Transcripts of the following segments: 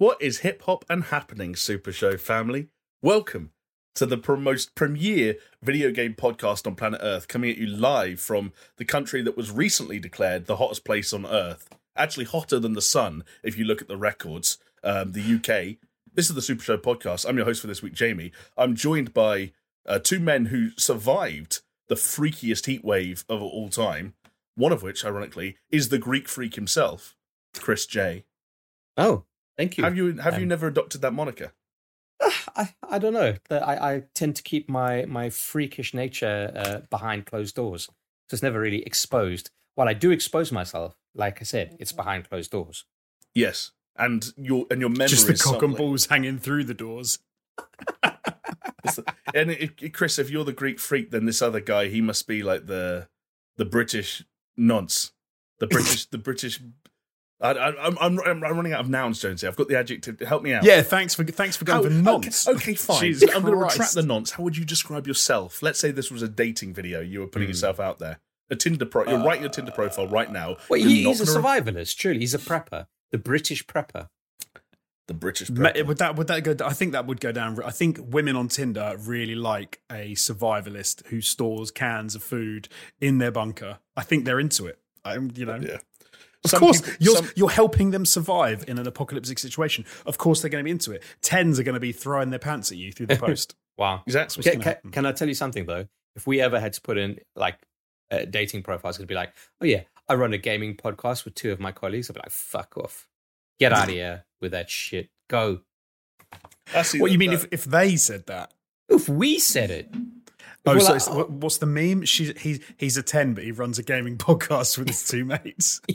What is hip hop and happening, Super Show family? Welcome to the most premier video game podcast on planet Earth, coming at you live from the country that was recently declared the hottest place on Earth. Actually, hotter than the sun, if you look at the records, um, the UK. This is the Super Show podcast. I'm your host for this week, Jamie. I'm joined by uh, two men who survived the freakiest heat wave of all time. One of which, ironically, is the Greek freak himself, Chris J. Oh, thank you. Have you have you Um, never adopted that moniker? I, I don't know. I, I tend to keep my, my freakish nature uh, behind closed doors. So it's never really exposed. While I do expose myself, like I said, it's behind closed doors. Yes, and your and your memory Just the is cock and balls hanging through the doors. And it, it- Chris, if you're the Greek freak, then this other guy he must be like the the British nonce, the British the British. I, I, I'm, I'm I'm running out of nouns, Jonesy. I've got the adjective. Help me out. Yeah, thanks for thanks for going How- for nonce. Okay, okay, fine. Jesus I'm going to retract the nonce. How would you describe yourself? Let's say this was a dating video. You were putting Hmm. yourself out there. A Tinder pro. You're writing your Tinder profile right now. Wait, he, he's a survivalist, Truly, He's a prepper. The British prepper. The British. Prepper. Would that would that go? I think that would go down. I think women on Tinder really like a survivalist who stores cans of food in their bunker. I think they're into it. I'm, you know, Yeah. Of Some course, people- you're some- you're helping them survive in an apocalyptic situation. Of course, they're going to be into it. Tens are going to be throwing their pants at you through the post. Wow. Exactly. Can, can, can I tell you something, though? If we ever had to put in like dating profiles, to be like, oh, yeah, I run a gaming podcast with two of my colleagues. I'd be like, fuck off. Get out of here with that shit. Go. What that- you mean that- if if they said that? If we said it. Oh, Well, so what's the meme? She's he's he's a ten, but he runs a gaming podcast with his two mates.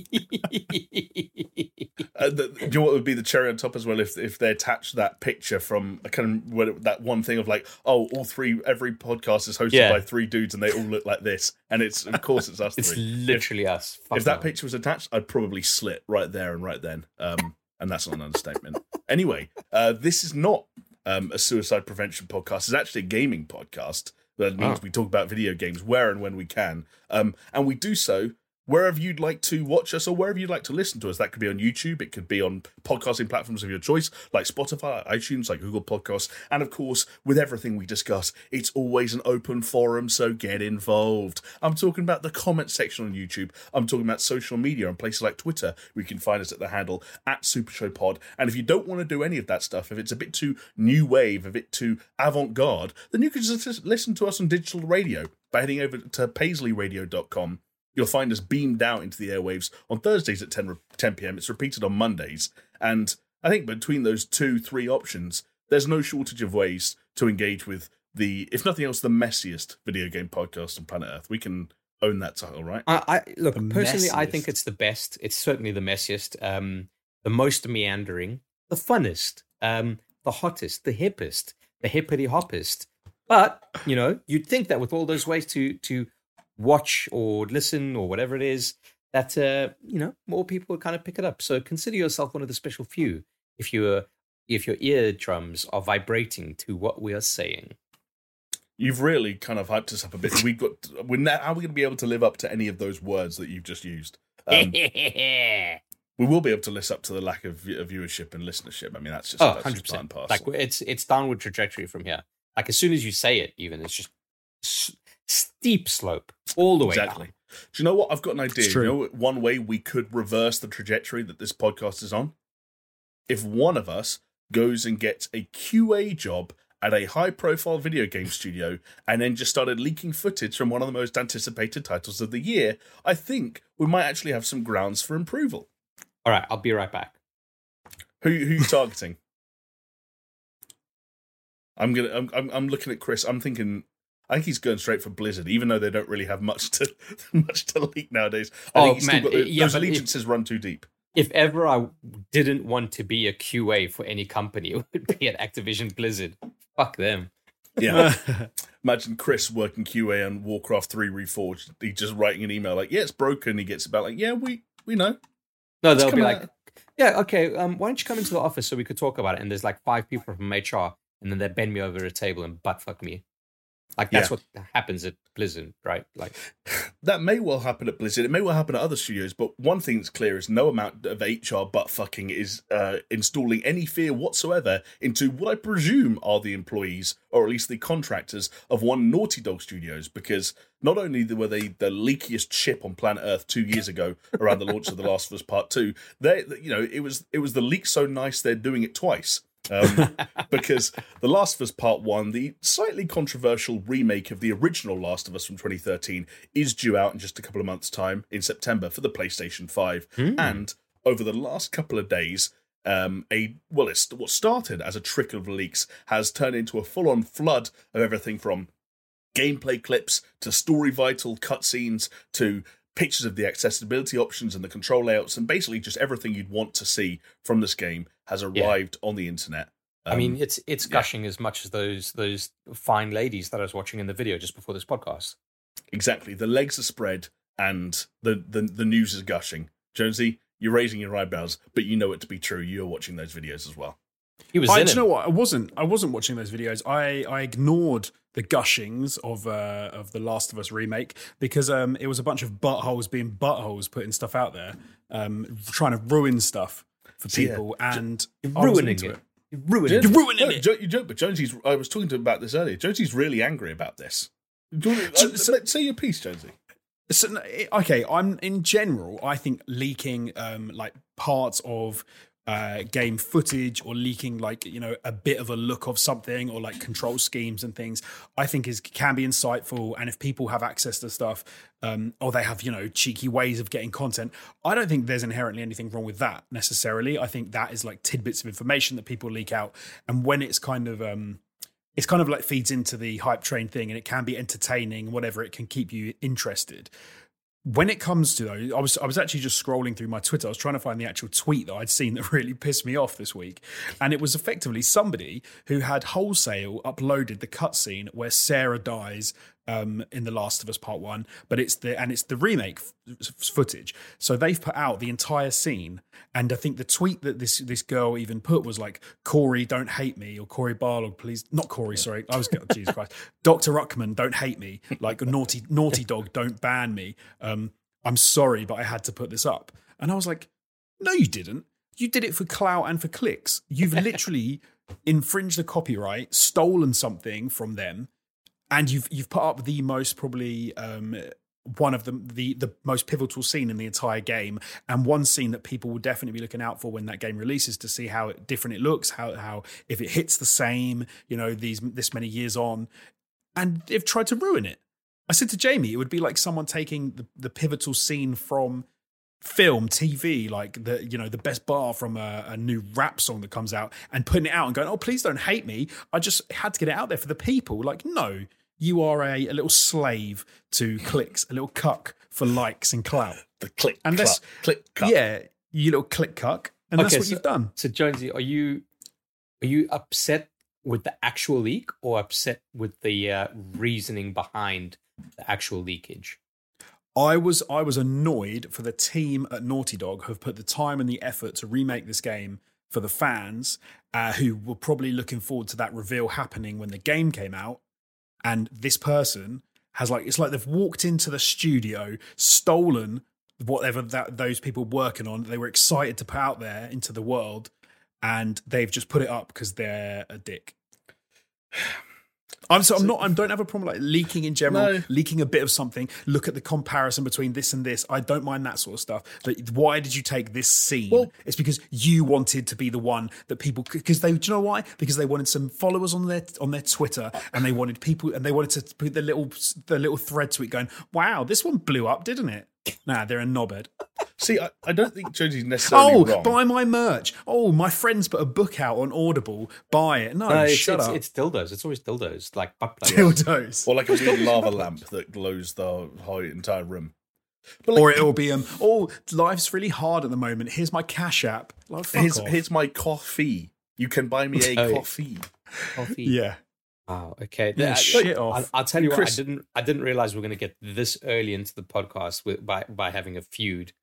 Uh, the, do you know what would be the cherry on top as well if if they attached that picture from a kind of what that one thing of like oh all three every podcast is hosted Yeah. by three dudes and they all look like this and it's of course it's us it's three. literally us. Fuck If that picture was attached, I'd probably slit right there and right then. Um, and that's not an understatement. Anyway, uh, this is not um, a suicide prevention podcast. It's actually a gaming podcast. That means Oh. we talk about video games where and when we can. Um, and we do so wherever you'd like to watch us or wherever you'd like to listen to us. That could be on YouTube. It could be on podcasting platforms of your choice, like Spotify, iTunes, like Google Podcasts. And of course, with everything we discuss, it's always an open forum, so get involved. I'm talking about the comment section on YouTube. I'm talking about social media and places like Twitter. you can find us at the handle at SuperShowPod. And if you don't want to do any of that stuff, if it's a bit too new wave, a bit too avant garde, then you can just listen to us on digital radio by heading over to paisleyradio.com. You'll find us beamed out into the airwaves on Thursdays at 10, 10 p.m. It's repeated on Mondays. And I think between those two, three options, there's no shortage of ways to engage with the, if nothing else, the messiest video game podcast on planet Earth. We can own that title, right? I, I look The personally. I think it's the best. It's certainly the messiest, um, the most meandering, the funnest, um, the hottest, the hippest, the hippity hoppest. But you know, you'd think that with all those ways to to watch or listen or whatever it is, that uh, you know more people would kind of pick it up. So consider yourself one of the special few if you if your eardrums are vibrating to what we are saying. You've really kind of hyped us up a bit. We've got, we're now, how are we going to be able to live up to any of those words that you've just used? Um, we will be able to list up to the lack of, viewership and listenership. I mean, that's just, Oh, that's 100 just part and percent. parcel. Like it's it's downward trajectory from here. Like as soon as you say it, even it's just steep slope all the way Exactly. down. Do you know what? I've got an idea. You know one way we could reverse the trajectory that this podcast is on? If one of us goes and gets a QA job at a high profile video game studio and then just started leaking footage from one of the most anticipated titles of the year, I think we might actually have some grounds for approval. All right, I'll be right back. Who who you targeting? I'm gonna. I'm, I'm. I'm looking at Chris. I'm thinking. I think he's going straight for Blizzard, even though they don't really have much to much to leak nowadays. I Oh, think he's man, still got the, yeah, those but if- allegiances run too deep. If ever I didn't want to be a QA for any company, it would be at Activision Blizzard. Fuck them. Yeah. Imagine Chris working QA on Warcraft Three Reforged. He's just writing an email like, "Yeah, it's broken." He gets about like, "Yeah, we we know." No, It's they'll be like, out- yeah, okay. Um, why don't you come into the office so we could talk about it? And there's like five people from HR, and then they bend me over a table and butt fuck me. Like that's Yeah. what happens at Blizzard, right? Like That may well happen at Blizzard. It may well happen at other studios. But one thing that's clear is no amount of HR butt fucking is uh, installing any fear whatsoever into what I presume are the employees, or at least the contractors of one Naughty Dog Studios. Because not only were they the leakiest ship on planet Earth two years ago around the launch of The Last of Us Part Two, they you know it was it was the leak so nice they're doing it twice. Um, because The Last of Us Part 1, the slightly controversial remake of the original Last of Us from 2013, is due out in just a couple of months' time in September for the PlayStation 5. And over the last couple of days, um, a well, it's what started as a trickle of leaks has turned into a full-on flood of everything from gameplay clips to story vital cutscenes to pictures of the accessibility options and the control layouts and basically just everything you'd want to see from this game has arrived on the internet. I mean, Um, it's it's gushing as much as those those fine ladies that I was watching in the video just before this podcast. exactly. The legs are spread and the, the the news is gushing. Jonesy, you're raising your eyebrows, but you know it to be true. You're watching those videos as well. He was I, in do you know what? I wasn't. I wasn't watching those videos. I, I ignored the gushings of uh, of the Last of Us remake because um, it was a bunch of buttholes being buttholes putting stuff out there, um, trying to ruin stuff for So, yeah, people and You're ruining it. You're ruining You're it. ruining No, it. Jo- you joke, but Jonesy's. I was talking to him about this earlier. Jonesy's really angry about this. Do you want to, uh, So- say your piece, Jonesy. So, okay, I'm in general. I think leaking um, like parts of uh, game footage or leaking like you know a bit of a look of something or like control schemes and things, I think is can be insightful. And if people have access to stuff, um, or they have you know cheeky ways of getting content, I don't think there's inherently anything wrong with that necessarily. I think that is like tidbits of information that people leak out, and when it's kind of um, it's kind of like feeds into the hype train thing and it can be entertaining whatever it can keep you interested when it comes to though i was i was actually just scrolling through my twitter. I was trying to find the actual tweet that i'd seen that really pissed me off this week. And it was effectively somebody who had wholesale uploaded the cutscene where sarah dies um, in the Last of Us Part One, but it's the and it's the remake f- footage. So they've put out the entire scene, and I think the tweet that this this girl even put was like, "Cory, don't hate me," or "Cory Barlog, please not Cory, sorry, I was Jesus Christ, Druckmann, don't hate me," like naughty naughty dog, don't ban me. Um, I'm sorry, but I had to put this up, and I was like, "No, you didn't. You did it for clout and for clicks. You've literally." infringed the copyright stolen something from them and you've you've put up the most probably um, one of the, the the most pivotal scene in the entire game, and one scene that people will definitely be looking out for when that game releases to see how different it looks, how how if it hits the same, you know, these this many years on, and they've tried to ruin it. I said to Jamie, it would be like someone taking the, the pivotal scene from film, TV, like the you know the best bar from a, a new rap song that comes out, and putting it out and going, "Oh, please don't hate me. I just had to get it out there for the people." Like, no, you are a, a little slave to clicks, a little cuck for likes and clout. The click, And cluck, this- click, cuck. Yeah, you little click cuck, and that's what so- you've done. So Jonesy, are you are you upset with the actual leak or upset with the uh, reasoning behind the actual leakage? I was I was annoyed for the team at Naughty Dog who have put the time and the effort to remake this game for the fans uh, who were probably looking forward to that reveal happening when the game came out, and this person has like it's like they've walked into the studio, stolen whatever that those people working on they were excited to put out there into the world, and they've just put it up because they're a dick. I'm so I'm not I don't have a problem like leaking in general, No. leaking a bit of something. Look at the comparison between this and this. I don't mind that sort of stuff. But why did you take this scene? Well- it's because you wanted to be the one that people because they do you know why? Because they wanted some followers on their on their Twitter and they wanted people and they wanted to put the little the little thread to it going, Wow, this one blew up, didn't it? Nah, they're a knobhead. See, I, I don't think Jonesy's necessarily Oh, wrong. buy my merch. Oh, my friends put a book out on Audible. Buy it. No, No, it's, shut it's, up. it's dildos. It's always dildos, like butt plugs. Dildos. or like a weird lava lamp that glows the whole entire room. But like, or it'll be um oh life's really hard at the moment here's my cash app like fuck here's, off. here's my coffee. You can buy me a Oh, coffee. Coffee. yeah Wow. Okay. Yeah, I- shit I, off. I'll tell you Chris- what. I didn't. I didn't realize we are going to get this early into the podcast with, by by having a feud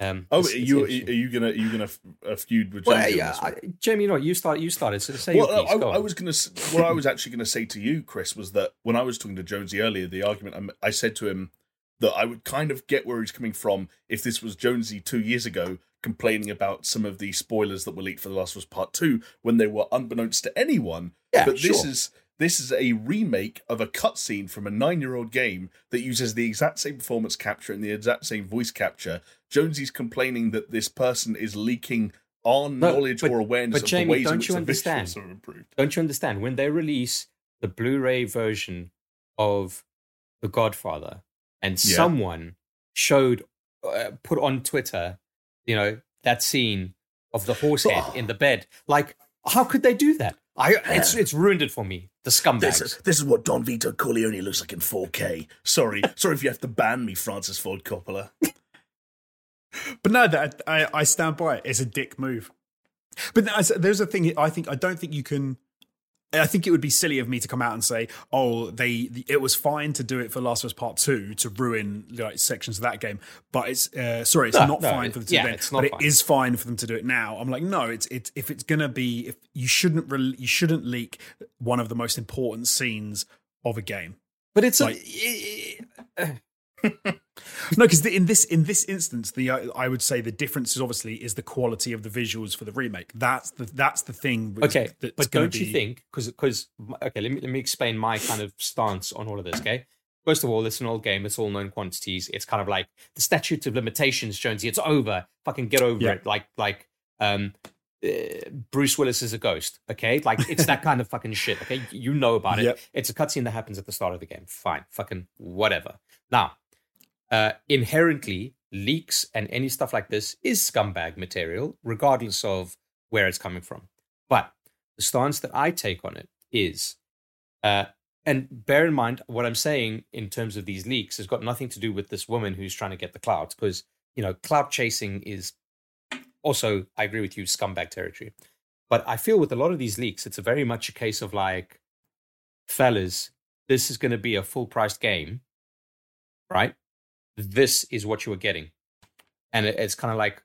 Um, Oh, it's- you are you gonna are you gonna uh, feud with Jamie? Well, Jonesy yeah? I, Jamie, you know, what, you start. You started. So say Well, piece. I, I was to. What I was actually going to say to you, Chris, was that when I was talking to Jonesy earlier, the argument I'm- I said to him that I would kind of get where he's coming from if this was Jonesy two years ago complaining about some of the spoilers that were leaked for The Last of Us Part Two when they were unbeknownst to anyone. Yeah, but this is this is a remake of a cutscene from a nine-year-old game that uses the exact same performance capture and the exact same voice capture. Jonesy's complaining that this person is leaking our No, knowledge but- or awareness but of Jamie, the ways don't in which you the understand? visuals have improved. Don't you understand? When they release the Blu-ray version of The Godfather, and Yeah. someone showed, uh, put on Twitter, you know, that scene of the horse head in the bed. Like, how could they do that? I, it's it's ruined it for me. The scumbags. This is, this is what Don Vito Corleone looks like in 4K. Sorry, sorry if you have to ban me, Francis Ford Coppola. But no, that I, I stand by it. It's a dick move. But there's, there's a thing. I think I don't think you can. I think it would be silly of me to come out and say, "Oh, they it was fine to do it for Last of Us Part Two to ruin like sections of that game." But it's uh, sorry, it's No, not no, fine it- for them to yeah, do it. it's then, not but fine. it is fine for them to do it now. I'm like, no, it's it's if it's gonna be if you shouldn't re- you shouldn't leak one of the most important scenes of a game. but it's like- a. No, because in this in this instance, the uh, I would say the difference is obviously is the quality of the visuals for the remake. That's the that's the thing. Okay, but don't you think? Because because okay, let me let me explain my kind of stance on all of this. Okay, first of all, it's an old game. It's all known quantities. It's kind of like the statute of limitations, Jonesy. It's over. Fucking get over Yeah. it. Like like um, uh, Bruce Willis is a ghost. Okay, like it's that kind of fucking shit. Okay, you know about it. Yep. It's a cutscene that happens at the start of the game. Fine, fucking whatever. Now, uh, inherently, leaks and any stuff like this is scumbag material, regardless of where it's coming from. But the stance that I take on it is, uh, and bear in mind what I'm saying in terms of these leaks has got nothing to do with this woman who's trying to get the clout, because you know clout chasing is also, I agree with you, scumbag territory. But I feel with a lot of these leaks, it's very much a case of like, fellas, this is going to be a full priced game, right? This is what you are getting. And it- it's kind of like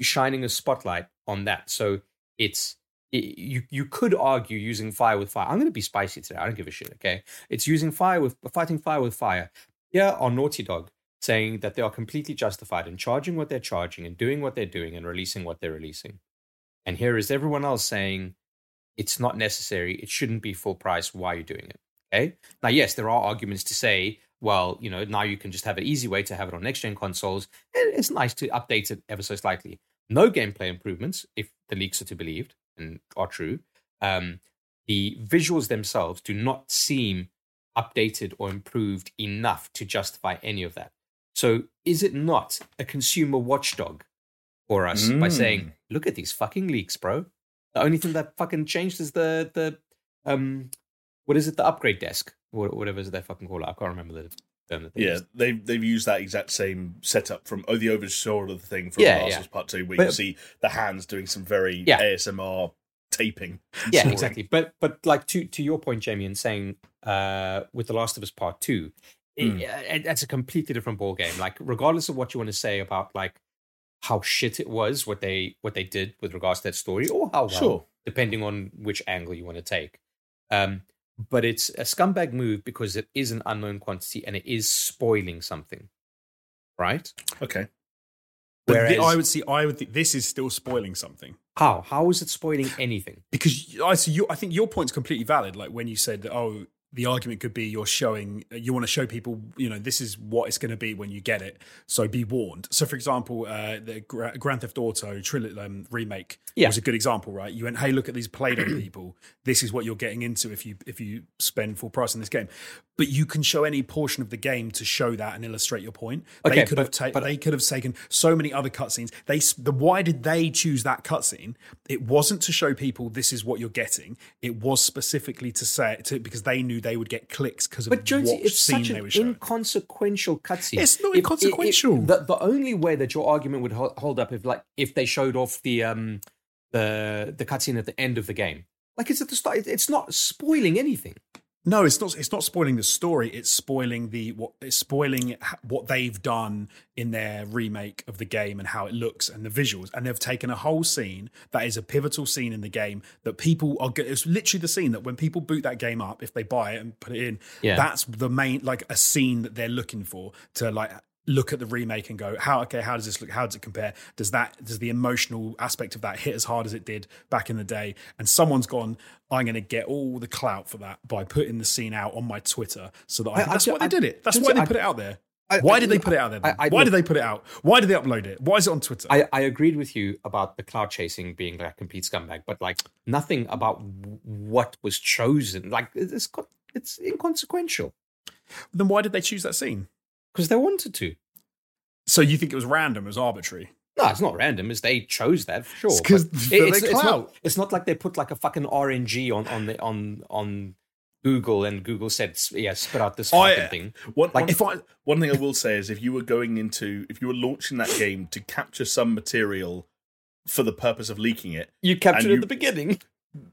shining a spotlight on that. So it's, it, you, you could argue using fire with fire. I'm going to be spicy today. I don't give a shit, okay? It's using fire with, fighting fire with fire. Here are Naughty Dog saying that they are completely justified in charging what they're charging and doing what they're doing and releasing what they're releasing. And here is everyone else saying it's not necessary. It shouldn't be full price. Why are you doing it? Okay. Now, yes, there are arguments to say, well, you know, now you can just have an easy way to have it on next gen consoles. And It's nice to update it ever so slightly. No gameplay improvements, if the leaks are to be believed and are true. Um, the visuals themselves do not seem updated or improved enough to justify any of that. So, is it not a consumer watchdog for us by Mm. saying, "Look at these fucking leaks, bro"? The only thing that fucking changed is the the um, what is it? The upgrade desk, whatever is they fucking call it. I can't remember the term that they Yeah, they've they've used that exact same setup from oh the overshoulder thing from Yeah, Last yeah. Part Two, where But- you see the hands doing some very Yeah. ASMR taping. yeah exactly but but like to to your point jamie and saying uh with the last of us part two Hmm. it- that's a completely different ball game like regardless of what you want to say about like how shit it was what they what they did with regards to that story or how well Sure. depending on which angle you want to take um but it's a scumbag move because it is an unknown quantity and it is spoiling something right Okay. Whereas- I would see. I would think this is still spoiling something how how is it spoiling anything because I see. You, I think your point's completely valid. Like when you said that. Oh, the argument could be you're showing. You want to show people. You know, this is what it's going to be when you get it. So be warned. So, for example, uh, the Gra- Grand Theft Auto tril- um, remake Yeah. was a good example, right? You went, hey, look at these Play-Doh people. This is what you're getting into if you if you spend full price on this game. But you can show any portion of the game to show that and illustrate your point. Okay, they could have but- taken. but- They could have taken so many other cutscenes. They the why did they choose that cutscene? It wasn't to show people this is what you're getting. It was specifically to say to because they knew they would get clicks because of But Jonesy, what it's scene such they an were showing. inconsequential cutscene. It's not If- if- inconsequential. if- the, the only way that your argument would hold up if, like, if they showed off the um the the cutscene at the end of the game, like it's at the start. It's not spoiling anything. No, it's not. It's not spoiling the story. It's spoiling the what. It's spoiling what they've done in their remake of the game and how it looks and the visuals. And they've taken a whole scene that is a pivotal scene in the game that people are. It's literally the scene that when people boot that game up, if they buy it and put it in, Yeah. that's the main like a scene that they're looking for to like look at the remake and go how okay how does this look? How does it compare? Does that does the emotional aspect of that hit as hard as it did back in the day? And someone's gone i'm going to get all the clout for that by putting the scene out on my twitter so that I, I- that's I- why they did it. That's why they I- put it out there. I- why did they put it out there? I- I- why did they put it out? Why did they upload it? Why is it on twitter? I, I agreed with you about the clout chasing being like a complete scumbag, but like nothing about what was chosen. Like it's it's inconsequential. Then why did they choose that scene because they wanted to. so you think it was random it was arbitrary No, it's not random. It's they chose that for sure. It's 'cause but it- it's, it's not. It's not like they put like a fucking RNG on on the on on Google and Google said yeah spit out this I- fucking thing. One, Like, one, I one thing I will say is if you were going into if you were launching that game to capture some material for the purpose of leaking it, You captured it you- at the beginning.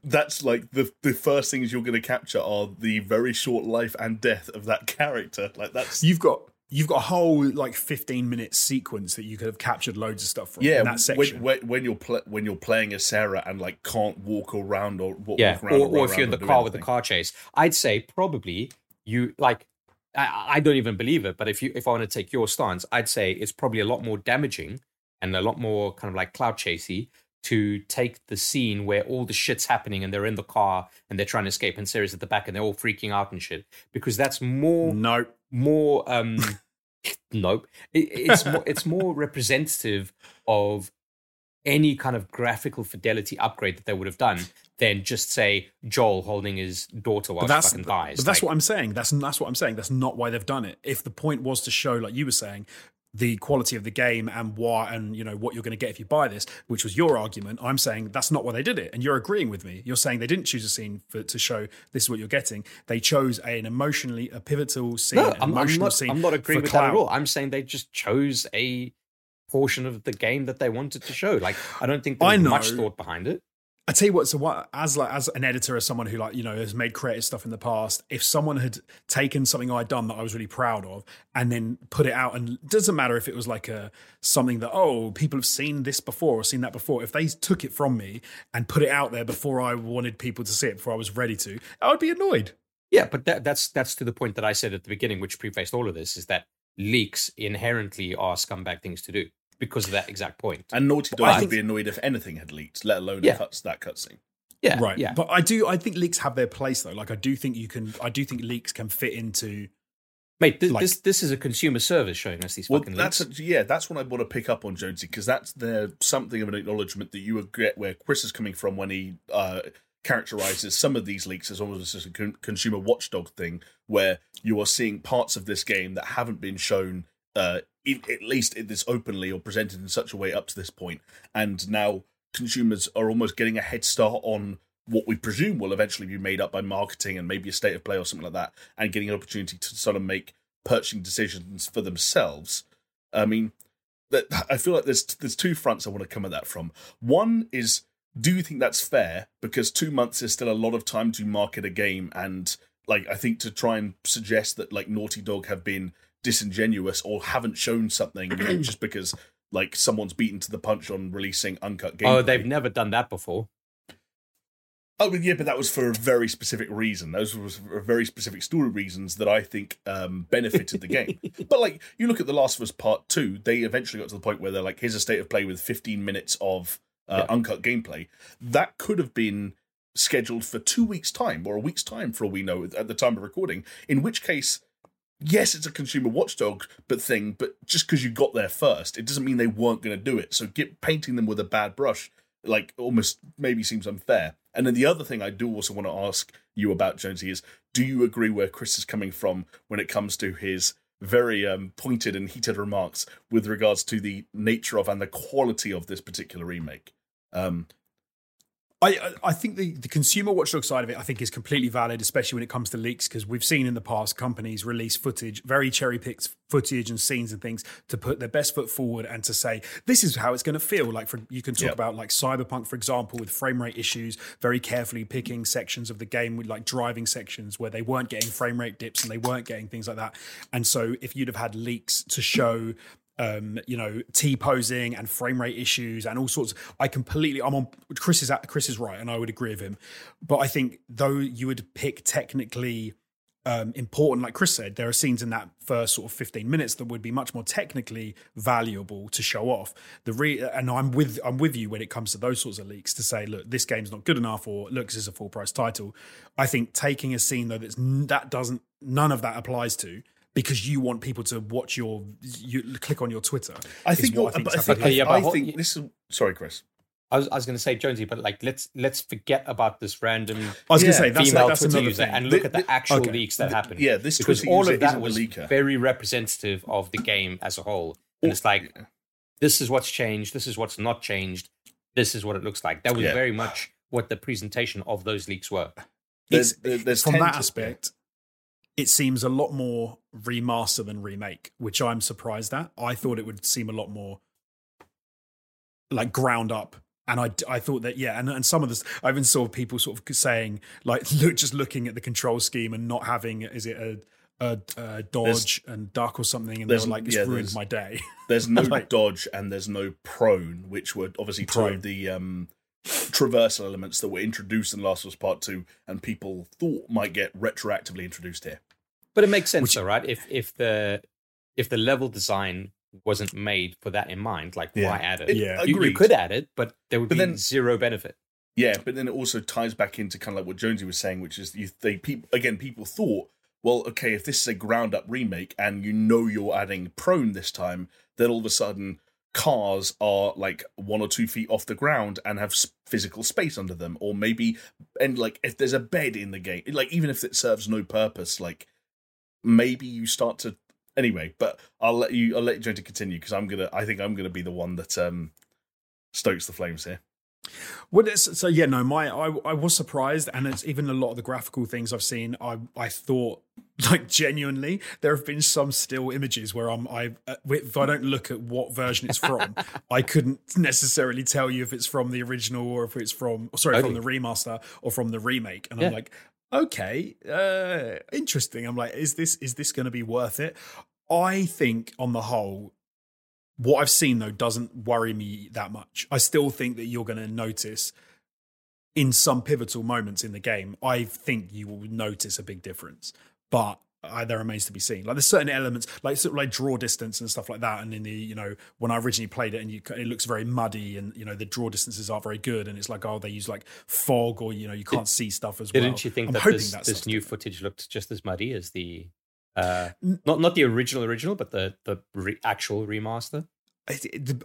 that's like the the first things you're going to capture are the very short life and death of that character. Like that's you've got you've got a whole like 15 minute sequence that you could have captured loads of stuff from yeah. in that section When, when, when you're pl- when you're playing as Sarah and like can't walk around or walk, Yeah, walk around or, run or if you're in the do car with the car chase, I'd say probably you like. I, I don't even believe it, but if you if I want to take your stance, I'd say it's probably a lot more damaging and a lot more kind of like clout chasey to take the scene where all the shit's happening and they're in the car and they're trying to escape and Sarah's at the back and they're all freaking out and shit because that's more no more um nope it, it's more it's more representative of any kind of graphical fidelity upgrade that they would have done than just say Joel holding his daughter while she fucking dies. But that's Like, what I'm saying. That's that's what I'm saying. That's not why they've done it. If the point was to show, like you were saying, the quality of the game and why and you know what you're going to get if you buy this, which was your argument, I'm saying that's not why they did it, and you're agreeing with me. You're saying they didn't choose a scene for, to show this is what you're getting. They chose an emotionally a pivotal scene, no, I'm, I'm not. scene. I'm not agreeing with that at all. I'm saying they just chose a portion of the game that they wanted to show. Like I don't think there's much thought behind it. I tell you what, so what as like as an editor, as someone who like you know has made creative stuff in the past, if someone had taken something I'd done that I was really proud of and then put it out, and doesn't matter if it was like a something that oh people have seen this before or seen that before, if they took it from me and put it out there before I wanted people to see it, before I was ready to, I would be annoyed. Yeah, but that, that's that's to the point that I said at the beginning, which prefaced all of this, is that leaks inherently are scumbag things to do because of that exact point. and Naughty Dog I would think- be annoyed if anything had leaked, let alone Yeah. cuts that cutscene. Yeah, right. Yeah, But I do I think leaks have their place though. Like I do think you can I do think leaks can fit into mate, this, like- this this is a consumer service showing us these Well, fucking that's leaks. a, yeah, that's what I want to pick up on, Jonesy, because that's the something of an acknowledgement that you would get where Chris is coming from when he uh, characterizes some of these leaks as almost as a con- consumer watchdog thing, where you are seeing parts of this game that haven't been shown, uh, in, at least this openly or presented in such a way up to this point, and now consumers are almost getting a head start on what we presume will eventually be made up by marketing and maybe a state of play or something like that, and getting an opportunity to sort of make purchasing decisions for themselves. I mean, that I feel like there's there's two fronts I want to come at that from. One is, do you think that's fair? Because two months is still a lot of time to market a game, and like I think to try and suggest that like Naughty Dog have been disingenuous or haven't shown something you know, just because like someone's beaten to the punch on releasing uncut gameplay. oh, they've never done that before. Oh, yeah, but that was for a very specific reason. Those were very specific story reasons that I think um, benefited the game. but like, you look at The Last of Us Part Two, they eventually got to the point where they're like, "Here's a state of play with 15 minutes of uh, Yeah. uncut gameplay." That could have been scheduled for two weeks' time or a week's time, for all we know, at the time of recording. In which case, yes, it's a consumer watchdog but thing, but just because you got there first, it doesn't mean they weren't going to do it. So get painting them with a bad brush, like almost maybe seems unfair. And then the other thing I do also want to ask you about Jonesy is, do you agree where Chris is coming from when it comes to his very um, pointed and heated remarks with regards to the nature of and the quality of this particular remake? Um, I I think the, the consumer watchdog side of it I think is completely valid, especially when it comes to leaks, because we've seen in the past companies release footage, very cherry picked footage and scenes and things to put their best foot forward and to say this is how it's going to feel. Like for you can talk Yep. about like Cyberpunk, for example, with frame rate issues, very carefully picking sections of the game with like driving sections where they weren't getting frame rate dips and they weren't getting things like that. And so if you'd have had leaks to show um, you know, T posing and frame rate issues and all sorts. I completely, I'm on. Chris is at, Chris is right, and I would agree with him. But I think though you would pick technically um, important, like Chris said, there are scenes in that first sort of 15 minutes that would be much more technically valuable to show off. The re- and I'm with I'm with you when it comes to those sorts of leaks to say, look, this game's not good enough, or look, this is a full price title. I think taking a scene though that's that doesn't none of that applies to. Because you want people to watch your, you click on your Twitter. I think. what you're- think's but I think. Okay, yeah, I, but I think this is. Sorry, Chris. I was, I was going to say Jonesy, but like let's let's forget about this random I was going Yeah, to say that's, female that's Twitter user thing. and look The- at the the- actual okay. leaks that happened. yeah, this because Twitter all user of that isn't a was leaker. very representative of the game as a whole. And it's like this is what's changed, this is what's not changed, this is what it looks like. That was Yeah. very much what the presentation of those leaks were. There's, It's- there's from that to- aspect, it seems a lot more remaster than remake, which I'm surprised at. I thought it would seem a lot more like ground up. And I, I thought that yeah, and, and some of this I even saw people sort of saying like look just looking at the control scheme and not having is it a a, a dodge and duck or something, and they there's- were like this yeah, ruined my day. There's no Like- dodge and there's no prone, which were obviously two of the um, traversal elements that were introduced in Last of Us Part Two, and people thought might get retroactively introduced here. But it makes sense Which- though, right? If if the if the level design wasn't made for that in mind, like Yeah. why add it? It- Yeah. You, you could add it, but there would But be then- zero benefit. Yeah, but then it also ties back into kind of like what Jonesy was saying, which is you they people again people thought, well, okay, if this is a ground up remake and you know you're adding prone this time, then all of a sudden cars are like one or two feet off the ground and have physical space under them, or maybe and like if there's a bed in the game, like even if it serves no purpose, like maybe you start to anyway. But I'll let you I'll let you Jonesy continue because I'm gonna I think I'm gonna be the one that um stokes the flames here. Well, it's, so yeah, no, my I, I was surprised, and it's even a lot of the graphical things I've seen. I I thought like genuinely there have been some still images where I'm I uh, if I don't look at what version it's from, I couldn't necessarily tell you if it's from the original or if it's from sorry from the remaster or from the remake, and I'm like, okay, uh, interesting. I'm like, is this is this going to be worth it? I think on the whole, what I've seen though doesn't worry me that much. I still think that you're going to notice in some pivotal moments in the game. I think you will notice a big difference, but uh, there remains to be seen. Like there's certain elements, like sort of like draw distance and stuff like that. And in the you know when I originally played it, and you, it looks very muddy, and you know the draw distances aren't very good, and it's like oh they use like fog or you know you can't see stuff as well. Didn't you think I'm that this, that this new footage looked just as muddy as the uh, not not the original original, but the the re- actual remaster?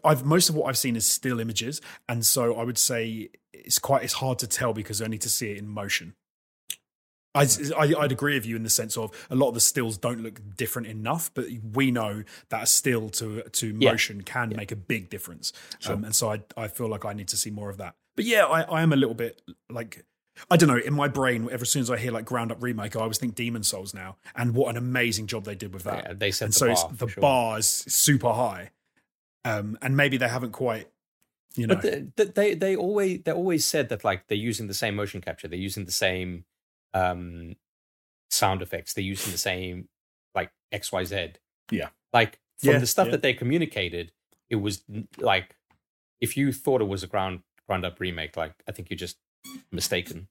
I've most of what I've seen is still images, and so I would say it's quite it's hard to tell because I need to see it in motion. I, I I'd agree with you in the sense of a lot of the stills don't look different enough, but we know that a still to to Yeah. motion can make a big difference, um, and so I I feel like I need to see more of that. But yeah, I, I am a little bit like I don't know. In my brain, ever soon as I hear like ground up remake, I always think Demon's Souls now, and what an amazing job they did with that Yeah, they set and the so bar. it's, the sure. bar is super high, um, and maybe they haven't quite, you know, But the, the, they they always they always said that like they're using the same motion capture, they're using the same um, sound effects, they're using the same like X Y Z. Yeah. like from Yeah, the stuff yeah. that they communicated, it was like if you thought it was a ground ground up remake, like I think you're just mistaken.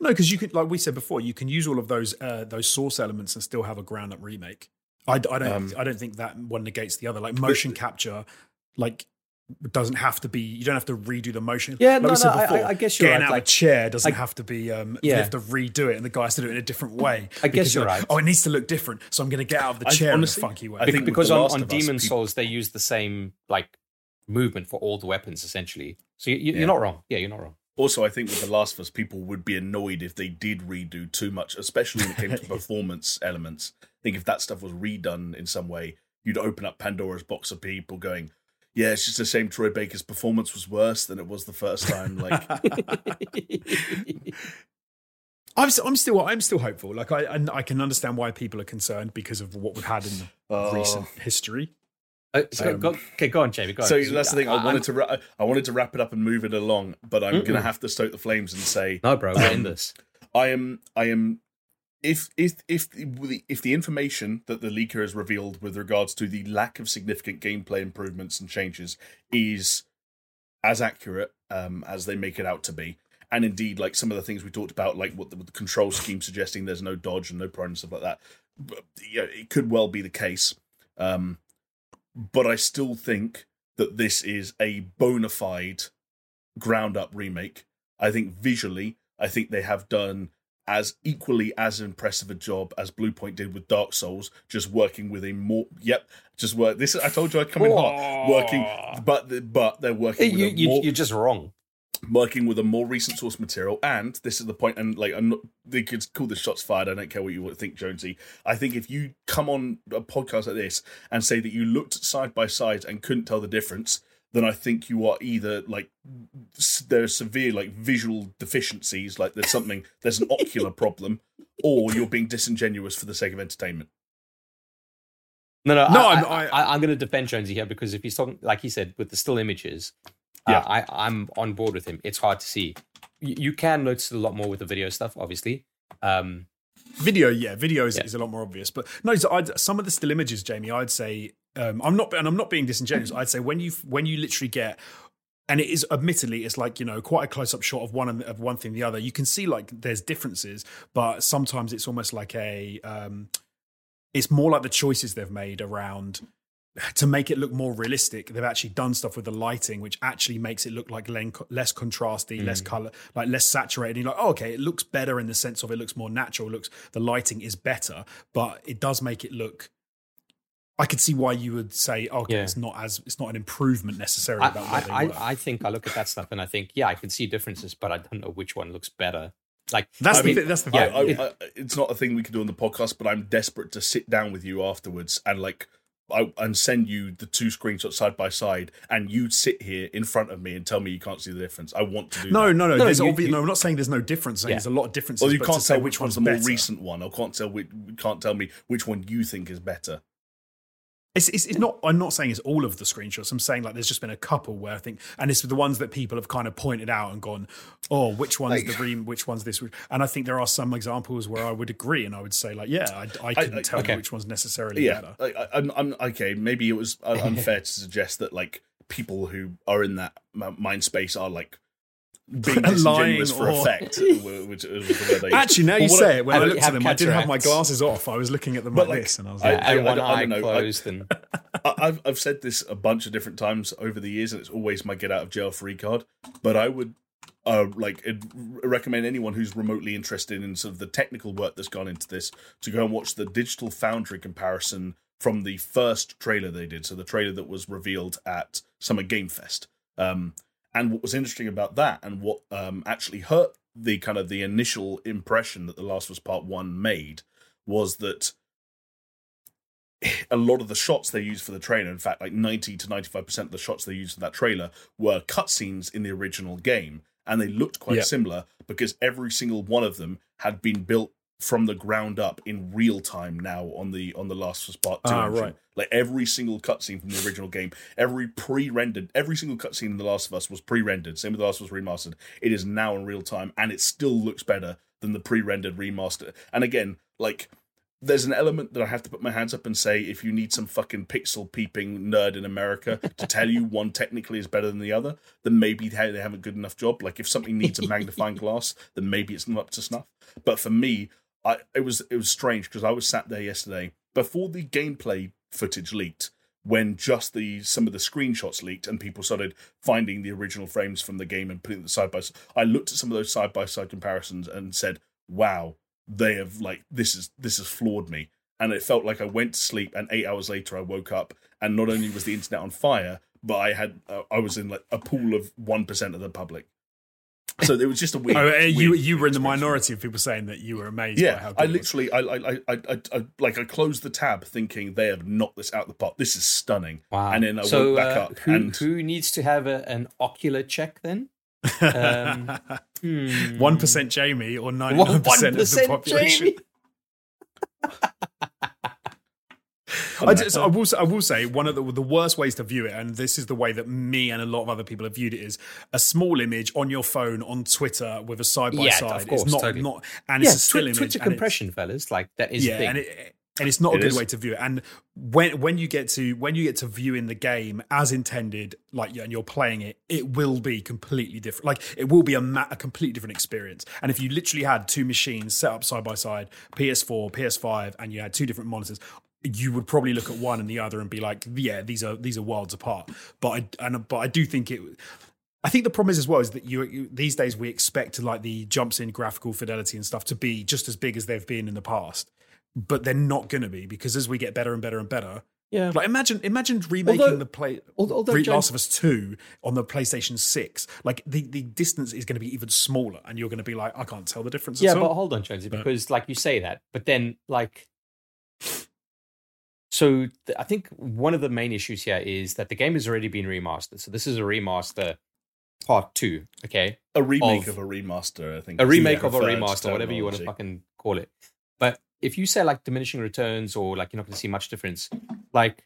no, because you could, like we said before, you can use all of those uh, those source elements and still have a ground up remake. I, I don't Um, I don't think that one negates the other. Like motion capture, like doesn't have to be. You don't have to redo the motion. Yeah, like no, we said no, I- before, I- I guess you're getting right, out like- of a chair doesn't I- have to be. Um, Yeah. you have to redo it, and the guy has to do it in a different way. I guess because you're like, right. Oh, it needs to look different, so I'm going to get out of the I- chair honestly, in a funky way. I think because on, on of Us, Demon people- Souls they use the same like movement for all the weapons essentially. So you, you, Yeah. you're not wrong. Yeah, you're not wrong. Also, I think with The Last of Us, people would be annoyed if they did redo too much, especially when it came to performance elements. I think if that stuff was redone in some way, you'd open up Pandora's box of people going, Yeah, it's just a shame Troy Baker's performance was worse than it was the first time. Like, I'm, s- I'm still I'm still hopeful. Like I and I can understand why people are concerned because of what we've had in the Oh. recent history. Uh, so Um, go, okay, go on, Jamie. Go on. so that's the thing. I I'm- wanted to ra- I wanted to wrap it up and move it along, but I'm Mm-mm. gonna have to stoke the flames and say No, bro, we're in Um, this. I am I am if if if the if the information that the leaker has revealed with regards to the lack of significant gameplay improvements and changes is as accurate um, as they make it out to be, and indeed like some of the things we talked about, like what the, the control scheme suggesting there's no dodge and no prone and stuff like that, but, it could well be the case. Um, but I still think that this is a bona fide ground up remake. I think visually, I think they have done as equally as impressive a job as Bluepoint did with Dark Souls, just working with a more yep, just work. This I told you I'd come in hot, working, but the, but they're working with You, a you, more, you're just wrong. working with a more recent source material, and this is the point. And like, I'm not, they could call the shots fired. I don't care what you think, Jonesy. I think if you come on a podcast like this and say that you looked side by side and couldn't tell the difference, then I think you are either like there are severe like visual deficiencies, like there's something, there's an ocular problem, or you're being disingenuous for the sake of entertainment. No, no, No, I, I'm- I, I, I'm going to defend Jonesy here because if he's talking, like he said, with the still images, Yeah. uh, I, I'm on board with him. It's hard to see. You, you can notice a lot more with the video stuff, obviously. Um, Video, yeah, video is, Yeah. is a lot more obvious. But no, so I'd, some of the still images, Jamie, I'd say um, I'm not, and I'm not being disingenuous. I'd say when you when you literally get, and it is admittedly, it's like you know quite a close up shot of one of one thing the other. You can see like there's differences, but sometimes it's almost like a, um, it's more like the choices they've made around to make it look more realistic, they've actually done stuff with the lighting, which actually makes it look like less contrasty, less color, like less saturated. You're like, oh, okay, it looks better in the sense of it looks more natural. Looks the lighting is better, but it does make it look. I could see why you would say, okay, Yeah. it's not as it's not an improvement necessarily I, about I. I, I think I look at that stuff and I think, yeah, I can see differences, but I don't know which one looks better. Like, that's I the mean, thi- that's the yeah, thing. I, it- I, I, it's not a thing we can do on the podcast, but I'm desperate to sit down with you afterwards and like. I, and send you the two screenshots side by side, and you sit here in front of me and tell me you can't see the difference. I want to do no, that. no, no. No, there's you- obvi- you- no, I'm not saying there's no difference. Yeah. There's a lot of differences. Well, you but can't say tell which one's the more better- recent one. I can't tell which. Can't tell me which one you think is better. It's, it's, it's not. I'm not saying it's all of the screenshots. I'm saying like there's just been a couple where I think, and it's the ones that people have kind of pointed out and gone, "Oh, which one's Like- the ream? Which one's this?" And I think there are some examples where I would agree, and I would say like, "Yeah, I, I couldn't I- tell okay. you which one's necessarily Yeah, better." I, I, I'm, I'm okay. Maybe it was uh, unfair to suggest that like people who are in that mind space are like being Lying disingenuous for or- effect. wh- which is the word. Actually, now you what say it, when I looked at have them, I didn't have my glasses off. I was looking at them But, like, like, this, and I was like, and I one don't- I eye don't know, I- closed, and I- I've I've said this a bunch of different times over the years, and it's always my get out of jail free card. But I would uh, like I'd recommend anyone who's remotely interested in sort of the technical work that's gone into this to go and watch the Digital Foundry comparison from the first trailer they did. So the trailer that was revealed at Summer Game Fest. Um, and what was interesting about that, and what um, actually hurt the kind of the initial impression that The Last of Us Part One made, was that a lot of the shots they used for the trailer, in fact, like 90 to 95% of the shots they used for that trailer were cutscenes in the original game. And they looked quite Yeah. similar because every single one of them had been built from the ground up in real time now on the on the Last of Us Part 2 Ah, engine. right. Like every single cutscene from the original game, every pre-rendered, every single cutscene in The Last of Us was pre-rendered. Same with The Last of Us Remastered. It is now in real time, and it still looks better than the pre-rendered remaster. And again, like there's an element that I have to put my hands up and say, if you need some fucking pixel peeping nerd in America to tell you one technically is better than the other, then maybe they they have a good enough job. Like if something needs a magnifying glass, then maybe it's not up to snuff. But for me, I it was it was strange because I was sat there yesterday before the gameplay footage leaked. When just the some of the screenshots leaked and people started finding the original frames from the game and putting them side by side, I looked at some of those side by side comparisons and said, "Wow, they have like this is this has floored me." And it felt like I went to sleep, and eight hours later I woke up, and not only was the internet on fire, but I had uh, I was in like a pool of one percent of the public. So it was just a weird. Oh, uh, you weird you were in the minority of people saying that you were amazed. by Yeah, how good I it was. literally, I, I, I, I, I, like, I closed the tab, thinking they have knocked this out of the park. This is stunning. Wow. And then I so, went back uh, up, who, and who needs to have a, an ocular check then? Um, hmm. One percent Jamie or ninety One nine percent of the 1% population. I, just, I will. say- I will say one of the the worst ways to view it, and this is the way that me and a lot of other people have viewed it, is a small image on your phone on Twitter with a side by Yeah, side. of course, it's not totally. not, and yeah, it's a still Twi- image. Twitter and it's- compression, fellas. Like that is yeah, and it, and it's not a good is. way to view it. And when when you get to when you get to viewing the game as intended, like and you're playing it, it will be completely different. Like it will be a, ma- a completely different experience. And if you literally had two machines set up side by side, PS4, PS5, and you had two different monitors. You would probably look at one and the other and be like, "Yeah, these are these are worlds apart." But I and but I do think it. I think the problem is as well is that you, you these days we expect like the jumps in graphical fidelity and stuff to be just as big as they've been in the past, but they're not going to be because as we get better and better and better, yeah. like imagine imagine remaking Although- the play although- James- Last of Us Two on the PlayStation Six, like the the distance is going to be even smaller, and you're going to be like, I can't tell the difference. yeah, but all. hold on, Jonesy, because like you say that, but then like, so th- I think one of the main issues here is that the game has already been remastered. So this is a remaster part two. Okay, a remake of- of, a remaster. I think a is the remake of a remaster, whatever you want to fucking call it. But if you say like diminishing returns or like you're not going to see much difference, like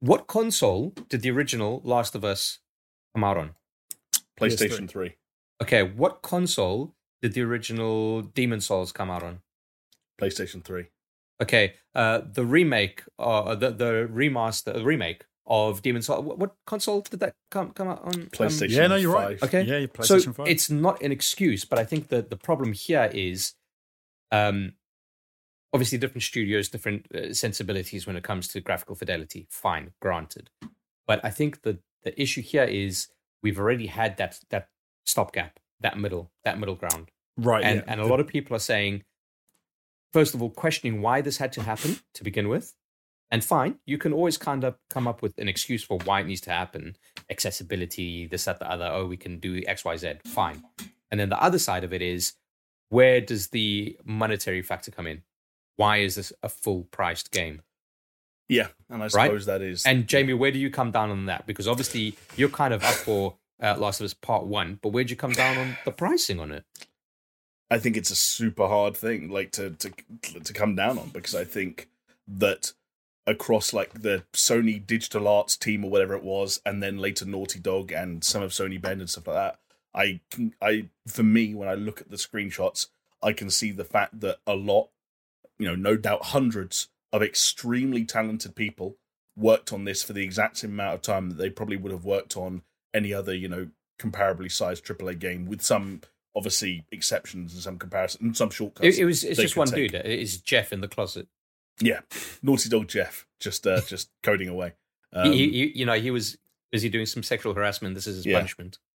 what console did the original Last of Us come out on? PlayStation Three, Okay, what console did the original Demon's Souls come out on? PlayStation Three. Okay, uh, the remake, uh, the the remaster, the remake of Demon's Souls. What, what console did that come come out on? Um, PlayStation yeah, no, you're right. Okay. yeah, your so PlayStation Five. it's not an excuse, but I think that the problem here is, um, obviously different studios, different uh, sensibilities when it comes to graphical fidelity. Fine, granted, but I think the the issue here is we've already had that that stopgap, that middle, that middle ground, right, and yeah. and a lot of people are saying, first of all, questioning why this had to happen to begin with. And fine, you can always kind of come up with an excuse for why it needs to happen. Accessibility, this, that, the other. Oh, we can do X, Y, Z. Fine. And then the other side of it is where does the monetary factor come in? Why is this a full priced game? Yeah, and I Right? suppose that is. And Jamie, where do you come down on that? Because obviously you're kind of up for uh, Last of Us Part One, but where'd you come down on the pricing on it? I think it's a super hard thing, like to to to come down on because I think that across like the Sony Digital Arts team or whatever it was, and then later Naughty Dog and some of Sony Bend and stuff like that, I can I for me when I look at the screenshots, I can see the fact that a lot, you know, no doubt hundreds of extremely talented people worked on this for the exact same amount of time that they probably would have worked on any other, you know, comparably sized AAA game with some obviously exceptions and some comparison and some shortcuts. It, it was it's just one take. dude. It's Jeff in the closet. Yeah, Naughty Dog Jeff just uh, just coding away. Um, he, he, you know, he was busy doing some sexual harassment. This is his Yeah. punishment.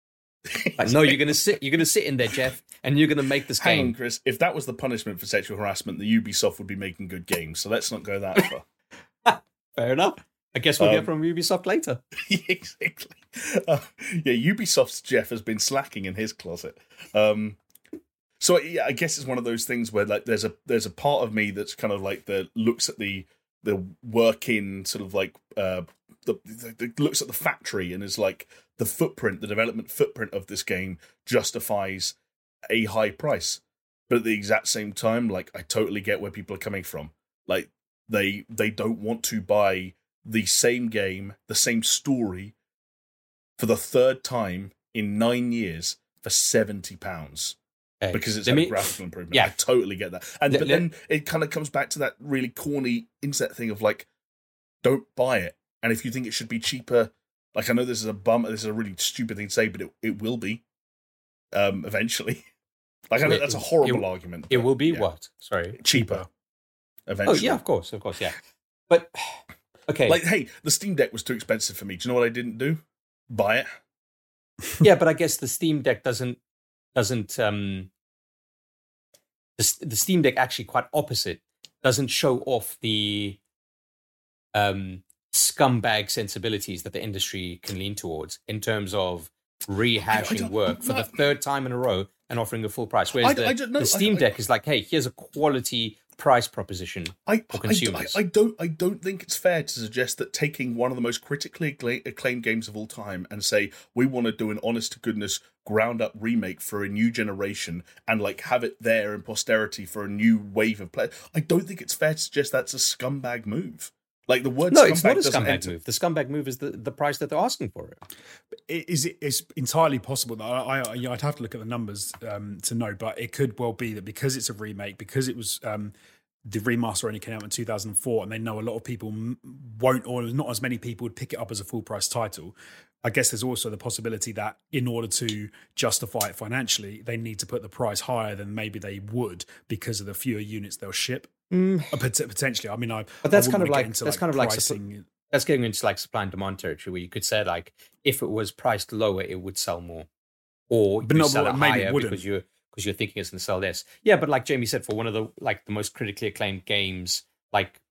Like, no, you're gonna sit. You're gonna sit in there, Jeff, and you're gonna make this Hang on, game. Chris. If that was the punishment for sexual harassment, the Ubisoft would be making good games. So let's not go that far. Fair enough. I guess we'll hear Um, from Ubisoft later. exactly. Uh, yeah, Ubisoft's Jeff has been slacking in his closet. Um, so yeah, I guess it's one of those things where like there's a there's a part of me that's kind of like the looks at the the working sort of like uh the, the, the looks at the factory and is like the footprint, the development footprint of this game justifies a high price. But at the exact same time, like I totally get where people are coming from. Like they they don't want to buy the same game, the same story for the third time in nine years for seventy pounds because it's a me- graphical improvement. yeah. I totally get that. And Let- but let- then it kind of comes back to that really corny inset thing of like, don't buy it. And if you think it should be cheaper, like I know this is a bum, this is a really stupid thing to say, but it, it will be, um, eventually. Like I know It- that's a horrible it- argument. It will be yeah. what? Sorry. cheaper. Oh yeah, of course, of course, yeah. But okay, Like, hey, the Steam Deck was too expensive for me. Do you know what I didn't do? Buy it. yeah, but I guess the Steam Deck doesn't doesn't um the, the Steam Deck actually quite opposite doesn't show off the um scumbag sensibilities that the industry can lean towards in terms of rehashing work for no. the third time in a row and offering a full price. Whereas I- the, I don't the Steam I- Deck is like, hey, here's a quality price proposition. I, for consumers. I, I don't I don't think it's fair to suggest that taking one of the most critically acclaimed games of all time and say we want to do an honest to goodness ground up remake for a new generation and like have it there in posterity for a new wave of play. I don't think it's fair to suggest that's a scumbag move. Like the word No, scumbag it's not a scumbag enter- move. The scumbag move is the, the price that they're asking for it. It is it's entirely possible that I, I you know, I'd have to look at the numbers um, to know, but it could well be that because it's a remake, because it was um, the remaster only came out in 2004, and they know a lot of people won't, or not as many people would pick it up as a full price title. I guess there's also the possibility that in order to justify it financially, they need to put the price higher than maybe they would because of the fewer units they'll ship. Pot- Potentially, I mean, I But that's I kind of like- that's kind of like pricing. That's getting into like supply and demand territory where you could say like if it was priced lower, it would sell more, or But you no, sell it maybe it higher wouldn't. because you're because you're thinking it's going to sell less. Yeah, but like Jamie said, for one of the like the most critically acclaimed games, like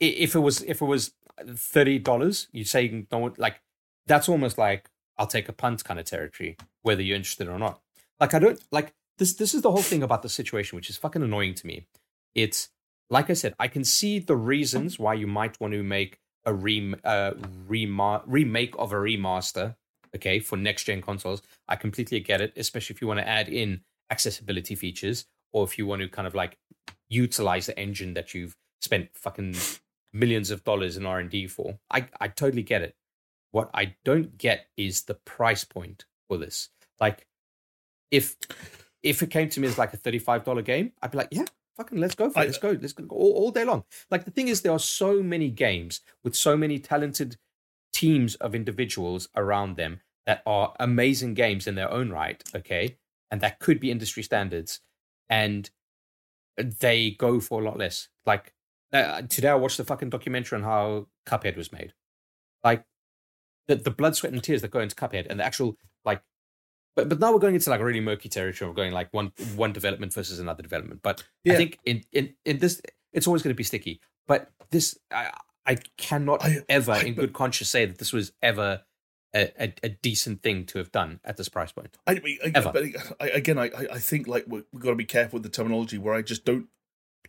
if it was if it was thirty dollars, you'd say no, like that's almost like I'll take a punt kind of territory, whether you're interested or not. Like I don't like this. This is the whole thing about the situation, which is fucking annoying to me. It's like I said, I can see the reasons why you might want to make a rem- uh, rema- remake of a remaster, okay, for next gen consoles. I completely get it, especially if you want to add in accessibility features or if you want to kind of like utilize the engine that you've spent fucking millions of dollars in R&D for. I I totally get it. What I don't get is the price point for this. Like if if it came to me as like a $35 game, I'd be like, yeah, fucking let's go for it. I- Let's go. Let's go all, all day long. Like the thing is, there are so many games with so many talented teams of individuals around them that are amazing games in their own right, okay? And that could be industry standards. And they go for a lot less. Like uh, today, I watched the fucking documentary on how Cuphead was made. Like the, the blood, sweat, and tears that go into Cuphead and the actual, like, but, but now we're going into like really murky territory. We're going like one one development versus another development. But I think in, in, in this, it's always going to be sticky. But this, I, I cannot I- ever, I- in good conscience, say that this was ever a, a, a decent thing to have done at this price point. I, mean, I, Ever. but I, again, I, I- think like we- we've got to be careful with the terminology. Where I just don't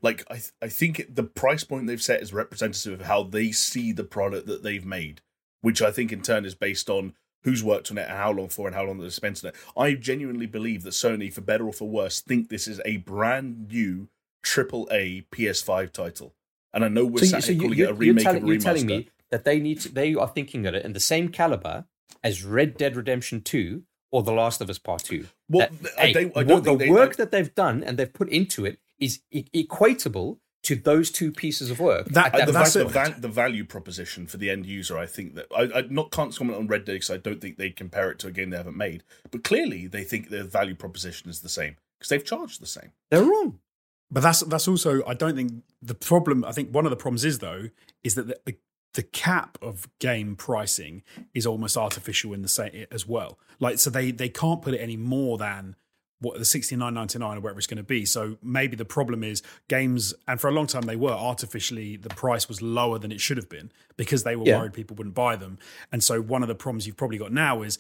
like. I I think the price point they've set is representative of how they see the product that they've made, which I think in turn is based on who's worked on it and how long for and how long they've spent on it. I genuinely believe that Sony, for better or for worse, think this is a brand new triple A PS5 title. And I know we're sat here calling it a remake of a you're telling me that they need to, they are thinking of it in the same caliber as Red Dead Redemption 2 or The Last of Us Part 2. Well, That- I hey, don't- I don't the they- work that they've done and they've put into it is e- equatable to those two pieces of work. That- at Uh, the, that's va- it. the value proposition for the end user, I think that I, I not can't comment on Red Dead because I don't think they compare it to a game they haven't made. But clearly, they think the value proposition is the same because they've charged the same. They're wrong. But that's that's also I don't think the problem. I think one of the problems is though is that the, the, the cap of game pricing is almost artificial in the same as well. Like so they they can't put it any more than what the sixty nine ninety nine or whatever it's going to be. So maybe the problem is games, and for a long time they were artificially the price was lower than it should have been because they were Yeah. worried people wouldn't buy them. And so one of the problems you've probably got now is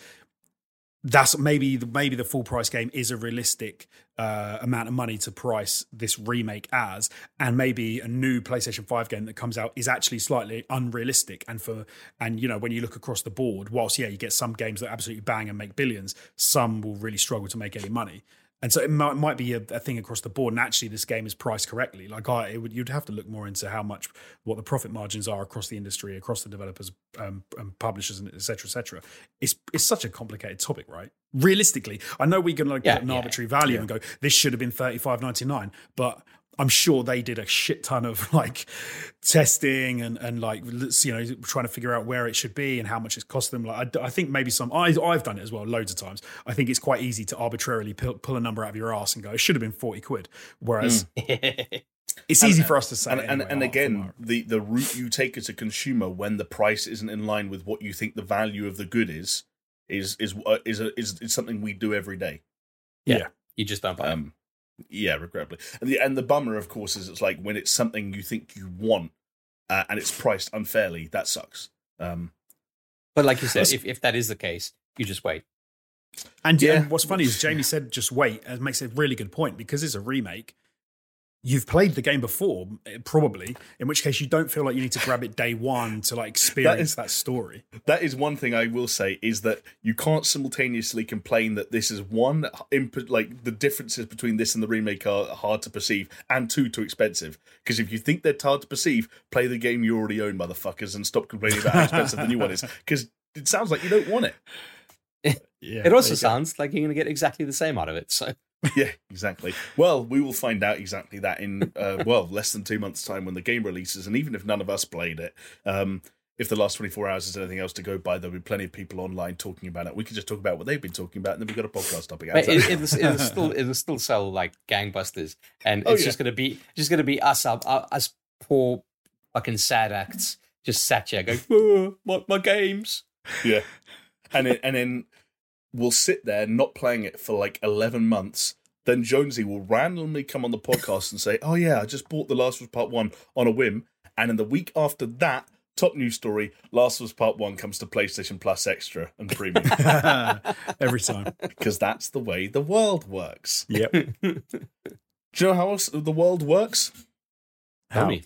that's maybe maybe the full price game is a realistic uh, amount of money to price this remake as, and maybe a new PlayStation Five game that comes out is actually slightly unrealistic. And for and you know when you look across the board, whilst yeah you get some games that absolutely bang and make billions, some will really struggle to make any money. And so it might, might be a, a thing across the board. And actually, this game is priced correctly. Like I, it would, you'd have to look more into how much, what the profit margins are across the industry, across the developers, um, and publishers, and et cetera, et cetera. It's it's such a complicated topic, right? Realistically, I know we can like Yeah, put an yeah, arbitrary value and go, this should have been thirty five ninety nine, but I'm sure they did a shit ton of like testing and and like you know trying to figure out where it should be and how much it's cost them. Like I, I think maybe some I I've done it as well loads of times. I think it's quite easy to arbitrarily pull, pull a number out of your ass and go it should have been forty quid. Whereas it's easy for us to say. And and, anyway, and oh, again, the the route you take as a consumer when the price isn't in line with what you think the value of the good is is is uh, is a, is, is something we do every day. yeah. You just don't buy it. Um, yeah, regrettably. And the and the bummer, of course, is it's like when it's something you think you want uh, and it's priced unfairly. That sucks. Um, But like you said, if, if that is the case, you just wait. And, Yeah. and what's funny is Jamie said, "Just wait." and It makes a really good point because it's a remake. You've played the game before, eh, probably. In which case, you don't feel like you need to grab it day one to like experience is- that story. That is one thing I will say is that you can't simultaneously complain that this is one input like the differences between this and the remake are hard to perceive, and two too expensive. Because if you think they're hard to perceive, play the game you already own, motherfuckers, and stop complaining about how expensive the new one is. Because it sounds like you don't want it. Yeah, It also there go. sounds like you're going to get exactly the same out of it. So Yeah, exactly. Well, we will find out exactly that in uh, well less than two months' time when the game releases, and even if none of us played it, um, if the last twenty four hours is anything else to go by, there'll be plenty of people online talking about it. We can just talk about what they've been talking about, and then we've got a podcast topic. But it, it'll, it'll still it'll still sell like gangbusters, and Oh, it's yeah. just gonna be just gonna be us up uh, us poor fucking sad acts just sat here going, "Oh, my, my games. yeah, and then, and then we'll sit there not playing it for like eleven months. Then Jonesy will randomly come on the podcast and say, "Oh yeah, I just bought The Last of Us Part One on a whim," and in the week after that. Top news story: Last of Us Part One comes to PlayStation Plus Extra and Premium every time. because that's the way the world works. Yep. Do you know how else the world works? Tell How? me.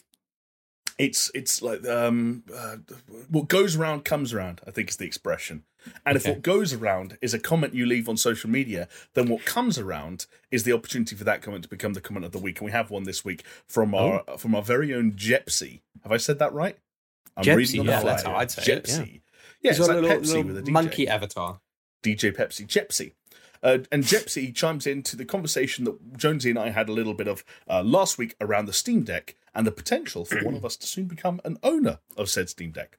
It's it's like um, uh, what goes around comes around. I think is the expression. And if what goes around is a comment you leave on social media, then what comes around is the opportunity for that comment to become the comment of the week. And we have one this week from our from our very own Jepsy. Have I said that right? I'm Jepsy, on the yeah, fly that's how. I'd say it, Jepsy. Yeah, He's it's like a little, Pepsi little with a DJ. monkey avatar. DJ Pepsi, Jepsy. Uh, and Jepsy chimes into the conversation that Jonesy and I had a little bit of uh, last week around the Steam Deck and the potential for one of us to soon become an owner of said Steam Deck.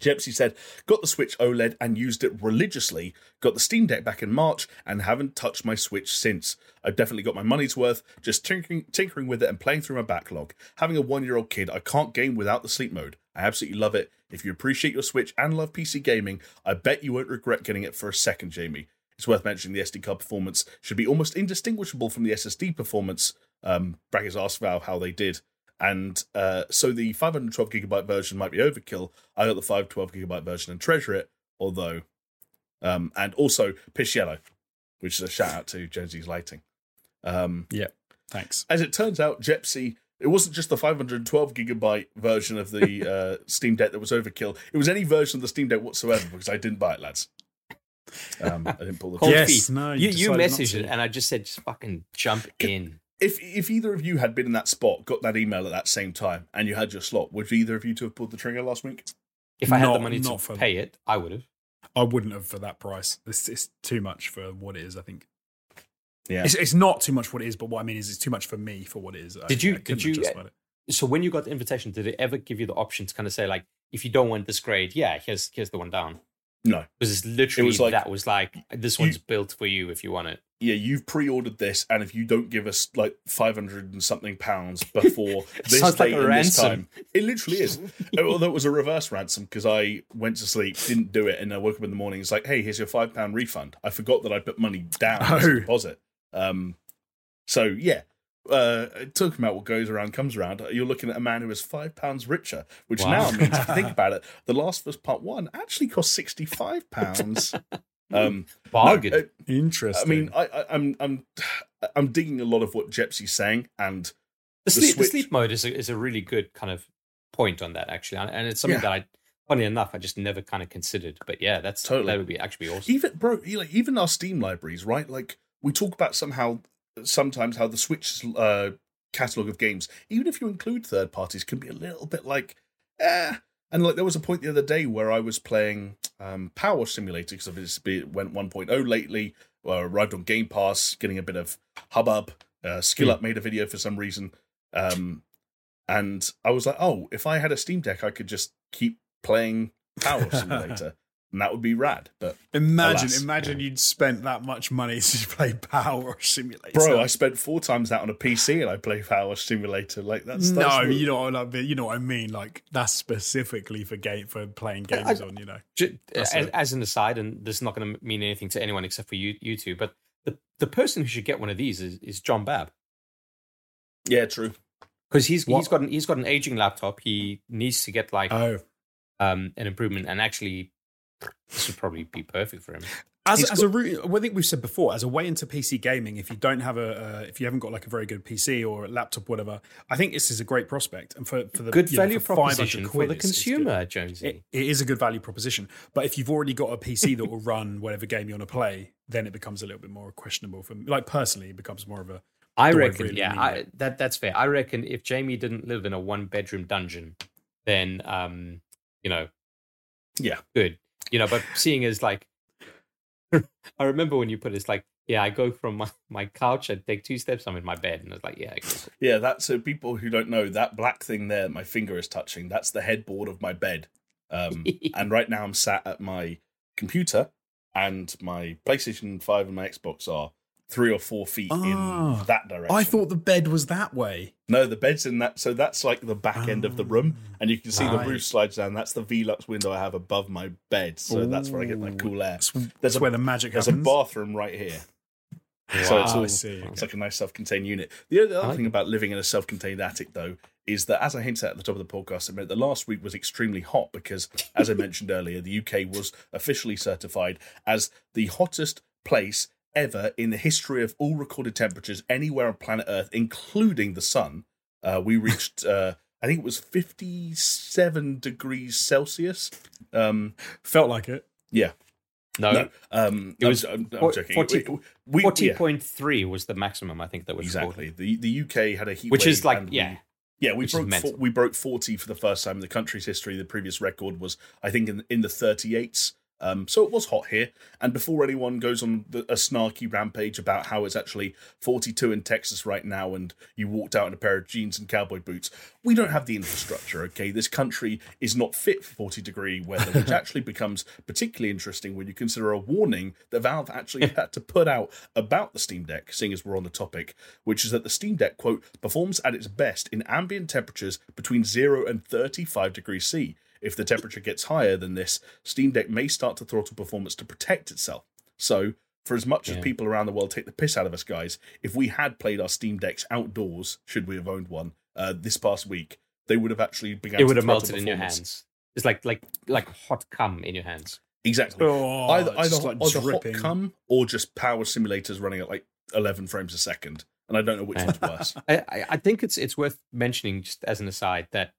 Jepsy said, Got the Switch OLED and used it religiously. Got the Steam Deck back in March and haven't touched my Switch since. I've definitely got my money's worth, just tinkering, tinkering with it and playing through my backlog. Having a one year old kid, I can't game without the sleep mode. I absolutely love it. If you appreciate your Switch and love PC gaming, I bet you won't regret getting it for a second, Jamie. It's worth mentioning the SD card performance should be almost indistinguishable from the SSD performance. Um, brackets asked Valve how they did. And uh, so the 512 gigabyte version might be overkill. I got the 512 gigabyte version and treasure it, although. Um, and also Piss Yellow, which is a shout out to Jonesy's Lighting. Um, Thanks. as it turns out, Jepsy, it wasn't just the 512 gigabyte version of the uh, Steam Deck that was overkill. It was any version of the Steam Deck whatsoever because I didn't buy it, lads. Um, I didn't pull the Cold Yes, feet. no, you you, you messaged it, and I just said, just fucking jump in. If if either of you had been in that spot, got that email at that same time, and you had your slot, would either of you to have pulled the trigger last week? If I had the money to for- pay it, I would have. I wouldn't have for that price. It's, it's too much for what it is. I think Yeah. it's, it's not too much for what it is, but what I mean is it's too much for me for what it is. I- Did you- I did you- So when you got the invitation, did it ever give you the option to kind of say like, if you don't want this grade, yeah, here's here's the one down. No. Because it's literally it was like- that was like this You- one's built for you if you want it. Yeah, you've pre-ordered this, and if you don't give us like five hundred and something pounds before this like date a and this time, it literally is. Although it was a reverse ransom because I went to sleep, didn't do it, and I woke up in the morning. It's like, hey, here's your five pound refund. I forgot that I put money down as a Oh. deposit. Um, so yeah, uh, talking about what goes around comes around. You're looking at a man who is five pounds richer, which Wow. now means if you think about it, The Last of Us Part One actually cost sixty five pounds. Um, no, Bargain. uh, Interesting. I mean, I, I, I'm I'm I'm digging a lot of what Jepsy's saying, and the, the sleep, the Switch- sleep mode is a, is a really good kind of point on that actually, and it's something Yeah. that I, funny enough, I just never kind of considered. But yeah, that's Totally. that would be actually be awesome. even bro, even our Steam libraries, right? Like we talk about somehow sometimes how the Switch's uh, catalog of games, even if you include third parties, can be a little bit like, eh. And like there was a point the other day where I was playing um, Power Simulator because of it went 1.0 lately, or arrived on Game Pass, getting a bit of hubbub. Uh, Skill Hmm. Up made a video for some reason, um, and I was like, oh, if I had a Steam Deck, I could just keep playing Power Simulator, and that would be rad. But imagine, alas. imagine you'd spent that much money to play Power Simulator. Bro, I spent four times that on a PC and I play Power Simulator. Like that's, that's no, the- you know what I mean. You know what I mean. Like that's specifically for game for playing games on. You know, Ju- That's as, it. as an aside, and this is not going to mean anything to anyone except for you, you two, but the, the person who should get one of these is, is John Babb yeah, true. because he's What? he's got an, he's got an aging laptop. He needs to get like oh, um, an improvement, and actually, this would probably be perfect for him. as, It's as a route, I think we've said before, as a way into PC gaming, if you don't have a, uh, if you haven't got like a very good PC or a laptop, whatever, I think this is a great prospect. And for, for the Good you know, value for 500 proposition for quid, the it's- it's consumer, Jonesy. It, it is a good value proposition. But if you've already got a PC that will run whatever game you want to play, then it becomes a little bit more questionable for me. Like personally, it becomes more of a I do I reckon, really yeah, I, that that's fair. I reckon if Jamie didn't live in a one bedroom dungeon, then um, you know, Yeah. good. You know, but seeing as like, I remember when you put it, it's like, yeah, I go from my, my couch, I take two steps, I'm in my bed, and I was like, yeah. Yeah, that's so people who don't know that black thing there, my finger is touching. That's the headboard of my bed. Um, and right now I'm sat at my computer, and my PlayStation Five and my Xbox are three or four feet Ah. in that direction. I thought the bed was that way. no, the bed's in that. So that's like the back end of the room, and you can see the roof slides down. That's the Velux window I have above my bed. So that's where I get my cool air. That's, that's a- where the magic There's happens. a bathroom right here. So it's all I see, it's okay. like a nice self-contained unit. The other, the other like thing about living in a self-contained attic, though, is that as I hinted at the top of the podcast, I meant the last week was extremely hot because, as I mentioned earlier, the UK was officially certified as the hottest place ever in the history of all recorded temperatures anywhere on planet Earth, including the sun. Uh, we reached, uh, I think it was 57 degrees Celsius. Um, Felt like it. yeah, no, no, um, It was I'm, I'm for- joking. 40 We- we- yeah. point three was the maximum I think that was Exactly. recorded. The the UK had a heat which wave is like, yeah, we, yeah, we which broke mental. fo- we broke forty for the first time in the country's history. The previous record was I think in in the thirty eights. Um, so it was hot here. And before anyone goes on the, a snarky rampage about how it's actually 42 in Texas right now and you walked out in a pair of jeans and cowboy boots, we don't have the infrastructure, okay? This country is not fit for 40 degree weather, which actually becomes particularly interesting when you consider a warning that Valve actually had to put out about the Steam Deck, seeing as we're on the topic, which is that the Steam Deck, quote, performs at its best in ambient temperatures between 0 and 35 degrees C. If the temperature gets higher than this, Steam Deck may start to throttle performance to protect itself. So, for as much Yeah. as people around the world take the piss out of us, guys, if we had played our Steam Decks outdoors, should we have owned one, uh, this past week, they would have actually begun it to would have melted in your hands. It's like like like hot cum in your hands. Exactly. Oh, either either, just like either hot cum or just power simulators running at like 11 frames a second. And I don't know which one's worse. I, I- I think it's it's worth mentioning just as an aside that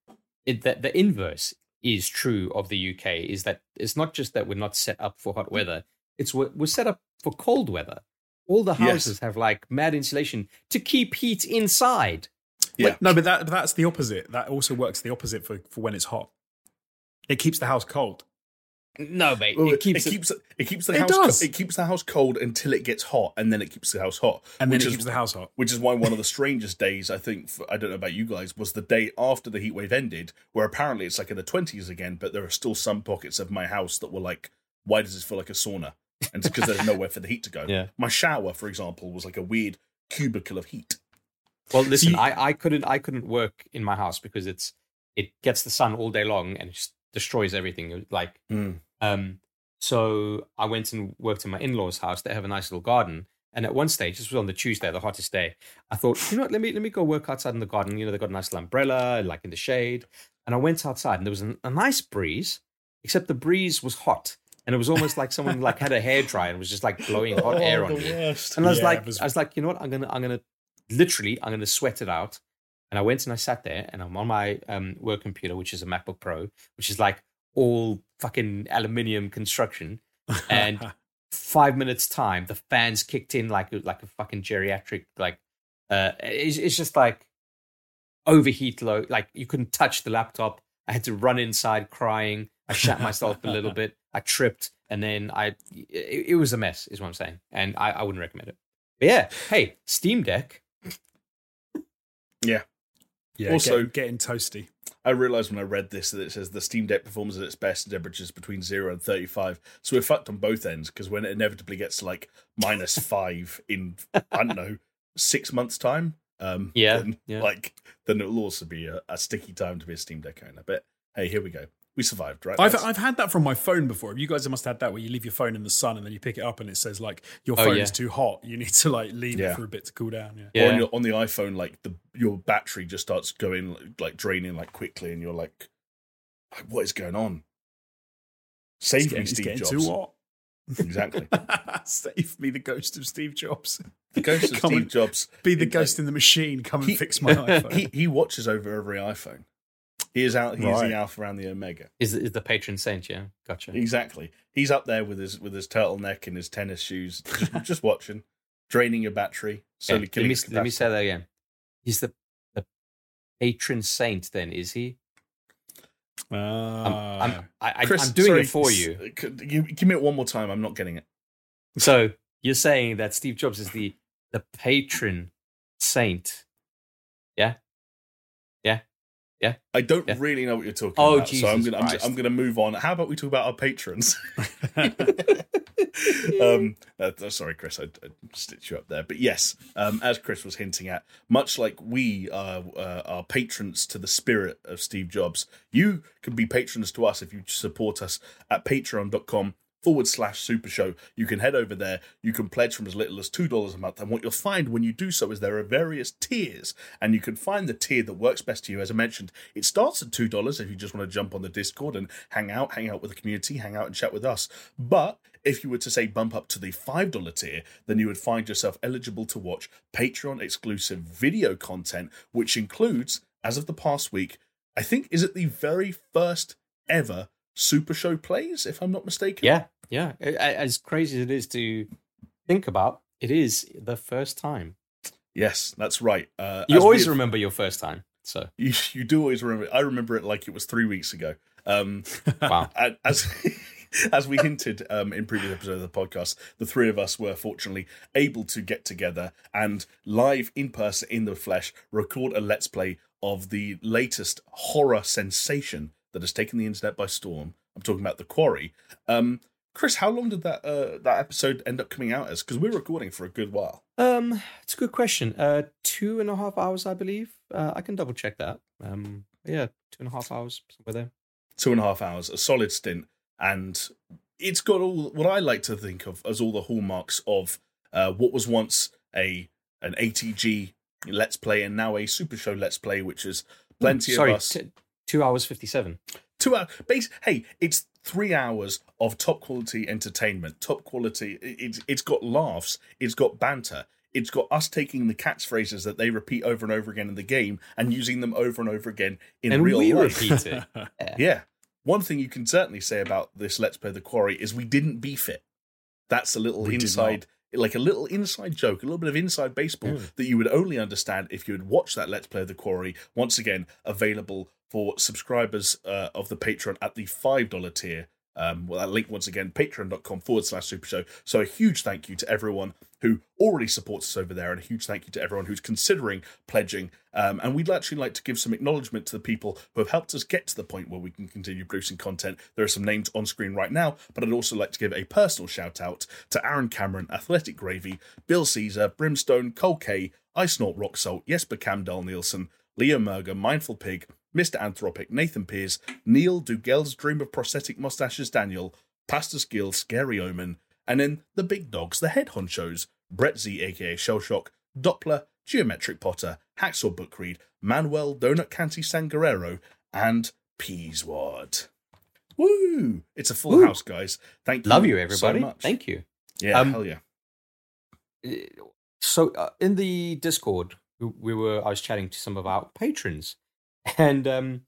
it, that the inverse is true of the UK is that it's not just that we're not set up for hot mm. weather; it's we're, we're set up for cold weather. All the Yes. houses have like mad insulation to keep heat inside. Yeah. No, but that but that's the opposite. That also works the opposite for, for when it's hot. It keeps the house cold. No, mate, Well, it keeps it it, keeps it keeps the It house does. co- it keeps the house cold until it gets hot, and then it keeps the house hot. And then which it is keeps the house hot. which is why one of the strangest days I think for, I don't know about you guys was the day after the heat wave ended, where apparently it's like in the twenties again, but there are still some pockets of my house that were like, why does this feel like a sauna? And it's because there's nowhere for the heat to go. Yeah. My shower, for example, was like a weird cubicle of heat. Well, listen, you- I, I couldn't I couldn't work in my house because it's it gets the sun all day long and just destroys everything. Like um, so I went and worked in my in-laws' house. They have a nice little garden, and at one stage, this was on the Tuesday, the hottest day. I thought, you know what? Let me let me go work outside in the garden. You know, they got a nice little umbrella, like in the shade. And I went outside, and there was an, a nice breeze, except the breeze was hot, and it was almost like someone like had a hair dryer and was just like blowing hot air on Oh, me. worst. And I was Yeah, like, was- I was like, you know what? I'm gonna, I'm gonna, literally, I'm gonna sweat it out. And I went and I sat there, and I'm on my um, work computer, which is a MacBook Pro, which is like all fucking aluminium construction. And five minutes time, the fans kicked in like like a fucking geriatric. Like, uh, it's, it's just like overheat low. Like you couldn't touch the laptop. I had to run inside crying. I shat myself a little bit. I tripped, and then I. It, it was a mess, is what I'm saying, and I, I wouldn't recommend it. But yeah, hey, Steam Deck. yeah, Also- getting, getting toasty. I realized when I read this that it says the Steam Deck performs at its best in temperatures between zero and thirty-five. So we're fucked on both ends because when it inevitably gets to like minus five in I don't know six months' time, um, Yeah, then, yeah. like then it'll also be a, a sticky time to be a Steam Deck owner. But hey, here we go. We survived, right? I've? I've had that from my phone before. You guys must have had that where you leave your phone in the sun and then you pick it up and it says like your Oh, phone yeah. is too hot. You need to like leave Yeah. it for a bit to cool down. Yeah. Or Yeah. on, your, on the iPhone, like the your battery just starts going like draining like quickly, and you're like, like, what is going on? Save getting, me, it's Steve Jobs. too hot. Exactly. Save me the ghost of Steve Jobs. The ghost of Steve. Jobs. Be the It- ghost in the machine. Come and fix my iPhone. He he watches over every iPhone. He is out. He's Right. the alpha and the omega. Is is the patron saint? Yeah, gotcha. Exactly. He's up there with his with his turtleneck and his tennis shoes, just, just watching, draining your battery, slowly Okay, let me its let me say that again. He's the the patron saint. Then is he? I'm, Ah. I'm, I, I, Chris, I'm doing sorry, it for you. could- Give, give me it one more time. I'm not getting it. So you're saying that Steve Jobs is the the patron saint? I don't Yeah. really know what you're talking Oh, about, so I'm Jesus gonna I'm, I'm gonna move on. How about we talk about our patrons? um, uh, sorry, Chris, I, I stitched you up there, but yes, um, as Chris was hinting at, much like we are, uh, are patrons to the spirit of Steve Jobs, you can be patrons to us if you support us at patreon.com forward slash super show. You can head over there. You can pledge from as little as $2 a month. And what you'll find when you do so is there are various tiers, and you can find the tier that works best to you. As I mentioned, it starts at $2 if you just want to jump on the Discord and hang out, hang out with the community, hang out and chat with us. But if you were to say bump up to the $5 tier, then you would find yourself eligible to watch Patreon exclusive video content, which includes, as of the past week, I think, is it the very first ever Super Show plays, if I'm not mistaken? Yeah, yeah. As crazy as it is to think about, it is the first time. Yes, that's right. Uh, You always have- remember your first time. So You, you do always remember. I remember it like it was three weeks ago. Um, wow. as as we hinted um, in previous episodes of the podcast, the three of us were fortunately able to get together and live in person, in the flesh, record a let's play of the latest horror sensation that has taken the internet by storm. I'm talking about the Quarry. Um, Chris, how long did that uh, that episode end up coming out as? Because we're recording for a good while. Um, it's a good question. Uh, two and a half hours, I believe. Uh, I can double check that. Um, yeah, two and a half hours somewhere there. two and a half hours, a solid stint, and it's got all what I like to think of as all the hallmarks of uh, what was once a an ATG Let's Play and now a Super Show Let's Play, which is plenty Sorry, of us. t- two hours fifty-seven. two hours. Base. Hey, it's three hours of top quality entertainment. Top quality. it- It's it's got laughs. It's got banter. It's got us taking the catchphrases that they repeat over and over again in the game and using them over and over again in and real we life. repeat it. Yeah. One thing you can certainly say about this Let's Play the Quarry is we didn't beef it. That's a little We inside, like a little inside joke, a little bit of inside baseball Mm. that you would only understand if you had watched that Let's Play the Quarry. Once again, available for subscribers uh, of the Patreon at the $5 tier. Um, well, that link once again, patreon.com forward slash super show. So a huge thank you to everyone who already supports us over there, and a huge thank you to everyone who's considering pledging. Um, and we'd actually like to give some acknowledgement to the people who have helped us get to the point where we can continue producing content. There are some names on screen right now, but I'd also like to give a personal shout out to Aaron Cameron, Athletic Gravy, Bill Caesar, Brimstone, Cole K, I Snort Rock Salt, Jesper Camdal Nielsen, Leo Merger, Mindful Pig, Mr. Anthropic, Nathan Pears, Neil Dugel's Dream of Prosthetic Mustaches Daniel, Pastor Skill, Scary Omen, and then the big dogs, the head honchos, Brett Z, aka Shellshock, Doppler, Geometric Potter, Hacksaw Bookread, Manuel, Donut Canty Sangarero, and Peaswad. Woo! It's a full Woo. house, guys. Thank you. Love you, so everybody. much. Thank you. Yeah, Um, hell yeah. so uh, in the discord we, we were i was chatting to some of our patrons and um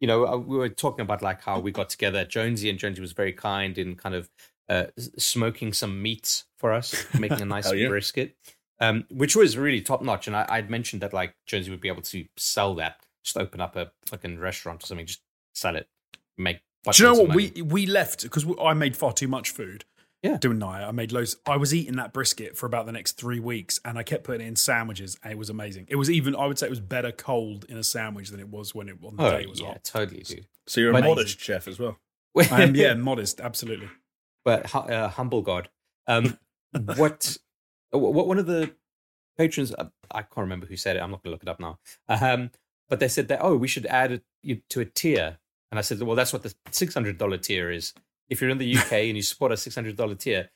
you know uh, we were talking about like how we got together jonesy and jonesy was very kind in kind of uh, smoking some meats for us making a nice yeah. brisket um which was really top notch and I, i'd mentioned that like jonesy would be able to sell that just open up a fucking restaurant or something just sell it make Do you know what money. we we left because I made far too much food. Yeah. didn't I? I made loads. I was eating that brisket for about the next three weeks, and I kept putting it in sandwiches, and it was amazing. It was even I would say it was better cold in a sandwich than it was when it on the oh day it was yeah hot. totally dude So you're a But- modest chef as well. I am yeah, modest, absolutely. but uh, humble God. Um, what, what? One of the patrons, uh, I can't remember who said it. I'm not going to look it up now. Um, but they said that oh, we should add it to a tier, and I said, well, that's what the six hundred dollar tier is. If you're in the UK and you support a six hundred dollar tier,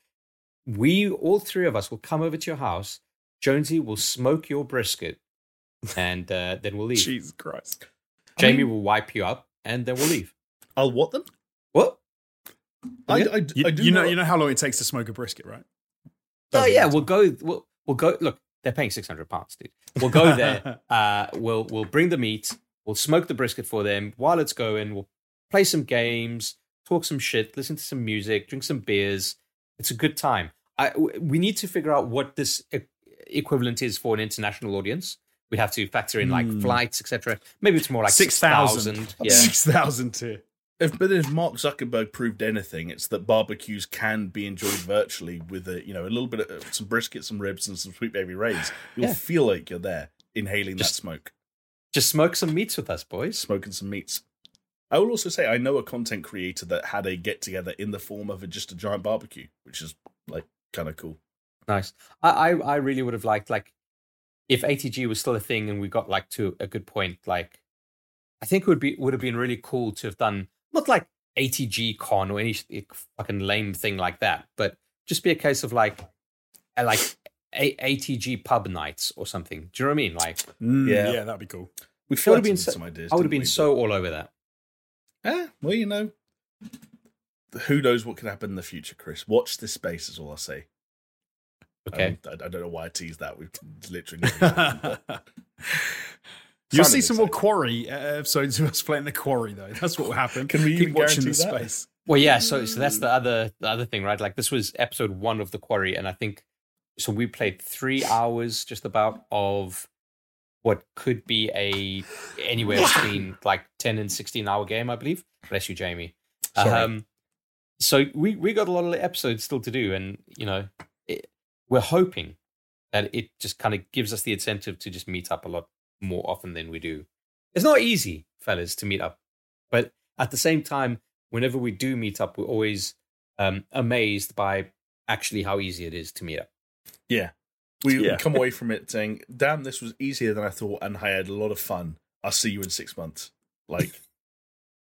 we all three of us will come over to your house. Jonesy will smoke your brisket, and uh, then we'll leave. Jesus Christ. Jamie mean- will wipe you up, and then we'll leave. I'll what them? What? I, Yeah. I, You, I do you know, you know how long it takes to smoke a brisket, right? Oh yeah, we'll go. We'll, we'll go. Look, they're paying six hundred pounds, dude. We'll go there. uh, we'll we'll bring the meat. We'll smoke the brisket for them while it's going. We'll play some games, talk some shit, listen to some music, drink some beers. It's a good time. I w- we need to figure out what this e- equivalent is for an international audience. We have to factor in like Hmm. flights, etc. Maybe it's more like Six six thousand. thousand. Yeah. Six thousand too. If, but if Mark Zuckerberg proved anything, it's that barbecues can be enjoyed virtually with a you know a little bit of some brisket, some ribs, and some Sweet Baby Ray's. You'll Yeah. feel like you're there, inhaling Just- that smoke, Just smoke some meats with us, boys. smoking some meats. I will also say I know a content creator that had a get together in the form of a, just a giant barbecue, which is like kind of cool. Nice. I, I I really would have liked like if ATG was still a thing and we got like to a good point. Like I think it would be would have been really cool to have done not like ATG con or any fucking lame thing like that, but just be a case of like a, like a, ATG pub nights or something. Do you know what I mean? Like Mm, Yeah. yeah, that'd be cool. We That would've been so- some ideas. I would have been we? so all over that. Eh, well, you know, who knows what could happen in the future, Chris? Watch this space is all I'll say. Okay. Um, I, I don't know why I teased that. We've literally. never happened, You'll see some more quarry uh, episodes of us playing the quarry, though. That's what will happen. Can we keep even watching the space? Well, yeah. So, so that's the other the other thing, right? Like this was episode one of the quarry, and I think so. We played three hours, just about, of what could be a anywhere between like ten and sixteen hour game, I believe. Bless you, Jamie. Sorry. Um, so we we got a lot of episodes still to do, and you know, it, we're hoping that it just kind of gives us the incentive to just meet up a lot more often than we do. It's not easy, fellas, to meet up, but at the same time, whenever we do meet up, we're always um, amazed by actually how easy it is to meet up. Yeah. We Yeah. come away from it saying, damn, this was easier than I thought, and I had a lot of fun. I'll see you in six months. Like,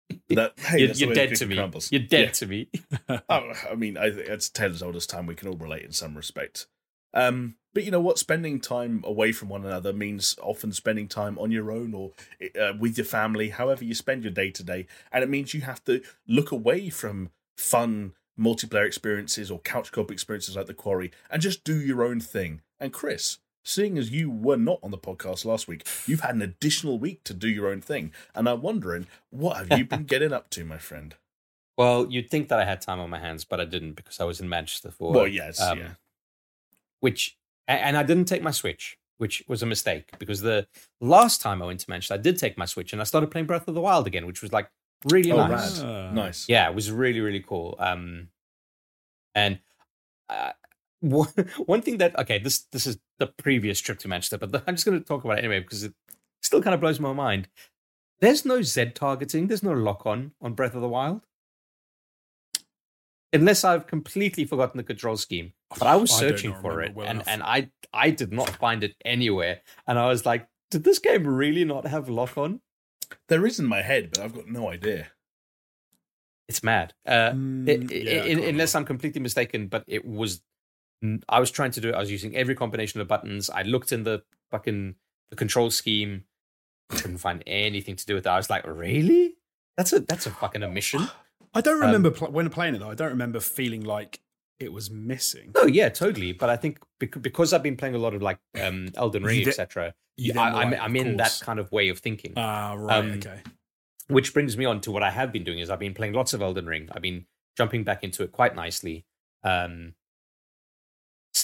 that, hey, you're that's the you're dead to me. You're dead to me. I mean, I think it's tale as old as time. We can all relate in some respect. Um, but you know what? Spending time away from one another means often spending time on your own or uh, with your family, however you spend your day to day. And it means you have to look away from fun multiplayer experiences or couch co-op experiences like the Quarry and just do your own thing. And Chris, seeing as you were not on the podcast last week, you've had an additional week to do your own thing. And I'm wondering, what have you been getting up to, my friend? Well, you'd think that I had time on my hands, but I didn't because I was in Manchester for. well, yes, um, yeah. Which and I didn't take my Switch, which was a mistake because the last time I went to Manchester, I did take my Switch and I started playing Breath of the Wild again, which was like really Oh, nice. rad. Ah. Nice. Yeah, it was really really cool. Um, and uh, one one thing that okay, this this is the previous trip to Manchester, but I'm just going to talk about it anyway because it still kind of blows my mind. There's no Z targeting. There's no lock on on Breath of the Wild. Unless I've completely forgotten the control scheme, but I was searching for it, well and enough. and I I did not find it anywhere, and I was like, did this game really not have lock on? There is in my head, but I've got no idea. It's mad. Uh, Mm, it- yeah, it- unless. I'm completely mistaken, but it was. I was trying to do it. I was using every combination of buttons. I looked in the fucking the control scheme. Couldn't find anything to do with it. I was like, really? That's a that's a fucking omission. I don't Um, remember pl- when playing it though. I don't remember feeling like it was missing. No, yeah, totally. But I think bec- because I've been playing a lot of like um, Elden Ring, etc. You I, were I'm, I'm in that kind of way of thinking. Ah, right. Um, okay. which brings me on to what I have been doing is I've been playing lots of Elden Ring. I've been jumping back into it quite nicely. Um,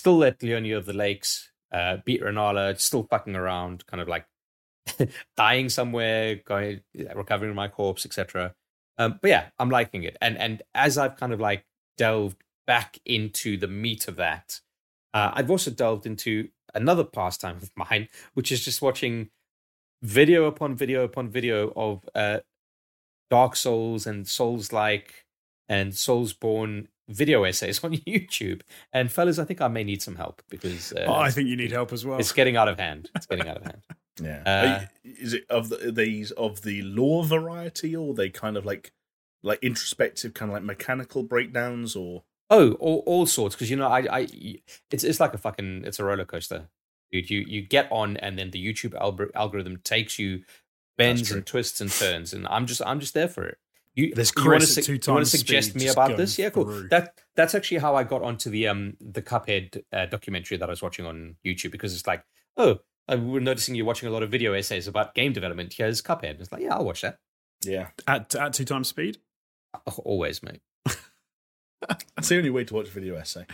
still at Liurnia of the Lakes, uh, beat Renala, still fucking around, kind of like dying somewhere, going recovering my corpse, etc. Um, but yeah, I'm liking it. And and as I've kind of like delved back into the meat of that, uh, I've also delved into another pastime of mine, which is just watching video upon video upon video of uh, Dark Souls and Souls like and Soulsborne video essays on YouTube. And fellas, I think I may need some help because uh, Oh, I think you need help as well. it's getting out of hand. It's getting out of hand. Yeah. Uh, you- is it of the, these of the lore variety, or they kind of like like introspective, kind of like mechanical breakdowns, or Oh, all, all sorts. Because you know, I, I, it's it's like a fucking, it's a roller coaster, dude. You you get on, and then the YouTube algor- algorithm takes you, bends and twists and turns, and I'm just I'm just there for it. You, There's you wanna Chris su- two you wanna suggest me about this? Yeah, cool. through. That that's actually how I got onto the um the Cuphead uh, documentary that I was watching on YouTube because it's like, oh, I was noticing you're watching a lot of video essays about game development. Here's Cuphead. It's like, yeah, I'll watch that. Yeah, At at two times speed. Always, mate. that's the only way to watch a video essay.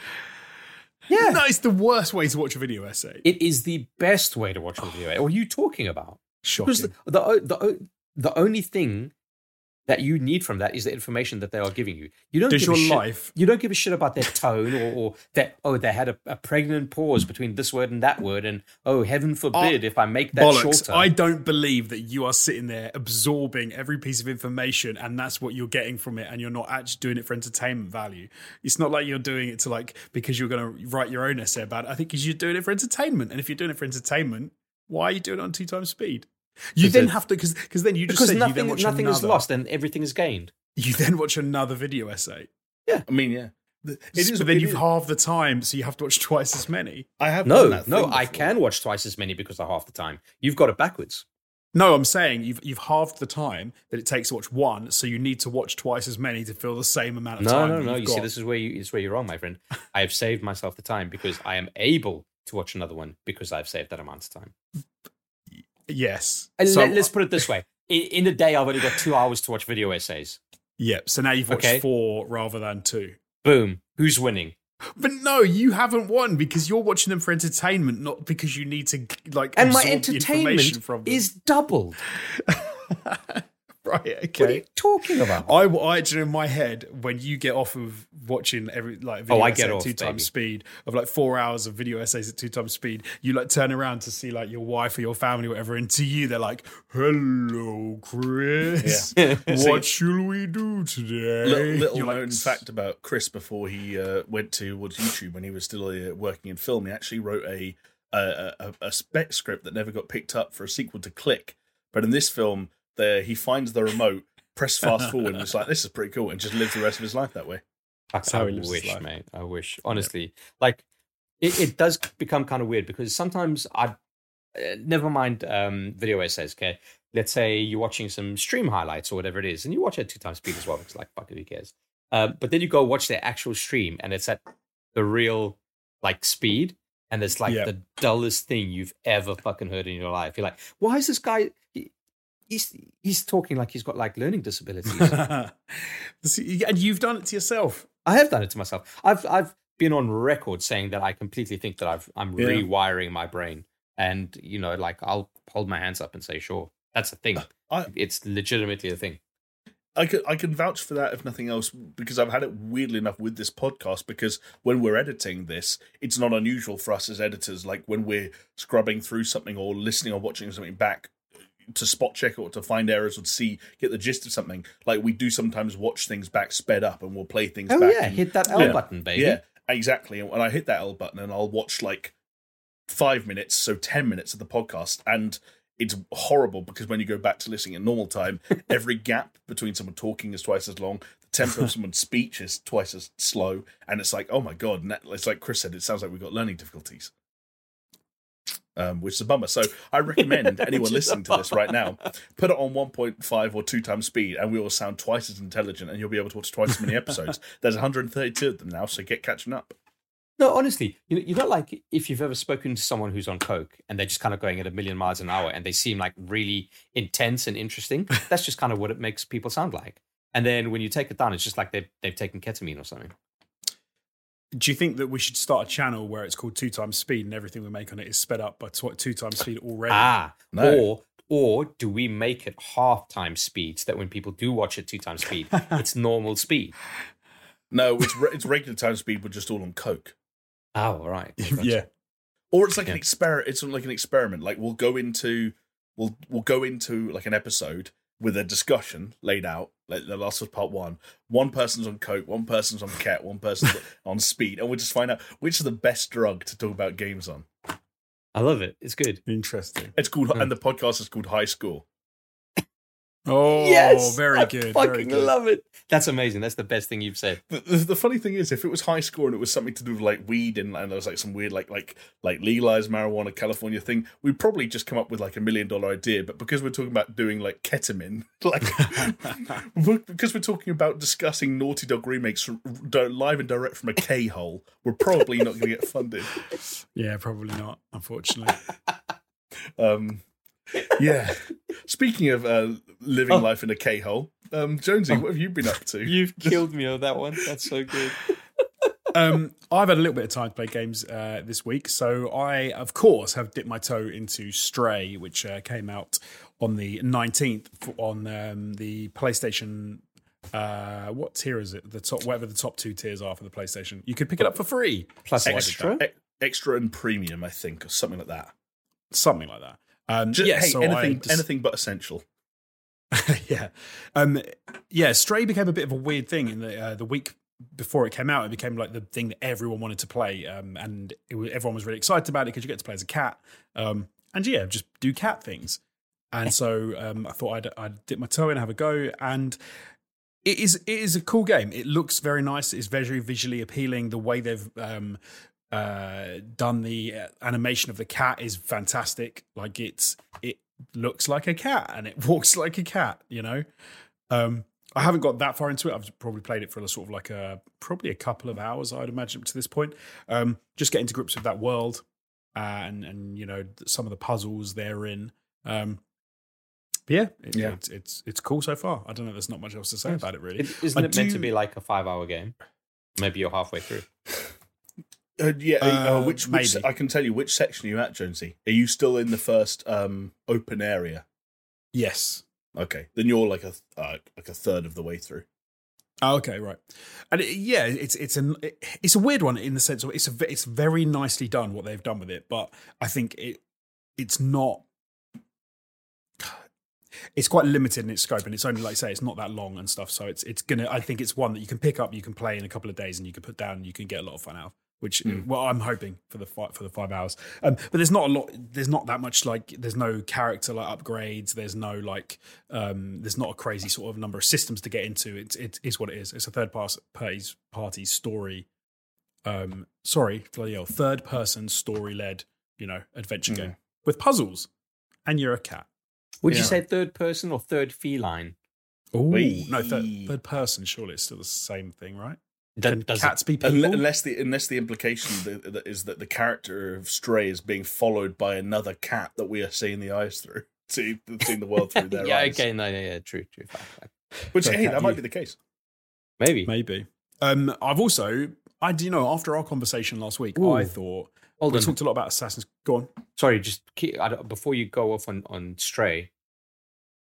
Yeah. No, it's the worst way to watch a video essay. It is the best way to watch a video. essay. What are you talking about? Shocking. Because the, the the the only thing that you need from that is the information that they are giving you. You don't Does give a your shit- life- You don't give a shit about their tone or, or that. Oh, they had a, a pregnant pause between this word and that word, and oh, heaven forbid ah, if I make that Bollocks. shorter. I don't believe that you are sitting there absorbing every piece of information and that's what you're getting from it and you're not actually doing it for entertainment value. It's not like you're doing it to like because you're going to write your own essay about it. I think because you're doing it for entertainment. And if you're doing it for entertainment, why are you doing it on two times speed? You then it- have to because because then you just because said you nothing then watch nothing another, is lost and everything is gained. You then watch another video essay. Yeah, I mean, yeah, it is. but then it you've is- halved the time, so you have to watch twice as many. I have No, no, thing I can watch twice as many because of half the time. You've got it backwards. No, I'm saying you've you've halved the time that it takes to watch one, so you need to watch twice as many to fill the same amount of No, time. no, that no. you've You see, this is where you is where you're wrong, my friend. I have saved myself the time because I am able to watch another one because I've saved that amount of time. Yes. And So- let, us put it this way: in, in a day, I've only got two hours to watch video essays. yeah. So now you've watched Okay. four rather than two. Boom. Who's winning? But no, you haven't won because you're watching them for entertainment, not because you need to like. And my the entertainment is doubled. right. What are Okay. you talking about? I, I actually in my head when you get off of watching every like video Oh, I get at off, two times speed of like four hours of video essays at two times speed, you like turn around to see like your wife or your family or whatever, and to you they're like, "Hello, Chris, what shall we do today?" Little, little You're like, known fact about Chris before he uh, went towards YouTube when he was still uh, working in film. He actually wrote a a, a a spec script that never got picked up for a sequel to Click. But in this film, there he finds the remote, press fast forward, and it's like this is pretty cool, and just lives the rest of his life that way. Fuck, how I he lives his wish, life. mate. I wish. Honestly, like it, it does become kind of weird because sometimes I, uh, never mind um, video essays. Okay, let's say you're watching some stream highlights or whatever it is, and you watch it at two times speed as well because like fuck it, who cares? Uh, but then you go watch the actual stream, and it's at the real like speed, and it's like Yeah. the dullest thing you've ever fucking heard in your life. You're like, why is this guy? He, he's he's talking like he's got like learning disabilities. And you've done it to yourself. I have done it to myself. I've I've been on record saying that I completely think that I've I'm Yeah. rewiring my brain, and you know, like I'll hold my hands up and say, sure, that's a thing. I- it's legitimately a thing. I can I can vouch for that if nothing else because I've had it weirdly enough with this podcast because when we're editing this, it's not unusual for us as editors like when we're scrubbing through something or listening or watching something back to spot check or to find errors or to see get the gist of something. Like we do sometimes watch things back sped up and we'll play things Oh back. yeah, and- hit that L Yeah. button, baby. yeah, exactly. And I hit that L button and I'll watch like five minutes, so 10 minutes of the podcast. And it's horrible because when you go back to listening in normal time, every gap between someone talking is twice as long. The tempo of someone's speech is twice as slow. And it's like, oh my God. It's like Chris said, it sounds like we've got learning difficulties. Um, which is a bummer. So I recommend anyone Which is a listening to this right now, put it on 1.5 or 2 times speed, and we will sound twice as intelligent, and you'll be able to watch twice as many episodes. There's 132 of them now, so get catching up. No, honestly, you know, you know, like if you've ever spoken to someone who's on coke and they're just kind of going at a million miles an hour and they seem like really intense and interesting. That's just kind of what it makes people sound like. And then when you take it down, it's just like they've they've taken ketamine or something. Do you think that we should start a channel where it's called two times speed and everything we make on it is sped up by tw- two times speed already? Ah, No. or or do we make it half time speed so that when people do watch it two times speed, it's normal speed? No, it's re- it's regular time speed, but just all on coke. Oh, all right. Gotcha. yeah. Or it's like an experiment. It's like an experiment. Like we'll go into we'll we'll go into like an episode with a discussion laid out. Like the Last of Us Part One. One person's on coke, one person's on cat, one person's on speed, and we'll just find out which is the best drug to talk about games on. I love it. It's good. Interesting. It's called, Hmm. and the podcast is called High School. Oh, yes, very I good. Fucking good. love it. That's amazing. That's the best thing you've said. The, the, the funny thing is, if it was high score and it was something to do with like weed and, and there was like some weird like like like legalized marijuana California thing, we'd probably just come up with like a million dollar idea. But because we're talking about doing like ketamine, like because we're talking about discussing Naughty Dog remakes from, di- live and direct from a K hole, we're probably not going to get funded. Yeah, probably not. Unfortunately. Um, yeah. Speaking of uh, living Oh. life in a K hole, um, Jonesy, what have you been up to? You've killed me on that one. That's so good. um, I've had a little bit of time to play games uh, this week, so I, of course, have dipped my toe into Stray, which uh, came out on the nineteenth on um, the PlayStation. Uh, what tier is it? The top, whatever the top two tiers are for the PlayStation. You could pick it up for free, Plus So I did extra. Extra and premium, I think, or something like that. something like that. Um, Just, yeah, hey, so anything, just- anything but essential. yeah, um, yeah. Stray became a bit of a weird thing in the uh, the week before it came out. It became like the thing that everyone wanted to play, um, and it, was- everyone was really excited about it because you get to play as a cat, um, and yeah, just do cat things. And so um, I thought I'd, I'd dip my toe in, have a go, and it is it is a cool game. It looks very nice. It's very visually appealing. The way they've um, uh, done the uh, animation of the cat is fantastic. Like it's it looks like a cat and it walks like a cat. You know, um, I haven't got that far into it. I've probably played it for a sort of like a probably a couple of hours. I'd imagine up to this point. Um, just getting to grips with that world and and you know some of the puzzles therein. Um, but yeah, it, Yeah. It's, it's it's cool so far. I don't know. There's not much else to say about it really. It, isn't I it meant to be like a five-hour game? Maybe you're halfway through. Uh, yeah, uh, Uh, which, which maybe. I can tell you which section you're you at, Jonesy? Are you still in the first um, open area? Yes. Okay, then you're like a uh, like a third of the way through. Oh, okay, right, and it, yeah, it's it's an it's a weird one in the sense of it's a it's very nicely done what they've done with it, but I think it it's not. It's quite limited in its scope, and it's only like I say, it's not that long and stuff. So it's it's gonna. I think it's one that you can pick up, you can play in a couple of days, and you can put down, and you can get a lot of fun out. of, Which Mm. well, I'm hoping for the five for the five hours. Um, but there's not a lot. There's not that much like. There's no character like upgrades. There's no like. Um, there's not a crazy sort of number of systems to get into. It's it is what it is. It's a third party's party story. Um, sorry, bloody hell, third person story led. You know, adventure Mm. game with puzzles, and you're a cat. Would you say third person or third feline? Oh no, third, third person. Surely it's still the same thing, right? Does- Can does it- cats be people? Unless the unless the implication that, that is that the character of Stray is being followed by another cat that we are seeing the eyes through, see, seeing the world through their yeah, eyes. Yeah, okay, no, yeah, yeah, true, true, fine, fine. Which So hey, that might you. be the case. Maybe. Maybe. Um, I've also, I do you know, after our conversation last week, Ooh. I thought Hold we on. talked a lot about Assassin's. Go on. Sorry, just keep, I don't- before you go off on on Stray,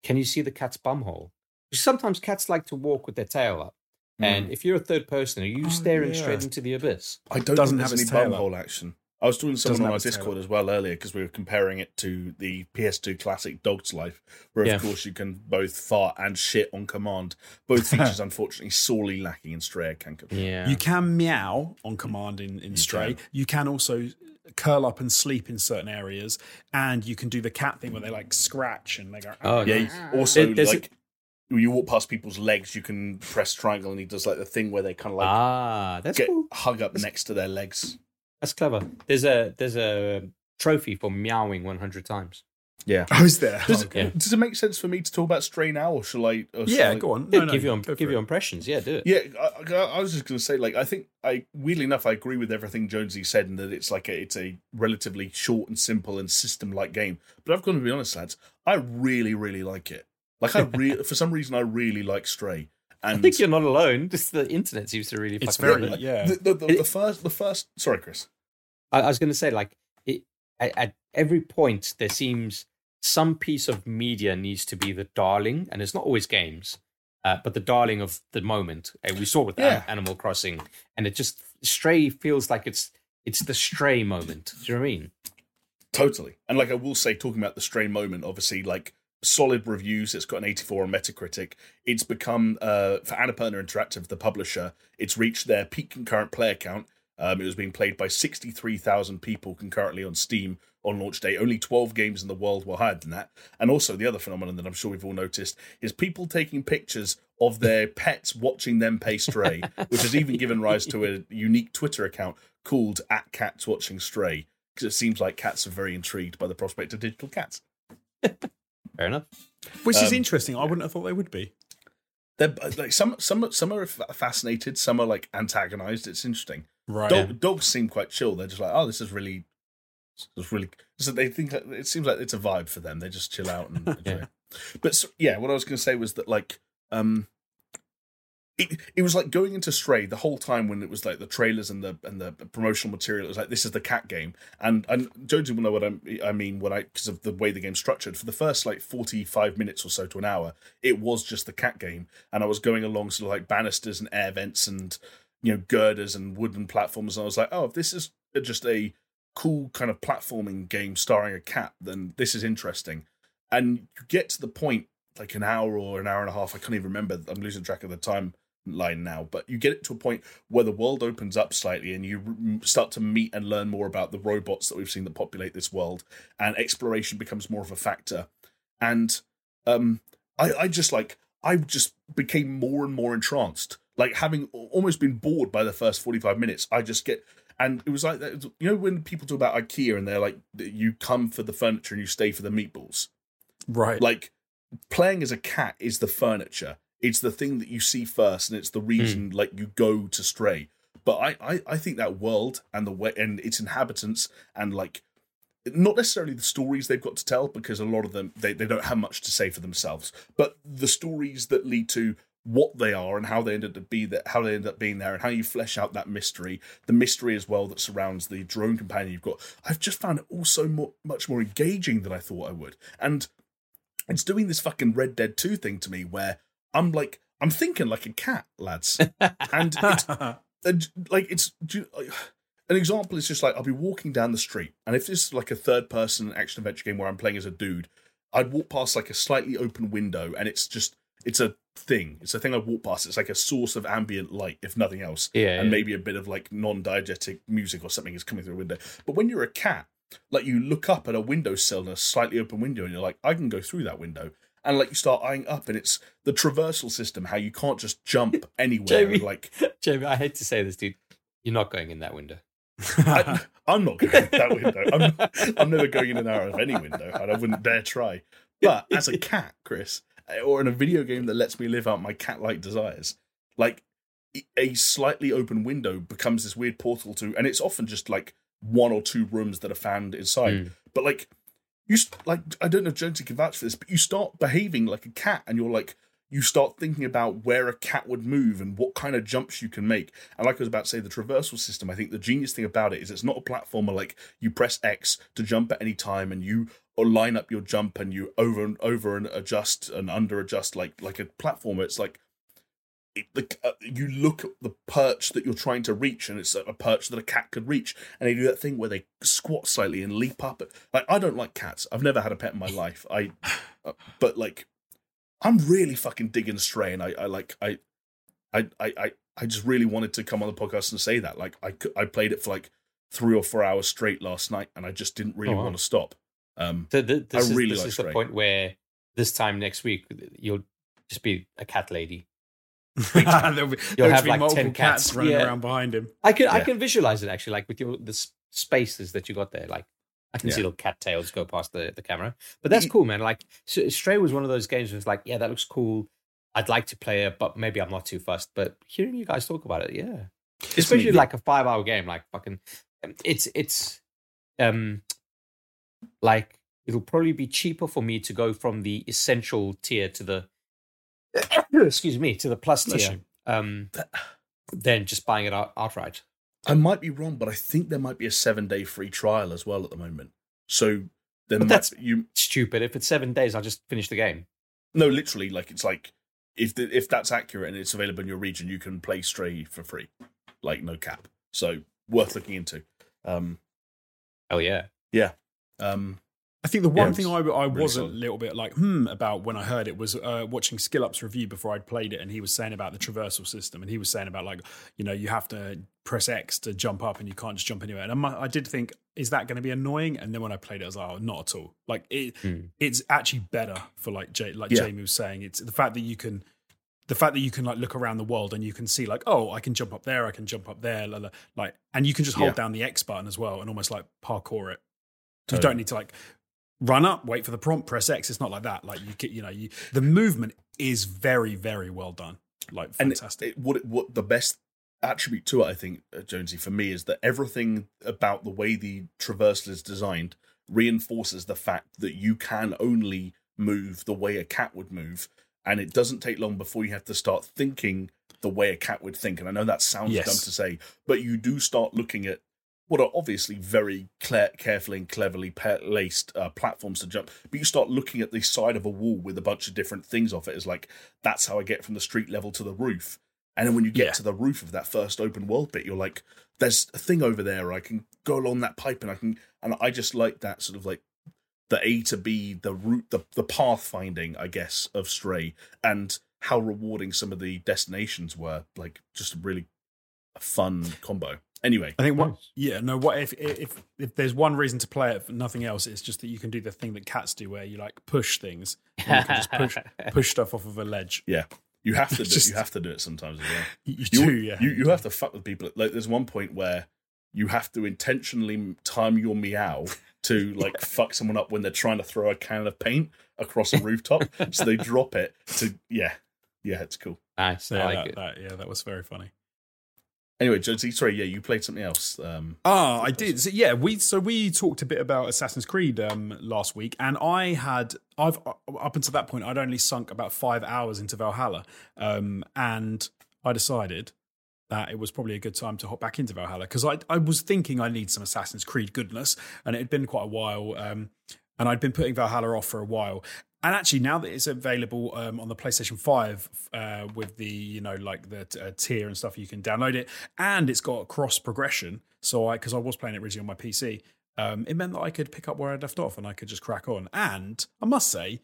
can you see the cat's bumhole? Sometimes cats like to walk with their tail up, and hmm. if you're a third person, are you Oh, staring yeah. straight into the abyss? I don't Doesn't think have any tail up. bumhole action. I was doing someone on have our Discord as well earlier because we were comparing it to the PS2 classic Dog's Life, where Yeah. of course you can both fart and shit on command. Both features, unfortunately, sorely lacking in Stray. Can confirm. Yeah. You can meow on command in, in Stray. can. You can also curl up and sleep in certain areas, and you can do the cat thing where they like scratch and they go. Oh, Yeah. nice. Also, There- there's a- like when you walk past people's legs, you can press triangle, and he does like the thing where they kind of like ah, that's get cool. hug up next to their legs. That's clever. There's a there's a trophy for meowing 100 times. Yeah. I was there? Does, Okay. it, does it make sense for me to talk about Stray now, or shall I? Or shall Yeah, I- go on. Yeah, No, no, give you go give for you impressions. Yeah, do it. Yeah, I, I- I was just going to say, like, I think I weirdly enough, I agree with everything Jonesy said, and that it's like a, it's a relatively short and simple and system-like game. But I've got to be honest, lads, I really, really like it. Like, I really, for some reason, I really like Stray. And I think you're not alone. Just the internet seems to really. It's fucking very- love it. yeah. the, the, the, It- the first, the first. Sorry, Chris. I, I was going to say, like, it, at, at every point, there seems some piece of media needs to be the darling, and it's not always games, uh, but the darling of the moment. Uh, we saw with Yeah. Animal Crossing, and it just Stray feels like it's it's the Stray moment. Do you know what I mean? Totally. And like I will say, talking about the Stray moment, obviously, like solid reviews. It's got an 84 on Metacritic. It's become uh, for Annapurna Interactive, the publisher. It's reached their peak concurrent player count. Um, it was being played by 63,000 people concurrently on Steam, on launch day. Only 12 games in the world were higher than that. And also, the other phenomenon that I'm sure we've all noticed is people taking pictures of their pets watching them pay Stray, which has even given rise to a unique Twitter account called at Cats Watching Stray, because it seems like cats are very intrigued by the prospect of digital cats. Fair enough. Which is Um, interesting. I wouldn't have thought they would be. They're like some some some are fascinated, some are like antagonized. It's interesting. Right. Dog, Dogs seem quite chill. They're just like, oh, this is really, is really. So they think it seems like it's a vibe for them. They just chill out and enjoy. Yeah. But so, yeah, what I was going to say was that like, um, it it was like going into Stray the whole time when it was like the trailers and the and the promotional material. It was like this is the cat game, and and Jonesy will know what I'm, I mean when I because of the way the game's structured. For the first like forty five minutes or so to an hour, it was just the cat game, and I was going along sort of like banisters and air vents and you know girders and wooden platforms, and I was like, oh, if this is just a cool kind of platforming game starring a cat, then this is interesting. And you get to the point like an hour or an hour and a half. I can't even remember. I'm losing track of the timeline now. But you get it to a point where the world opens up slightly, and you start to meet and learn more about the robots that we've seen that populate this world, and exploration becomes more of a factor. And um, I, I just like I just became more and more entranced. Like having almost been bored by the first 45 minutes, I just get and it was like that. You know when people talk about IKEA and they're like, you come for the furniture and you stay for the meatballs. Right. Like playing as a cat is the furniture. It's the thing that you see first, and it's the hmm. reason like you go to Stray. But I, I, I think that world and the way and its inhabitants and like not necessarily the stories they've got to tell because a lot of them they, they don't have much to say for themselves but the stories that lead to what they are and how they ended up be that how they end up being there and how you flesh out that mystery the mystery as well that surrounds the drone companion you've got. I've just found it all so mo- much more engaging than i thought i would. And it's doing this fucking red dead 2 thing to me where i'm like i'm thinking like a cat lads. And it's and, like it's an example is just like I'll be walking down the street, and if this is like a third person action adventure game where I'm playing as a dude, I'd walk past like a slightly open window, and it's just it's a thing. It's a thing I walk past. It's like a source of ambient light, if nothing else, Yeah. and maybe a bit of like non-diegetic music or something is coming through a window. But when you're a cat, like you look up at a windowsill in a slightly open window, and you're like, I can go through that window. And like you start eyeing up, and it's the traversal system, how you can't just jump anywhere. Jamie. and, like Jamie, I hate to say this, dude. You're not going in that window. I, I'm not going in that window. I'm, I'm never going in and out of any window, and I wouldn't dare try. But as a cat, Chris, or in a video game that lets me live out my cat-like desires, like a slightly open window becomes this weird portal to, and it's often just like one or two rooms that are found inside. Mm. But like you, like I don't know if Jonesy can vouch for this, but you start behaving like a cat, and you're like you start thinking about where a cat would move and what kind of jumps you can make. And like I was about to say, the traversal system, I think the genius thing about it is it's not a platformer like you press X to jump at any time and you or line up your jump and you over and over and adjust and under adjust like like a platformer. It's like it, the, uh, you look at the perch that you're trying to reach, and it's a, perch that a cat could reach, and they do that thing where they squat slightly and leap up. Like I don't like cats. I've never had a pet in my life. I, uh, but like, I'm really fucking digging Stray, and I, I like I, I, I, I, I just really wanted to come on the podcast and say that. Like I, I played it for like three or four hours straight last night, and I just didn't really Oh, wow. want to stop. Um, So th- this is, really this like is the point where this time next week you'll just be a cat lady. there'll be, there'll have like 10 cats, cats. running Yeah. around behind him. I can I can visualize it actually, like with your the spaces that you got there. Like I can see little cattails go past the, the camera. But that's cool, man. Like so Stray was one of those games where it's like, yeah, that looks cool. I'd like to play it, but maybe I'm not too fussed. But hearing you guys talk about it, yeah, especially like a five hour game, like fucking, it's it's um like it'll probably be cheaper for me to go from the essential tier to the excuse me to the plus tier um than just buying it out, outright. I might be wrong, but I think there might be a seven day free trial as well at the moment. So then that's- you Stupid. If it's seven days, I'll just finish the game. no, literally, like it's like if the, if that's accurate and it's available in your region, you can play Stray for free, like no cap. So worth looking into. Um, Oh yeah, yeah. um, I think the one Yeah, thing I, I really was a little bit like hmm about when I heard it was uh, watching SkillUp's review before I'd played it, and he was saying about the traversal system, and he was saying about like you know you have to press X to jump up, and you can't just jump anywhere. And I'm, I did think, is that going to be annoying? And then when I played it, I was like, oh, not at all. Like it, Hmm. it's actually better for like Jay, like Yeah. Jamie was saying. It's the fact that you can. The fact that you can like look around the world and you can see like oh I can jump up there I can jump up there la, la, like and you can just hold Yeah. down the X button as well and almost like parkour it you don't need to like run up, wait for the prompt, press X. It's not like that. Like you, you know, you, the movement is very, very well done. Like it- fantastic. it- what what the best attribute to it, I think, uh, Jonesy, for me, is that everything about the way the traversal is designed reinforces the fact that you can only move the way a cat would move, and it doesn't take long before you have to start thinking the way a cat would think. And I know that sounds Yes. dumb to say, but you do start looking at what are obviously very cle- carefully and cleverly pa- laced uh, platforms to jump. But you start looking at the side of a wall with a bunch of different things off it. As like that's how I get from the street level to the roof. And then when you get Yeah. to the roof of that first open world bit, you're like, "There's a thing over there. I can go along that pipe, and I can." And I just like that sort of like the A to B, the route, the the path finding, I guess, of Stray, and how rewarding some of the destinations were. Like just a really fun combo. Anyway, I think what, Nice. yeah, no, what if, if, if there's one reason to play it for nothing else, it's just that you can do the thing that cats do where you like push things. And you can just push, push stuff off of a ledge. Yeah, you have to do Just- you have to do it sometimes as well. You, you You, do, yeah. you you have to fuck with people. Like there's one point where you have to intentionally time your meow to like fuck someone up when they're trying to throw a can of paint across a rooftop. so they drop it to yeah, yeah, it's cool. nice. I yeah, like that, it. that- yeah, that was very funny. Anyway, Jonesy, sorry, yeah, you played something else. Um, Ah, I did. So, yeah, we so we talked a bit about Assassin's Creed um, last week, and I had I've up until that point I'd only sunk about five hours into Valhalla, um, and I decided that it was probably a good time to hop back into Valhalla because I I was thinking I need some Assassin's Creed goodness, and it had been quite a while, um, and I'd been putting Valhalla off for a while. And actually, now that it's available um, on the PlayStation Five uh, with the you know like the uh, tier and stuff, you can download it, and it's got cross progression. So I because I was playing it originally on my PC, um, it meant that I could pick up where I left off and I could just crack on. And I must say,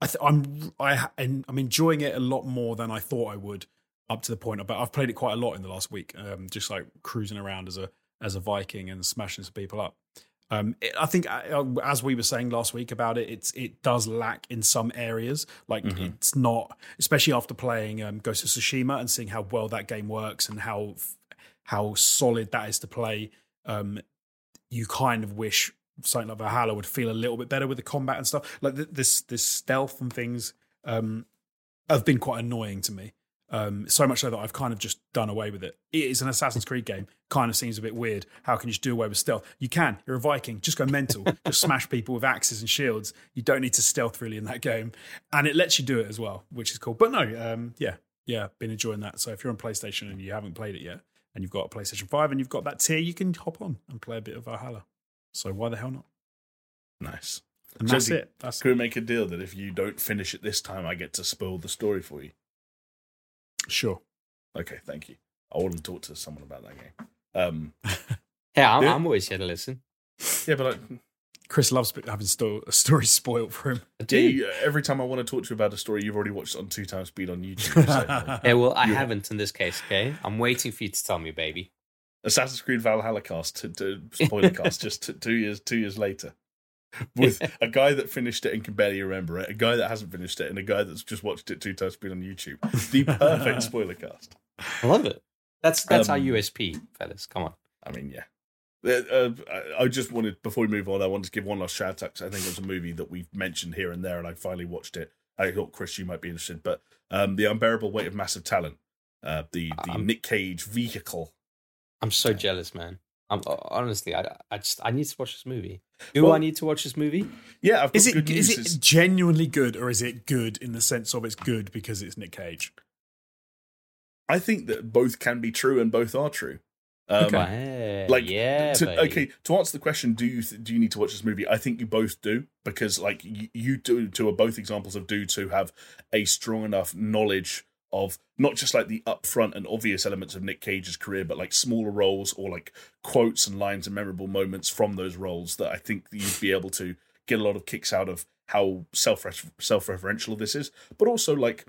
I th- I'm I I'm enjoying it a lot more than I thought I would. Up to the point, but I've played it quite a lot in the last week, um, just like cruising around as a as a Viking and smashing some people up. Um, it, I think, uh, as we were saying last week about it, it's it does lack in some areas. Like it's not, especially after playing um, Ghost of Tsushima and seeing how well that game works and how how solid that is to play. Um, you kind of wish something like Valhalla would feel a little bit better with the combat and stuff. Like th- this this stealth and things um, have been quite annoying to me. Um, so much so that I've kind of just done away with it. It is an Assassin's Creed game. Kind of seems a bit weird. How can you just do away with stealth? You can. You're a Viking. Just go mental. just smash people with axes and shields. You don't need to stealth really in that game, and it lets you do it as well, which is cool. But no, um, yeah, yeah, been enjoying that. So if you're on PlayStation and you haven't played it yet, and you've got a PlayStation Five and you've got that tier, you can hop on and play a bit of Valhalla. So why the hell not? nice. And So that's it. That's Could we make a deal that if you don't finish it this time, I get to spoil the story for you? Sure. Okay, thank you. I want to talk to someone about that game. Um, Hey, I'm, Yeah. I'm always here to listen. yeah, but I, Chris loves having sto- a story spoiled for him. I Yeah, do. you, every time I want to talk to you about a story, you've already watched it on two times speed on YouTube. So, Yeah, well, I You- haven't in this case. Okay, I'm waiting for you to tell me, baby. Assassin's Creed Valhalla cast to, to spoiler cast just t- two years two years later, with a guy that finished it and can barely remember it, a guy that hasn't finished it, and a guy that's just watched it two times speed on YouTube. The perfect spoiler cast. I love it. That's that's our Um, USP, fellas. Come on. I mean, yeah. Uh, uh, I- I just wanted before we move on, I wanted to give one last shout out. 'cause I think it was a movie that we've mentioned here and there, and I finally watched it. I thought Chris, you might be interested, but um, the unbearable weight of massive talent, uh, the the Um, Nick Cage vehicle. I'm so jealous, man. I'm honestly, I, I just I need to watch this movie. Do Well- I need to watch this movie? Yeah, I've got Is it good is it genuinely good or is it good in the sense of it's good because it's Nick Cage? I think that both can be true and both are true. Um, Yeah, like, yeah, to, baby. okay, to answer the question, do you th- do you need to watch this movie? I think you both do because like you, you do two are both examples of dudes who have a strong enough knowledge of not just like the upfront and obvious elements of Nick Cage's career, but like smaller roles or like quotes and lines and memorable moments from those roles that I think you'd be able to get a lot of kicks out of how self self referential this is, but also like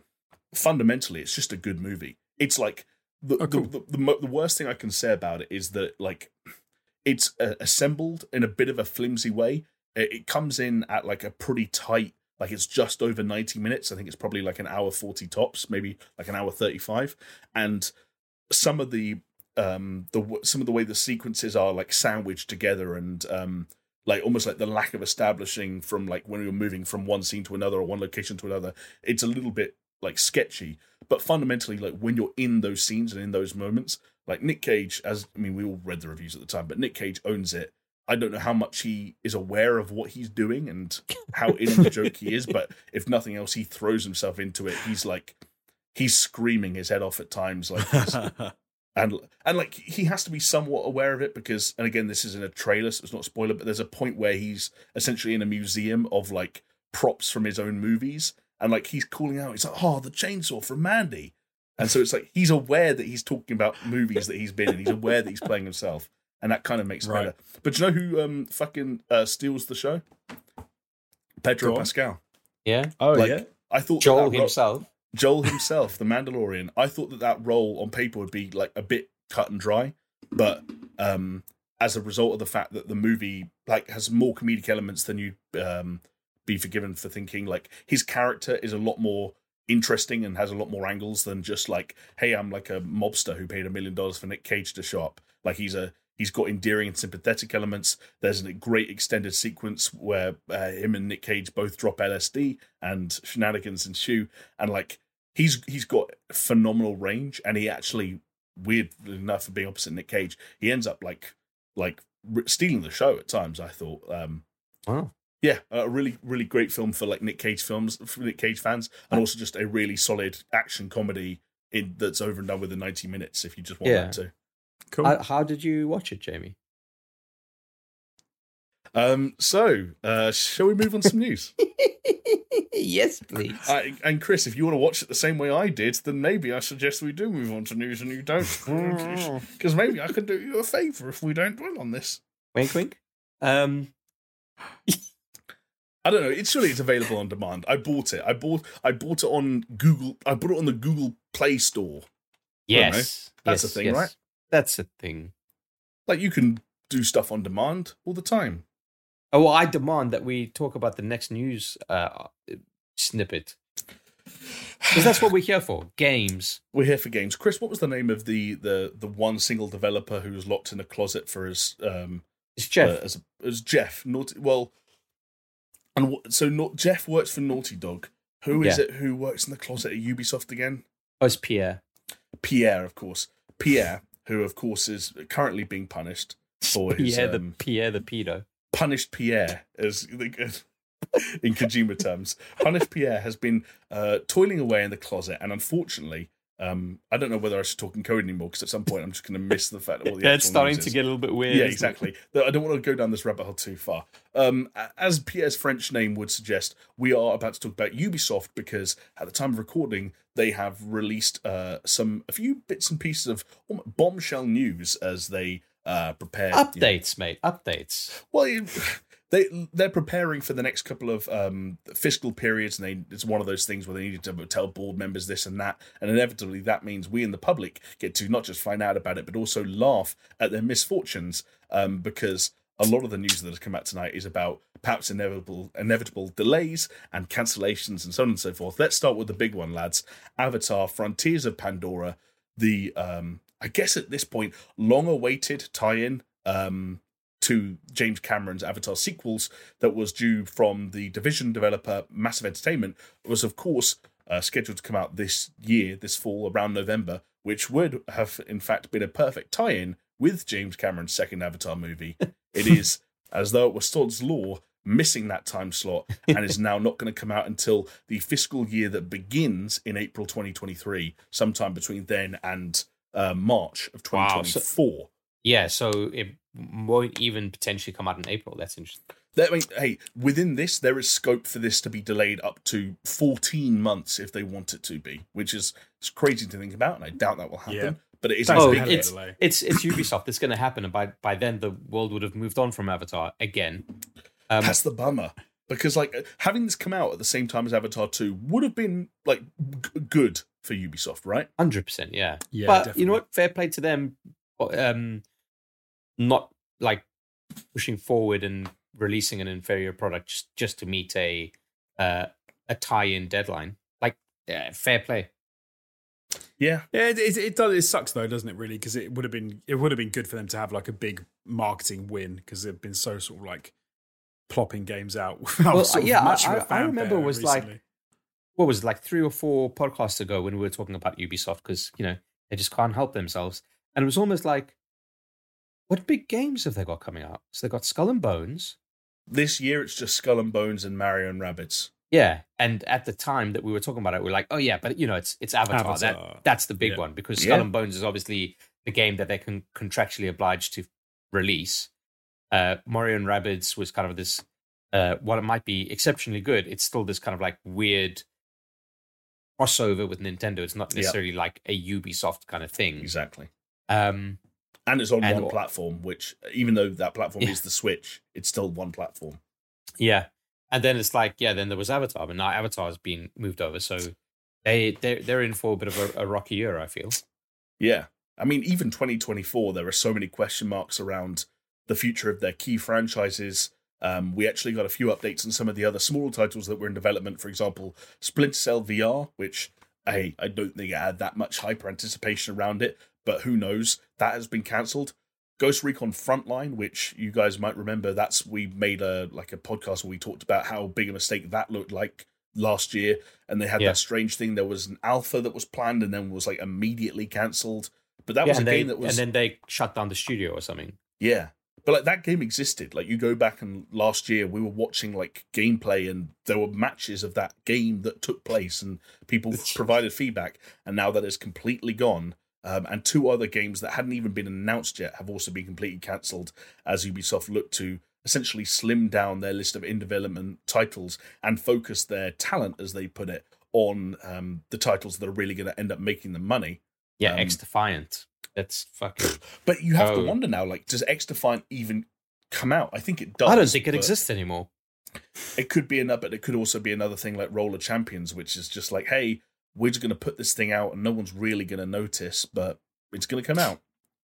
fundamentally, it's just a good movie. It's like the Oh, cool. the, the, the, the worst thing I can say about it is that like it's uh, assembled in a bit of a flimsy way. It, it comes in at like a pretty tight, like it's just over ninety minutes. I think it's probably like an hour forty tops, maybe like an hour thirty five, and some of the um the some of the way the sequences are like sandwiched together and um like almost like the lack of establishing from like when were moving from one scene to another or one location to another it's a little bit like sketchy. But fundamentally like when you're in those scenes and in those moments like nick cage as i mean we all read the reviews at the time but nick cage owns it i don't know how much he is aware of what he's doing and how in the joke he is but if nothing else he throws himself into it. He's like he's screaming his head off at times like and and like he has to be somewhat aware of it because and again this is in a trailer so it's not a spoiler but there's a point where he's essentially in a museum of like props from his own movies and like he's calling out he's like oh the chainsaw from mandy. And so it's like he's aware that he's talking about movies that he's been in. He's aware that he's playing himself and that kind of makes it Right. better but you know who um fucking uh, steals the show pedro pascal Yeah. oh Like, yeah. i thought Joel that ro- himself. Joel himself, the Mandalorian. I thought that that role on paper would be like a bit cut and dry, but um, as a result of the fact that the movie like has more comedic elements than you'd um, be forgiven for thinking, like his character is a lot more interesting and has a lot more angles than just like, hey, I'm like a mobster who paid a million dollars for Nick Cage to show up. Like he's a he's got endearing and sympathetic elements. There's a great extended sequence where uh, him and Nick Cage both drop LSD and shenanigans ensue, and like he's he's got phenomenal range, and he actually weird enough for being opposite Nick Cage, he ends up like like stealing the show at times. I thought. Um, Wow. yeah, a really, really great film for like Nick Cage films, for Nick Cage fans, and also just a really solid action comedy in that's over and done with the ninety minutes. If you just want Yeah. that to. Cool. How, how did you watch it, Jamie? Um, so, uh, shall we move on to some news? yes, please. I, and Chris, if you want to watch it the same way I did, then maybe I suggest we do move on to news and you don't, because maybe I could do you a favour if we don't dwell on this. wink, wink. Um, I don't know. It's surely it's available on demand. I bought it. I bought. I bought it on Google. I bought it on the Google Play Store. yes, That's yes, a thing, yes. right? That's a thing. Like you can do stuff on demand all the time. Oh, well, I demand that we talk about the next news uh, snippet because that's what we're here for. Games. We're here for games. Chris, what was the name of the the the one single developer who was locked in a closet for his um It's Jeff. uh, as as Jeff Naughty? Well, and so not, Jeff works for Naughty Dog. Who is Yeah. it who works in the closet at Ubisoft again? oh, it's Pierre. Pierre, of course. Pierre, who of course is currently being punished for his Pierre um, the Pierre the pedo. punished Pierre, as in Kojima terms. Punished Pierre has been uh, toiling away in the closet, and unfortunately, um, I don't know whether I should talk in code anymore because at some point I'm just going to miss the fact that what the Yeah, it's starting news to get a little bit weird. Yeah, exactly. I don't want to go down this rabbit hole too far. Um, as Pierre's French name would suggest, we are about to talk about Ubisoft because at the time of recording, they have released uh, some a few bits and pieces of bombshell news as they uh, prepare you know, Updates, mate. Updates. well, you- they they're preparing for the next couple of um, fiscal periods, and they it's one of those things where they need to tell board members this and that, and inevitably that means we in the public get to not just find out about it, but also laugh at their misfortunes, um, because a lot of the news that has come out tonight is about perhaps inevitable inevitable delays and cancellations and so on and so forth. Let's start with the big one, lads. Avatar: Frontiers of Pandora, the um, I guess at this point long-awaited tie-in. Um, to James Cameron's Avatar sequels that was due from the Division developer Massive Entertainment was, of course, uh, scheduled to come out this year, this fall, around November, which would have, in fact, been a perfect tie in with James Cameron's second Avatar movie. it is as though it was Sod's Law missing that time slot and is now not going to come out until the fiscal year that begins in April 2023, sometime between then and uh, March of Wow, so- 2024. Yeah, so it won't even potentially come out in April. That's interesting. That, I mean, hey, within this, there is scope for this to be delayed up to 14 months if they want it to be, which is it's crazy to think about, and I doubt that will happen. Yeah. But it is a Oh, big having it's, it's it's Ubisoft. It's going to happen, and by by then the world would have moved on from Avatar again. Um, That's the bummer because like having this come out at the same time as Avatar 2 would have been like g- good for Ubisoft, right? Hundred percent, yeah. Yeah, but definitely. you know what? Fair play to them. Um, not like pushing forward and releasing an inferior product just just to meet a uh, a tie-in deadline. Like, yeah, fair play. Yeah. Yeah, it, it, it does. It sucks though, doesn't it? Really, because it would have been it would have been good for them to have like a big marketing win because they've been so sort of like plopping games out Well, sort of yeah, I- much of a I- I remember fanfare it was like- What was it, like three or four podcasts ago when we were talking about Ubisoft because you know they just can't help themselves, and it was almost like, what big games have they got coming out? So they got Skull and Bones. This year it's just Skull and Bones and Mario and Rabbids. Yeah, and at the time that we were talking about it, we are like, oh yeah, but you know, it's it's Avatar. That that's the big Yeah. one because Skull Yeah. and Bones is obviously the game that they can contractually obliged to release. Uh, Mario and Rabbids was kind of this. Uh, while it might be exceptionally good, it's still this kind of like weird crossover with Nintendo. It's not Yeah. necessarily like a Ubisoft kind of thing. Exactly. Um, And it's on And- one platform, which even though that platform Yeah. is the Switch, it's still one platform. yeah, and then it's like, yeah, then there was Avatar, but now Avatar has been moved over, so they they're, they're in for a bit of a, a rocky year. I feel. Yeah. I mean, even 2024, there are so many question marks around the future of their key franchises. Um, we actually got a few updates on some of the other smaller titles that were in development. For example, Splinter Cell VR, which I, I don't think it had that much hyper anticipation around it, but who knows? That has been cancelled. Ghost Recon Frontline, which you guys might remember, that's we made a like a podcast where we talked about how big a mistake that looked like last year, and they had Yeah. that strange thing. There was an alpha that was planned and then was like immediately cancelled. But that yeah, was a they, game that was and then they shut down the studio or something. yeah. But like that game existed. Like you go back and last year we were watching like gameplay and there were matches of that game that took place and people provided feedback. And now that is completely gone. Um, and two other games that hadn't even been announced yet have also been completely cancelled as Ubisoft looked to essentially slim down their list of in development titles and focus their talent, as they put it, on um, the titles that are really going to end up making them money. Yeah, Um, X Defiant. That's fucking. But you have Oh. to wonder now, like, does X Defiant even come out? I think it does. I don't think it exists anymore. It could be another, but it could also be another thing like Roller Champions, which is just like, hey, we're just going to put this thing out and no one's really going to notice, but it's going to come out.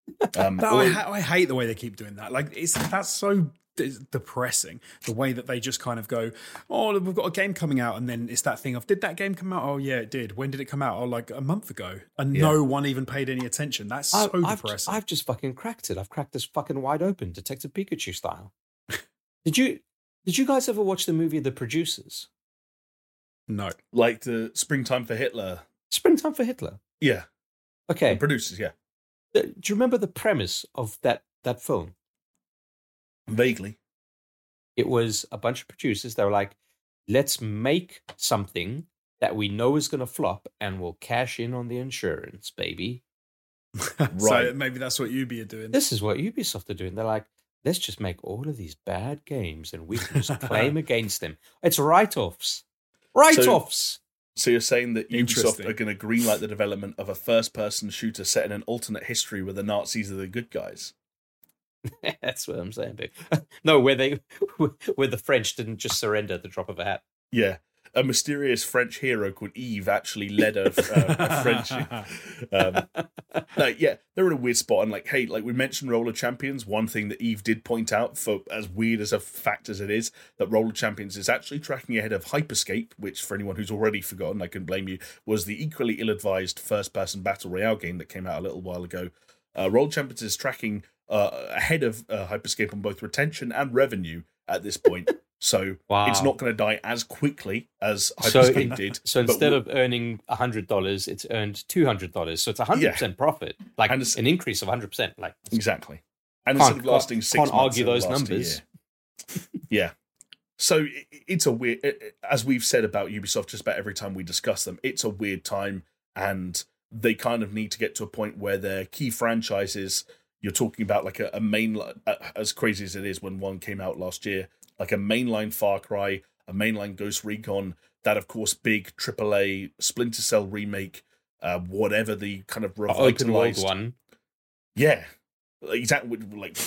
Um, But or- I, I hate the way they keep doing that. Like it's that's so d- depressing. The way that they just kind of go, "Oh, we've got a game coming out," and then it's that thing of, "Did that game come out?" Oh, yeah, it did. When did it come out? Oh, like a month ago, and Yeah. no one even paid any attention. That's I- so I've, depressing. I've just fucking cracked it. I've cracked this fucking wide open, Detective Pikachu style. did you did you guys ever watch the movie The Producers? no, like the Springtime for Hitler. Springtime for Hitler. Yeah. Okay. The producers, yeah. Do you remember the premise of that that film? Vaguely. It was a bunch of producers They were like, let's make something that we know is going to flop and we'll cash in on the insurance, baby. so Right. maybe that's what Ubi are doing. This is what Ubisoft are doing. They're like, let's just make all of these bad games and we can just claim against them. It's write offs. Write offs. So you're saying that Ubisoft Interesting. are going to greenlight the development of a first-person shooter set in an alternate history where the Nazis are the good guys? That's what I'm saying, dude. no, where they, where the French didn't just surrender at the drop of a hat. Yeah. A mysterious French hero called Yves actually led a, a, a French. Um, no, yeah, they're in a weird spot. And like, hey, like we mentioned Roller Champions, one thing that Yves did point out, for as weird as a fact as it is, that Roller Champions is actually tracking ahead of Hyperscape, which for anyone who's already forgotten, I can blame you, was the equally ill-advised first-person battle royale game that came out a little while ago. Uh, Roller Champions is tracking uh, ahead of uh, Hyperscape on both retention and revenue at this point. So Wow. it's not going to die as quickly as So Hyperscape in- did. So instead of earning hundred dollars, it's earned two hundred dollars. So it's a hundred percent profit, like And an increase of hundred percent. Like exactly, and Can't- instead of lasting can't six months, argue those numbers. yeah. So i- it's a weird, i- i- as we've said about Ubisoft just about every time we discuss them, it's a weird time, and they kind of need to get to a point where their key franchises. You're talking about like a, a main, as crazy as it is when one came out last year, like a mainline Far Cry, a mainline Ghost Recon, that of course big AAA Splinter Cell remake, uh, whatever the kind of The open world revitalized one. yeah, exactly. Like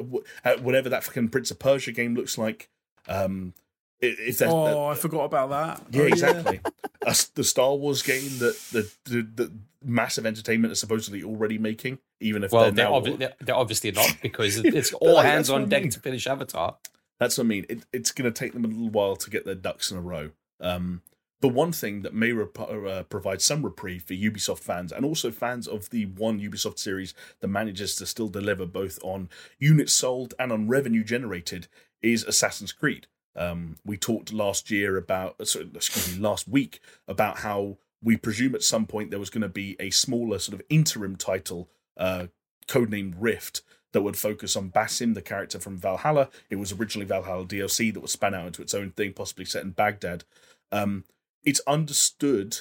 uh, whatever that fucking Prince of Persia game looks like. Um, if that, Oh, I forgot about that. yeah, Oh, exactly. A s the Star Wars game that the, the the massive entertainment is supposedly already making, even if Well, they're they're, now. obvi- they're, they're obviously not because it's all like, hands that's what on I deck mean. to finish Avatar. That's what I mean. It, it's going to take them a little while to get their ducks in a row. Um, but one thing that may rep- uh, provide some reprieve for Ubisoft fans and also fans of the one Ubisoft series that manages to still deliver both on units sold and on revenue generated is Assassin's Creed. Um, we talked last year about, uh, excuse me, last week about how we presume at some point there was going to be a smaller sort of interim title, uh, codenamed Rift, that would focus on Basim, the character from Valhalla. It was originally Valhalla DLC that was spun out into its own thing, possibly set in Baghdad. Um, it's understood,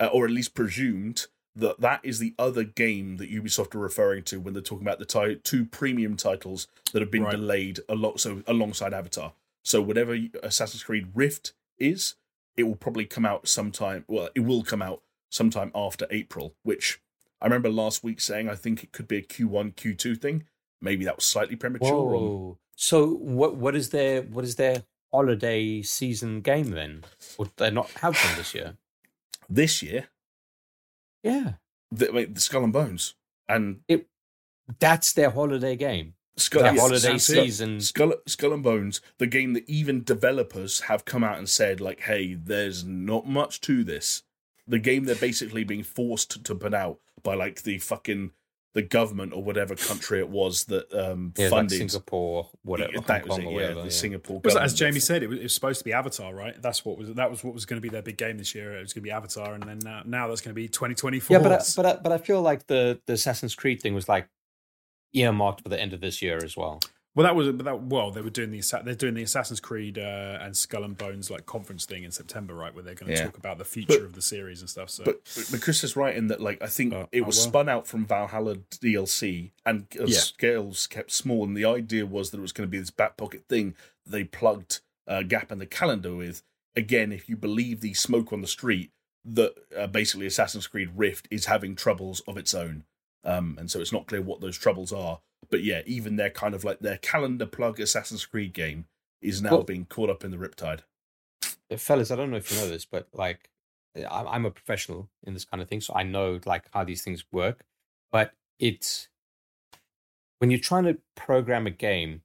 uh, or at least presumed, that that is the other game that Ubisoft are referring to when they're talking about the ti- two premium titles that have been Right. delayed a lot, so alongside Avatar. So whatever Assassin's Creed Rift is, it will probably come out sometime. Well, it will come out sometime after April, which I remember last week saying I think it could be a Q1, Q2 thing. Maybe that was slightly premature. Whoa. So what what is their what is their holiday season game then? Would they not have one this year? this year, Yeah. the, wait, the Skull and Bones and it That's their holiday game. Skull, Their yes, holiday Skull- season. Skull, Skull and Bones, the game that even developers have come out and said, like, hey, there's not much to this. The game they're basically being forced to put out by like the fucking the government or whatever country it was that um Yeah, like funded Singapore, whatever, Yeah, Hong that was Kong it, or yeah, whatever. the yeah. Singapore Was, government. as Jamie said, it was, it was supposed to be Avatar, right? That's what was that was what was going to be their big game this year. It was going to be Avatar, and then now, now that's going to be 2024. Yeah, but I, but I, but I feel like the the Assassin's Creed thing was like earmarked for the end of this year as well. well, that was but that well, they were doing the they're doing the Assassin's Creed uh, and Skull and Bones like conference thing in September, right? Where they're going to Yeah. talk about the future But- of the series and stuff. So But, but Chris is right in that, like, I think Oh, it oh, was well. spun out from Valhalla DLC and uh, Yeah. scales kept small. And the idea was that it was going to be this back pocket thing they plugged a gap in the calendar with. Again, if you believe the smoke on the street, that uh, basically Assassin's Creed Rift is having troubles of its own. Um, and so it's not clear what those troubles are. But yeah, even their kind of like their calendar plug Assassin's Creed game is now Well- being caught up in the riptide. Fellas, I don't know if you know this, but like, I'm a professional in this kind of thing, so I know like how these things work. But it's when you're trying to program a game,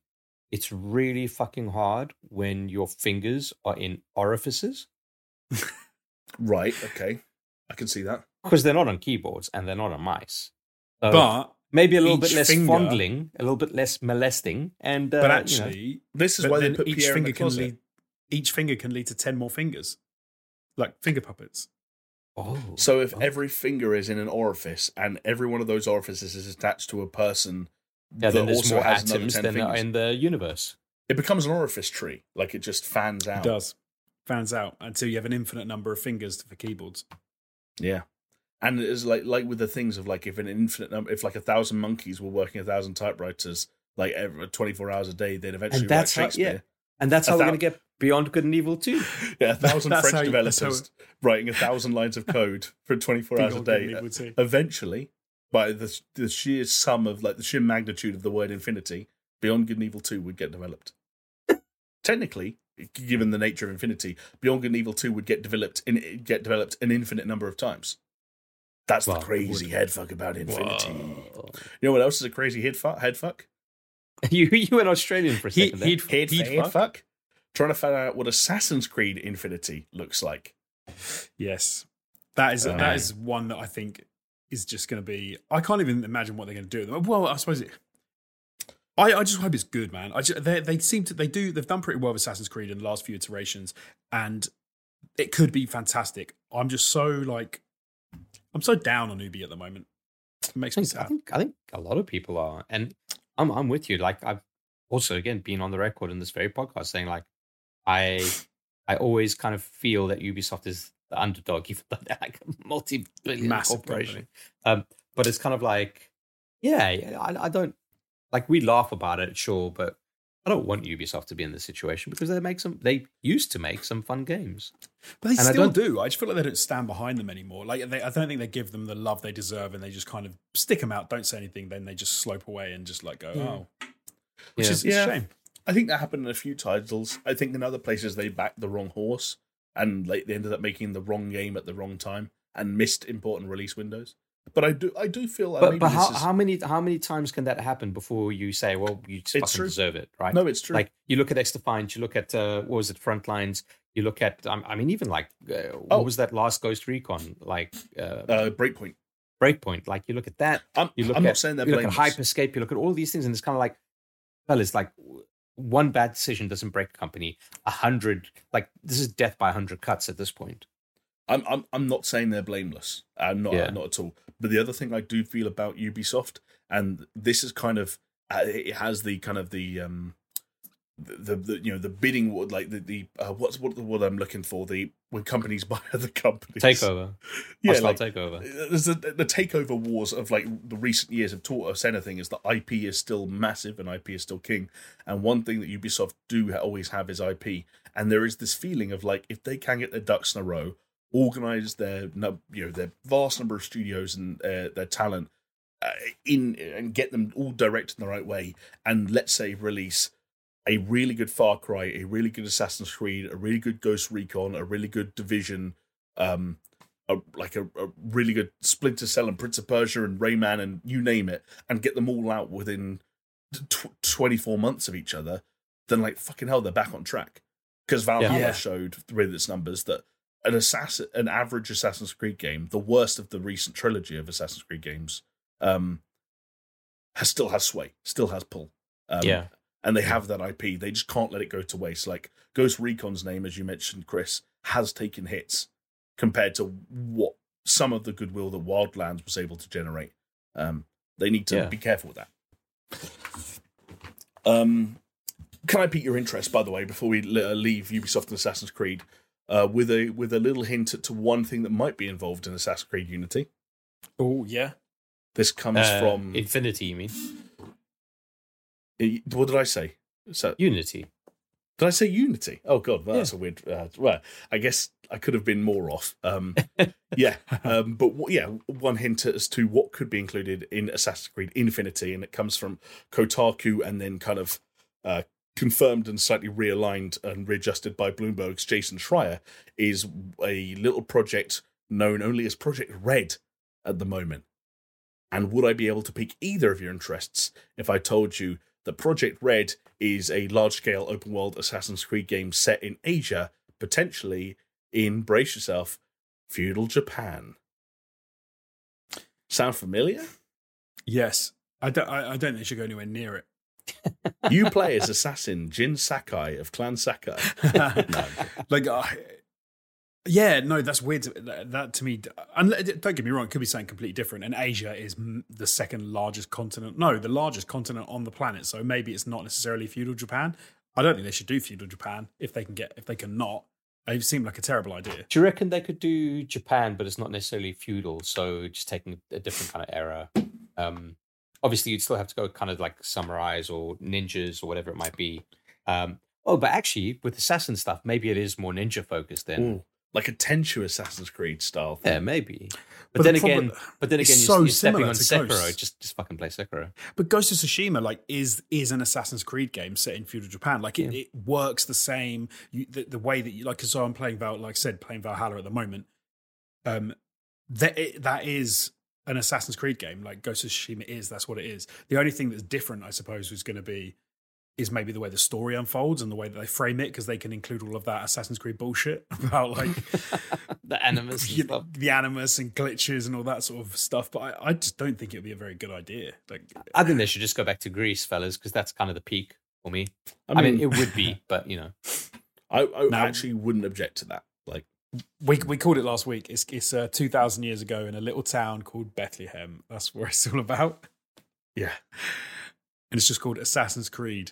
it's really fucking hard when your fingers are in orifices Right. Okay. I can see that. because they're not on keyboards and they're not on mice. So but maybe a little bit less finger- fondling, a little bit less molesting, and uh, but you know- actually, This is but why they put each Pierre in finger the can lead each finger can lead to ten more fingers, like finger puppets. oh, So if oh. every finger is in an orifice and every one of those orifices is attached to a person yeah, that then also more has another atoms 10 than are fingers, in the universe. it becomes an orifice tree. Like it just fans out. It does fans out until you have an infinite number of fingers for keyboards. Yeah. And it's like like with the things of like if an infinite number, if like a thousand monkeys were working a thousand typewriters like every twenty four hours a day, they'd eventually And that's write how- Shakespeare. yeah. And that's A how we're thou- going to get Beyond Good and Evil too. Yeah, a thousand French how developers writing a thousand lines of code for twenty four hours a Beyond Good and day. Evil. Eventually, by the the sheer sum of like the sheer magnitude of the word infinity, Beyond Good and Evil Two would get developed. Technically, given the nature of infinity, Beyond Good and Evil Two would get developed in get developed an infinite number of times. That's Well, the crazy would. head fuck about infinity. Whoa. You know what else is a crazy head fuck? Head fuck. you you went Australian for a second. there. he'd, Head, he'd head fuck. fuck. Trying to find out what Assassin's Creed Infinity looks like. Yes, that is Um, that is one that I think is just going to be. I can't even imagine what they're going to do. with them. Well, I suppose it. I, I just hope it's good, man. I just, they they seem to they do they've done pretty well with Assassin's Creed in the last few iterations, and it could be fantastic. I'm just so like, I'm so down on Ubi at the moment. It makes I me think, I think I think a lot of people are, and I'm I'm with you. Like I've also again been on the record in this very podcast saying like I I always kind of feel that Ubisoft is the underdog, even though they're like a multi-billion Massive corporation. Um, but it's kind of like, yeah, I, I don't like we laugh about it, sure, but I don't want Ubisoft to be in this situation because they make some. They used to make some fun games. But they And I still don't- do. I just feel like they don't stand behind them anymore. Like they, I don't think they give them the love they deserve, and they just kind of stick them out, don't say anything, then they just slope away and just like go, oh, which Yeah. is Yeah. a shame. I think that happened in a few titles. I think in other places they backed the wrong horse and like they ended up making the wrong game at the wrong time and missed important release windows. But I do I do feel like But, maybe but this how, is how many how many times can that happen before you say, well, you It's fucking true. deserve it, right? no, it's true. Like you look at X Defiant, you look at uh, what was it, Frontlines. You look at, um, I mean, even like uh, what Oh. was that last Ghost Recon, like uh, uh, Breakpoint. Breakpoint. Like you look at that, I'm, you look I'm at not saying they're you look at. Hyperscape, you look at all these things, and it's kind of like, well, it's like one bad decision doesn't break a company. A hundred, like this is death by a hundred cuts at this point. I'm I'm I'm not saying they're blameless. I'm not Yeah. not at all. But the other thing I do feel about Ubisoft, and this is kind of uh, it has the kind of the um the, the you know the bidding war like the the uh, what's what the word I'm looking for the when companies buy other companies Takeover, yeah hostile like, takeover. there's the, the takeover wars of like the recent years have taught us anything is that IP is still massive and IP is still king. And one thing that Ubisoft do always have is IP. And there is this feeling of like if they can get their ducks in a row, organize their you know their vast number of studios and uh, their talent uh, in and get them all directed in the right way, and let's say release a really good Far Cry, a really good Assassin's Creed, a really good Ghost Recon, a really good Division, um, a, like a, a really good Splinter Cell and Prince of Persia and Rayman and you name it, and get them all out within tw- 24 months of each other, then like fucking hell, they're back on track. Because Valhalla Yeah. showed with its numbers that an assassin, an average Assassin's Creed game, the worst of the recent trilogy of Assassin's Creed games, um, has still has sway, still has pull. Um, yeah, and they have that IP. They just can't let it go to waste. Like Ghost Recon's name, as you mentioned, Chris, has taken hits compared to what some of the goodwill that Wildlands was able to generate. Um, they need to Yeah. be careful with that. Um, can I pique your interest, by the way, before we leave Ubisoft and Assassin's Creed, uh, with a with a little hint to one thing that might be involved in Assassin's Creed Unity? Oh yeah, This comes Uh, from Infinity. You mean what did I say? So Unity? Did I say Unity? Oh God, well, that's a weird. Uh, well, I guess I could have been more off. Um, yeah, um, but w- yeah, one hint as to what could be included in Assassin's Creed Infinity, and it comes from Kotaku, and then kind of uh, confirmed and slightly realigned and readjusted by Bloomberg's Jason Schreier, is a little project known only as Project Red at the moment. And would I be able to pique either of your interests if I told you that Project Red is a large scale open world Assassin's Creed game set in Asia, potentially in, brace yourself, feudal Japan? Sound familiar? yes. I don't. I, I don't think they should go anywhere near it. You play as assassin Jin Sakai of Clan Sakai. No, like, uh, yeah, no, that's weird. That, that to me, and don't get me wrong, it could be something completely different. And Asia is m- the second largest continent. No, the largest continent on the planet. So maybe it's not necessarily feudal Japan. I don't think they should do feudal Japan if they can get if they can not. It seemed like a terrible idea. Do you reckon they could do Japan, but it's not necessarily feudal, so just taking a different kind of era? Um, obviously, you'd still have to go kind of like samurais or ninjas or whatever it might be. Um, oh, but actually, with assassin stuff, maybe it is more ninja focused then. Ooh, like a Tenchu Assassin's Creed style thing. Yeah, maybe. But But, then the again, problem- but then again, you're, so you're stepping similar on to Sekiro. Ghosts. Just, just fucking play Sekiro. But Ghost of Tsushima, like, is is an Assassin's Creed game set in feudal Japan. Like, it, Yeah. it works the same. You, the, the way that you like, so I'm playing Val, like I said, playing Valhalla at the moment. Um, that it, that is an Assassin's Creed game. Like Ghost of Tsushima is. That's what it is. The only thing that's different, I suppose, is going to be is maybe the way the story unfolds and the way that they frame it, because they can include all of that Assassin's Creed bullshit about like the animus and you know, the animus and glitches and all that sort of stuff. But I, I just don't think it would be a very good idea. Like, I think they should just go back to Greece, fellas, because that's kind of the peak for me. I I mean, mean, it would be, but you know, I, I Now- actually wouldn't object to that. We we called it last week. It's it's uh, two thousand years ago in a little town called Bethlehem. That's where it's all about, yeah, and it's just called Assassin's Creed: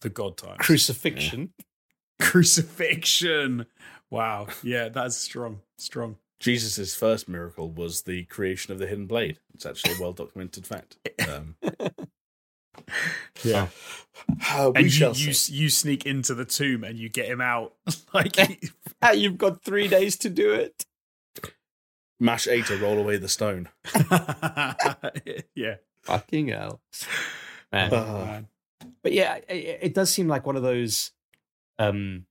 The God Times. crucifixion. Crucifixion. Wow. Yeah, that's strong. Strong. Jesus' first miracle was the creation of the hidden blade. It's actually a well documented fact. Um, Yeah. Uh, we And you, shall you see. you sneak into the tomb and you get him out. like Ah, You've got three days to do it. Mash A to roll away the stone. yeah. Fucking hell. Man. Uh, Man. but yeah, it, it does seem like one of those um,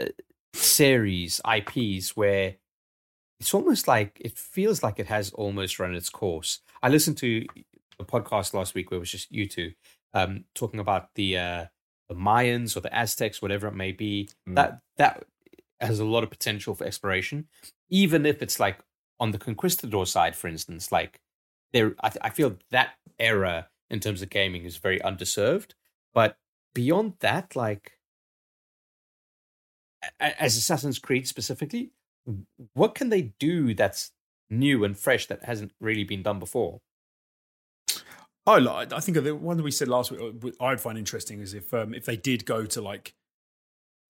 uh, series IPs where it's almost like it feels like it has almost run its course. I listened to a podcast last week where it was just you two um, talking about the uh, the Mayans or the Aztecs, whatever it may be. Mm. That that has a lot of potential for exploration, even if it's like on the conquistador side, for instance. Like there, I, I feel that era in terms of gaming is very underserved. But beyond that, like a- as Assassin's Creed specifically, what can they do that's new and fresh that hasn't really been done before? Oh, like, I think the one that we said last week, uh, I'd find interesting is if um, if they did go to like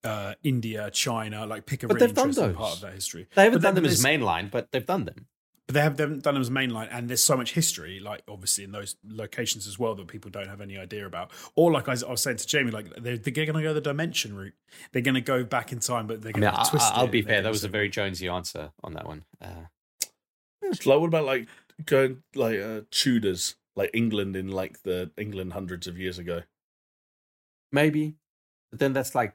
uh, India, China, like pick a But really interesting part of that history. They haven't But done them as mainline, but they've done them. But they have they haven't done them as mainline, and there's so much history, like obviously in those locations as well, that people don't have any idea about. Or like I was, I was saying to Jamie, like they're, they're going to go the dimension route. They're going to go back in time, but they're going mean, to I, twist it. will be fair. That was a very Jonesy answer on that one. Uh, like what about like going like uh, Tudors, like England in like the England hundreds of years ago? maybe, but then that's like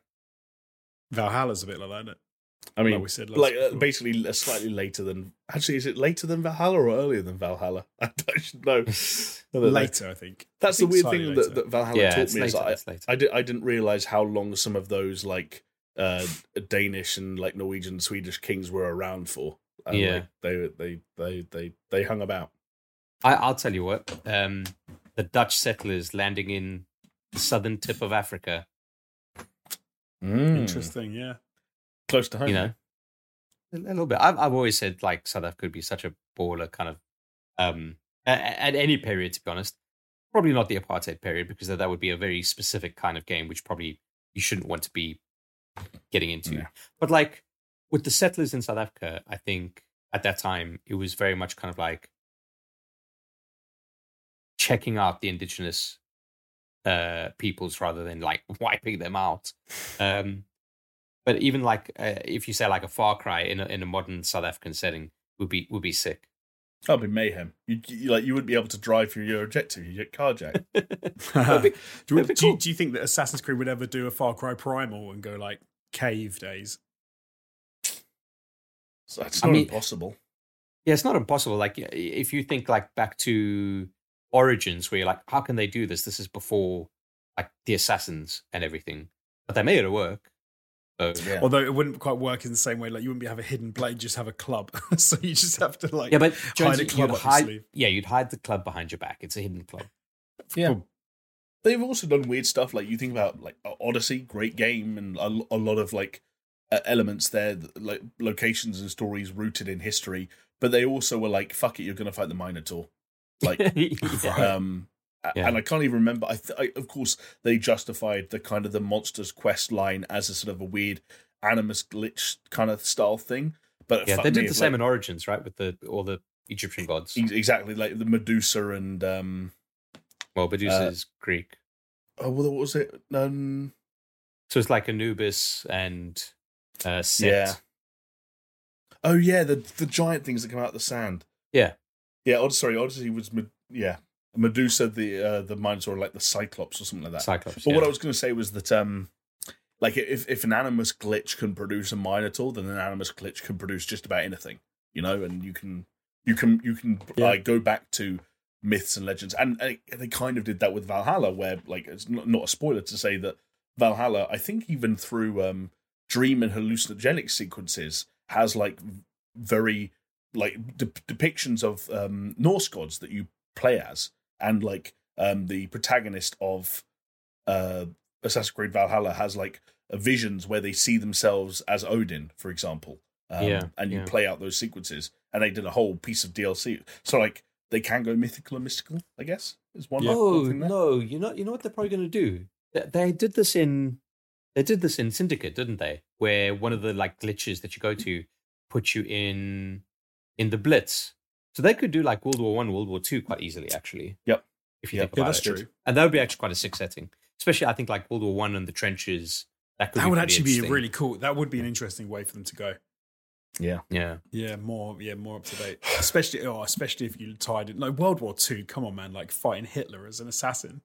Valhalla's a bit like that, isn't it? I mean, Like we said last like uh, basically uh, slightly later than. Actually, is it later than Valhalla or earlier than Valhalla? I don't know. later, I think. That's I the think weird thing that, that Valhalla yeah, taught it's me is later. I, it's. I, did, I didn't realize how long some of those like uh, Danish and like Norwegian, Swedish kings were around for. And, Yeah. like, they they they they they hung about. I, I'll tell you what. Um, the Dutch settlers landing in the southern tip of Africa. Mm. Interesting, yeah. Close to home. You know, a, a little bit. I've I've always said like South Africa could be such a baller kind of um at, at any period. To be honest, probably not the apartheid period because that, that would be a very specific kind of game, which probably you shouldn't want to be getting into. Yeah. But like with the settlers in South Africa, I think at that time it was very much kind of like checking out the indigenous uh peoples rather than like wiping them out um but even like uh, if you say like a far cry in a, in a modern south african setting would be would be sick That'd be mayhem. You, you like you wouldn't be able to drive through your objective. You get carjacked. do, be- you, do, you, cool. do you think that Assassin's Creed would ever do a Far Cry Primal and go like cave days? So that's I not mean- impossible. yeah it's not impossible like if you think like back to origins where you're like how can they do this this is before like the assassins and everything but they made it work so Yeah. Although it wouldn't quite work in the same way. Like you wouldn't be have a hidden blade, just have a club. so you just have to like yeah but hide Jonesy, a club you'd hide, yeah you'd hide the club behind your back it's a hidden club Yeah. Cool. They've also done weird stuff. Like you think about like Odyssey, great game, and a, a lot of like uh, elements there, like locations and stories rooted in history. But they also were like, "Fuck it, you're going to fight the Minotaur." Like, Yeah. um, Yeah. and I can't even remember. I, th- I, of course, they justified the kind of the monsters quest line as a sort of a weird animus glitch kind of style thing. But yeah they me, did the it's same in origins right with the all the egyptian gods ex- exactly like the Medusa and um, well medusa Uh, is greek oh, well, what was it? Um, So it's like Anubis and uh, Set. Yeah. Oh yeah, the the giant things that come out of the sand. Yeah. Yeah. Od- sorry, Odyssey was yeah Medusa, the uh, the Minotaur, like the Cyclops or something like that. Cyclops. but yeah. what I was going to say was that um, like if if an animus glitch can produce a Minotaur, then an animus glitch can produce just about anything. You know, and you can you can you can Yeah. like go back to myths and legends, and, and they kind of did that with Valhalla, where like it's not, not a spoiler to say that Valhalla, I think even through um, dream and hallucinogenic sequences, has like very like de- depictions of um, Norse gods that you play as, and like um, the protagonist of uh, Assassin's Creed Valhalla has like uh, visions where they see themselves as Odin, for example. Um, Yeah, and you yeah. play out those sequences, and they did a whole piece of DLC. So like they can go mythical and mystical, I guess. Is one. Yeah. Oh one thing no! You know, you know what they're probably going to do. They, they did this in, they did this in Syndicate, didn't they? Where one of the like glitches that you go to put you in, in the Blitz. So they could do like World War One, World War Two quite easily, actually. Yep. If you Yeah. think Yeah, about that's it, true. and that would be actually quite a sick setting. Especially, I think like World War One and the trenches. That could That would actually be really cool. That would be an interesting way for them to go. Yeah. yeah. Yeah, more yeah, more up to date. Especially oh, especially if you tied it like World War Two. Come on, man! Like fighting Hitler as an assassin,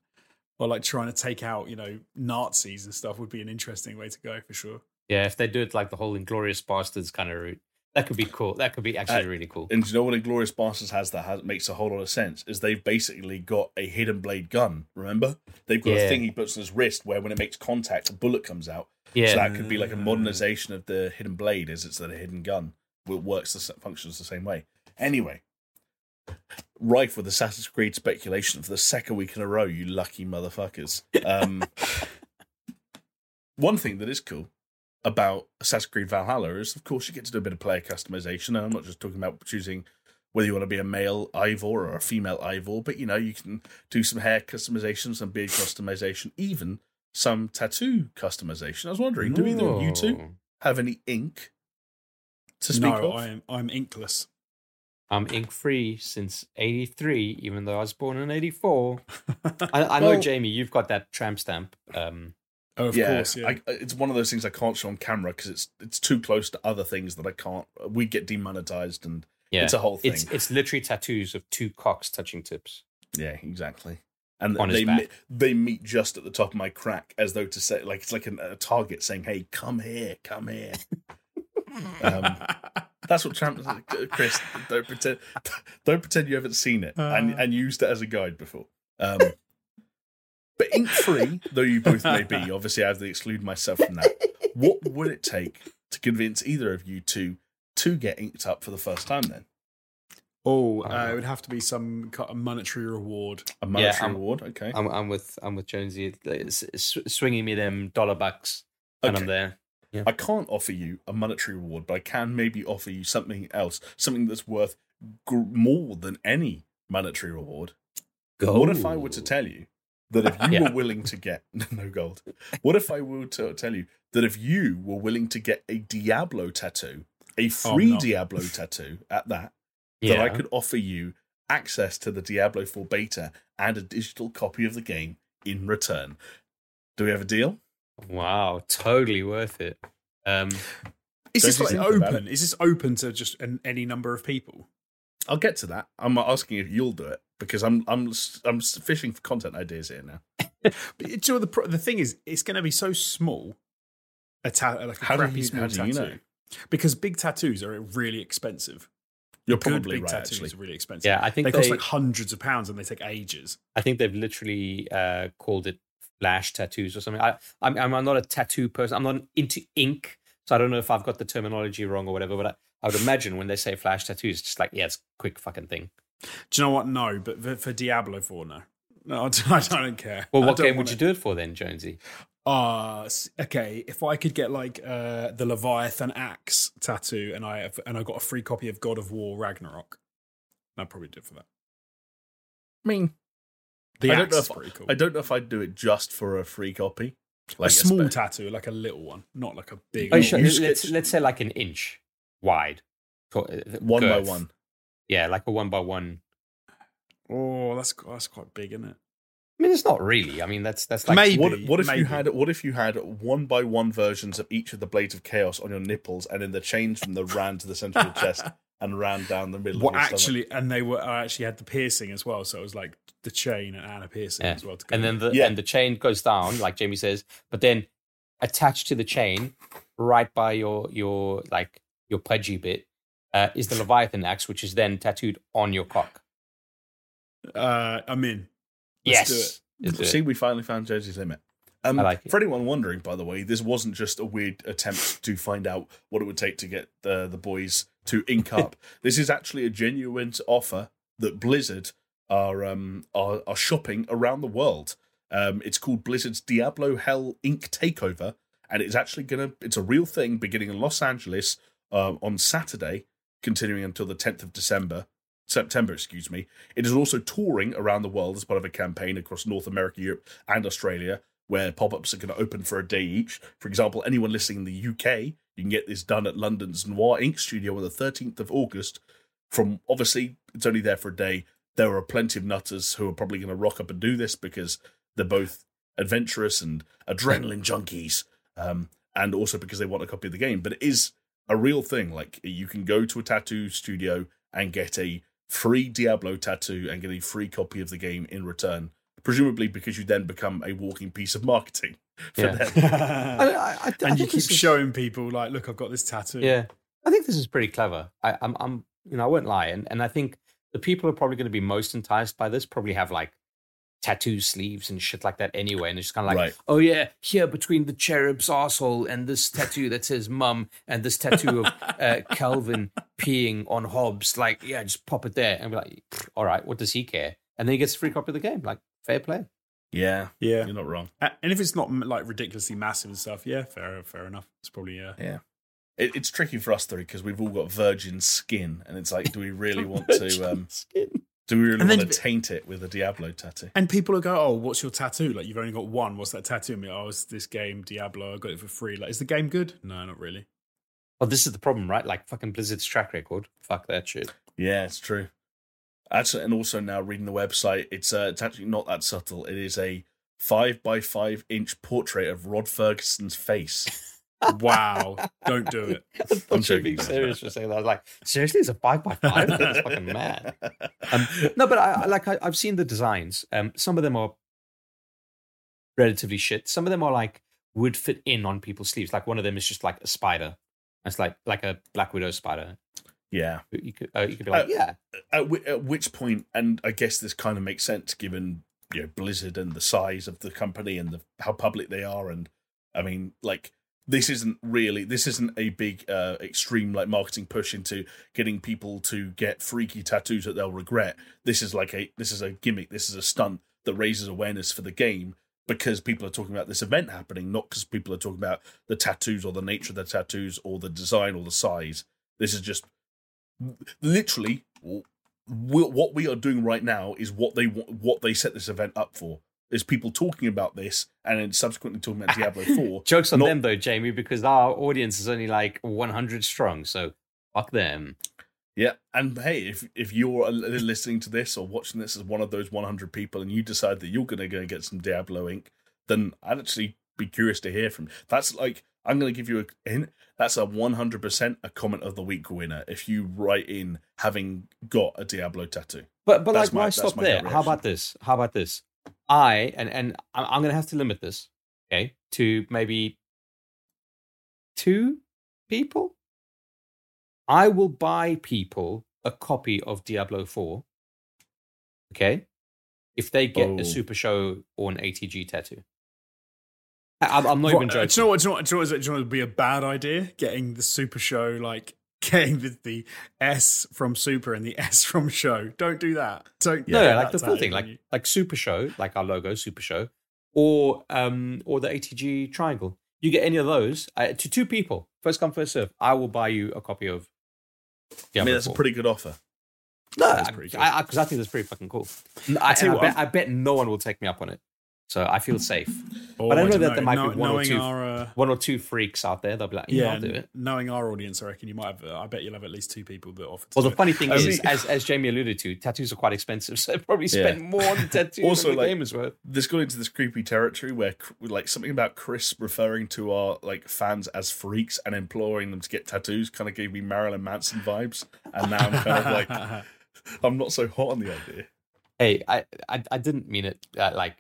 or like trying to take out you know Nazis and stuff would be an interesting way to go for sure. Yeah, if they do it like the whole Inglorious Bastards kind of route, that could be cool. That could be actually Uh, really cool. And do you know what Inglorious Bastards has that has, makes a whole lot of sense? Is they've basically got a hidden blade gun. Remember, they've got Yeah. a thing he puts on his wrist where when it makes contact, a bullet comes out. Yeah, So that could be like a modernization of the hidden blade, as it's a hidden gun. It works, the functions the same way. Anyway, rife with Assassin's Creed speculation for the second week in a row. You lucky motherfuckers. Um, one thing that is cool about Assassin's Creed Valhalla is, of course, you get to do a bit of player customization. And I'm not just talking about choosing whether you want to be a male Eivor or a female Eivor, but you know, you can do some hair customization, some beard customization, even some tattoo customization. I was wondering, do either of you two have any ink to speak no, of? I'm I'm inkless. I'm ink free since '83, even though I was born in '84. I, I know, Jamie, you've got that tramp stamp. Um, Oh, of yeah, course, yeah. I, it's one of those things I can't show on camera because it's it's too close to other things that I can't. We get demonetized, and yeah, it's a whole thing. it's it's literally tattoos of two cocks touching tips. Yeah, exactly. And On his they back. meet, they meet just at the top of my crack, as though to say, like it's like an, a target saying, "Hey, come here, come here." um, that's what Tramp. Chris, don't pretend, don't pretend you haven't seen it and Uh. and used it as a guide before. Um, but ink free, though you both may be, obviously I have to exclude myself from that. What would it take to convince either of you to to get inked up for the first time? Then oh, uh, Uh, it would have to be some kind of monetary reward. a monetary I'm- reward, okay? I'm I'm with I'm with Jonesy, It's- it's swinging me them dollar bucks, and I'm Okay. there. I can't offer you a monetary reward, but I can maybe offer you something else, something that's worth gr- more than any monetary reward. Go. What if I were to tell you that if you Yeah. were willing to get no gold? What if I were to tell you that if you were willing to get a Diablo tattoo, a free no. Diablo tattoo at that, Yeah. that I could offer you access to the Diablo 4 beta and a digital copy of the game in return? Do we have a deal? Wow, totally worth it. Um, Is this like open? Is this open to just an, any number of people? I'll get to that. I'm asking if you'll do it because I'm I'm I'm fishing for content ideas here now. But you know, the the thing is, it's going to be so small. A ta- like a How crappy you- small tattoo. you know? Because big tattoos are really expensive. You're Good probably big right. tattoos Actually, are really expensive. yeah, I think they they, cost like hundreds of pounds and they take ages. I think they've literally uh, called it flash tattoos or something. I, I'm, I'm not a tattoo person. I'm not into ink, so I don't know if I've got the terminology wrong or whatever. But I, I would imagine when they say flash tattoos, it's just like yeah, it's a quick fucking thing. Do you know what? No, but for, for Diablo 4, no. No, I don't, I don't care. Well, what game would wanna- you do it for then, Jonesy? Uh okay. If I could get like uh the Leviathan axe tattoo, and I have, and I got a free copy of God of War Ragnarok, I'd probably do it for that. I mean, The I don't axe know is if- pretty cool. I don't know if I'd do it just for a free copy. like a small spe- tattoo, like a little one, not like a big. Oh, old- sure. Let's let's say like an inch wide, Co- uh, one by one. Yeah, like a one by one. Oh, that's that's quite big, isn't it? I mean, it's not really. I mean, that's that's like Maybe. What, what if you had what if you had one by one versions of each of the blades of chaos on your nipples, and then the chains from the ran to the center of the chest and ran down the middle. What of your stomach? actually, and they were I actually had the piercing as well, so it was like the chain and a piercing Yeah. as well. To go and then the Yeah. and the chain goes down, like Jamie says, but then attached to the chain, right by your your like your pudgy bit, uh, is the Leviathan axe, which is then tattooed on your cock. uh, I'm in. Let's yes. do it. Let's do it. See, we finally found Jonesy's limit. Um, I like it. For anyone wondering, by the way, this wasn't just a weird attempt to find out what it would take to get the the boys to ink up. this is actually a genuine offer that Blizzard are um are, are shopping around the world. Um, it's called Blizzard's Diablo Hell Ink Takeover, and it's actually gonna it's a real thing beginning in Los Angeles um, on Saturday, continuing until the 10th of December. September, excuse me. It is also touring around the world as part of a campaign across North America, Europe, and Australia, where pop ups are going to open for a day each. For example, anyone listening in the UK, you can get this done at London's Noir Ink Studio on the 13th of August. From obviously, it's only there for a day. there are plenty of nutters who are probably going to rock up and do this because they're both adventurous and adrenaline junkies, um, and also because they want a copy of the game. But it is a real thing. Like you can go to a tattoo studio and get a free Diablo tattoo and get a free copy of the game in return. Presumably because you then become a walking piece of marketing for Yeah. them. I, I, I, I and you keep this is- showing people like, look, I've got this tattoo. Yeah, I think this is pretty clever. I, I'm, I'm, you know, I won't lie, and, and I think the people who are probably going to be most enticed by this probably have like tattoo sleeves and shit like that anyway, and it's kind of like, Right. oh yeah, here between the cherub's asshole and this tattoo that says mum and this tattoo of uh, Calvin peeing on Hobbes, like yeah, just pop it there and be like, all right, what does he care? And then he gets a free copy of the game, like fair play. Yeah, Yeah. you're not wrong. And if it's not like ridiculously massive and stuff, yeah, fair, fair enough. It's probably yeah. Yeah. It, it's tricky for us three because we've all got virgin skin, and it's like, do we really want to? Um, Skin. Do we really And then- want to taint it with a Diablo tattoo? And people will go, "Oh, what's your tattoo? Like you've only got one. What's that tattoo?" And be, "Oh, it's this game Diablo. I got it for free." Like, is the game good? No, not really. Well, this is the problem, right? Like fucking Blizzard's track record. Fuck that shit. Yeah, it's true. Actually, and also now reading the website, it's uh, it's actually not that subtle. It is a five by five inch portrait of Rod Fergusson's face. Wow, don't do it. I I'm you joking, being serious for saying that. I was like, seriously, it's a five by five? That's fucking mad. Um, no, but I, I like I, I've seen the designs. Um, some of them are relatively shit. Some of them are like would fit in on people's sleeves. Like one of them is just like a spider. It's like like a Black Widow spider. yeah. You could uh, you could be like, Uh, yeah, At, w- at which point, and I guess this kind of makes sense given you know Blizzard and the size of the company and the how public they are, and I mean, like this isn't really this isn't a big uh, extreme like marketing push into getting people to get freaky tattoos that they'll regret. This is like a this is a gimmick. This is a stunt that raises awareness for the game because people are talking about this event happening, not because people are talking about the tattoos or the nature of the tattoos or the design or the size. This is just literally what we are doing right now is what they what they set this event up for. Is people talking about this and then subsequently talking about Diablo Four. jokes on Not- them though, Jamie, because our audience is only like 100 strong. So fuck them. Yeah, and hey, if if you're listening to this or watching this as one of those 100 people, and you decide that you're going to go and get some Diablo ink, then I'd actually be curious to hear from. That's like I'm going to give you a hint. That's a 100% a comment of the week winner if you write in having got a Diablo tattoo. But but That's like my- why stop there? gut How about this? How about this? I and and I'm, I'm gonna have to limit this, okay, to maybe two people. I will buy people a copy of Diablo Four, okay, if they get Oh. a Super Show or an ATG tattoo. I- I'm, not even joking. Do you know what? Do you know what? Do you know what, do you know what would be a bad idea? Getting the Super Show, like getting the, the S from Super and the S from Show. Don't do that. Don't. no, get no, like the full thing, like you. like Super Show, like our logo, Super Show, or um or the ATG triangle. You get any of those uh, to two people, first come first serve. I will buy you a copy of. I mean, that's a pretty good offer. no, That's I- pretty. I, because I, think that's pretty fucking cool. And I, tell you I, what, bet, I bet no one will take me up on it, so I feel safe. Oh, but I know don't know that there might be one or two- Our, uh, One or two freaks out there, they'll be like, "Yeah, yeah, I'll do it." knowing our audience, I reckon you might have. Uh, I bet you'll have at least two people that offer. To Well, do the it. funny thing is, as as Jamie alluded to, tattoos are quite expensive, so I probably Yeah. spend more on the tattoo Also, than the like- game is worth. this got into this creepy territory where like something about Chris referring to our like fans as freaks and imploring them to get tattoos kind of gave me Marilyn Manson vibes, and now I'm kind of like I'm not so hot on the idea. Hey, I I, I didn't mean it uh, like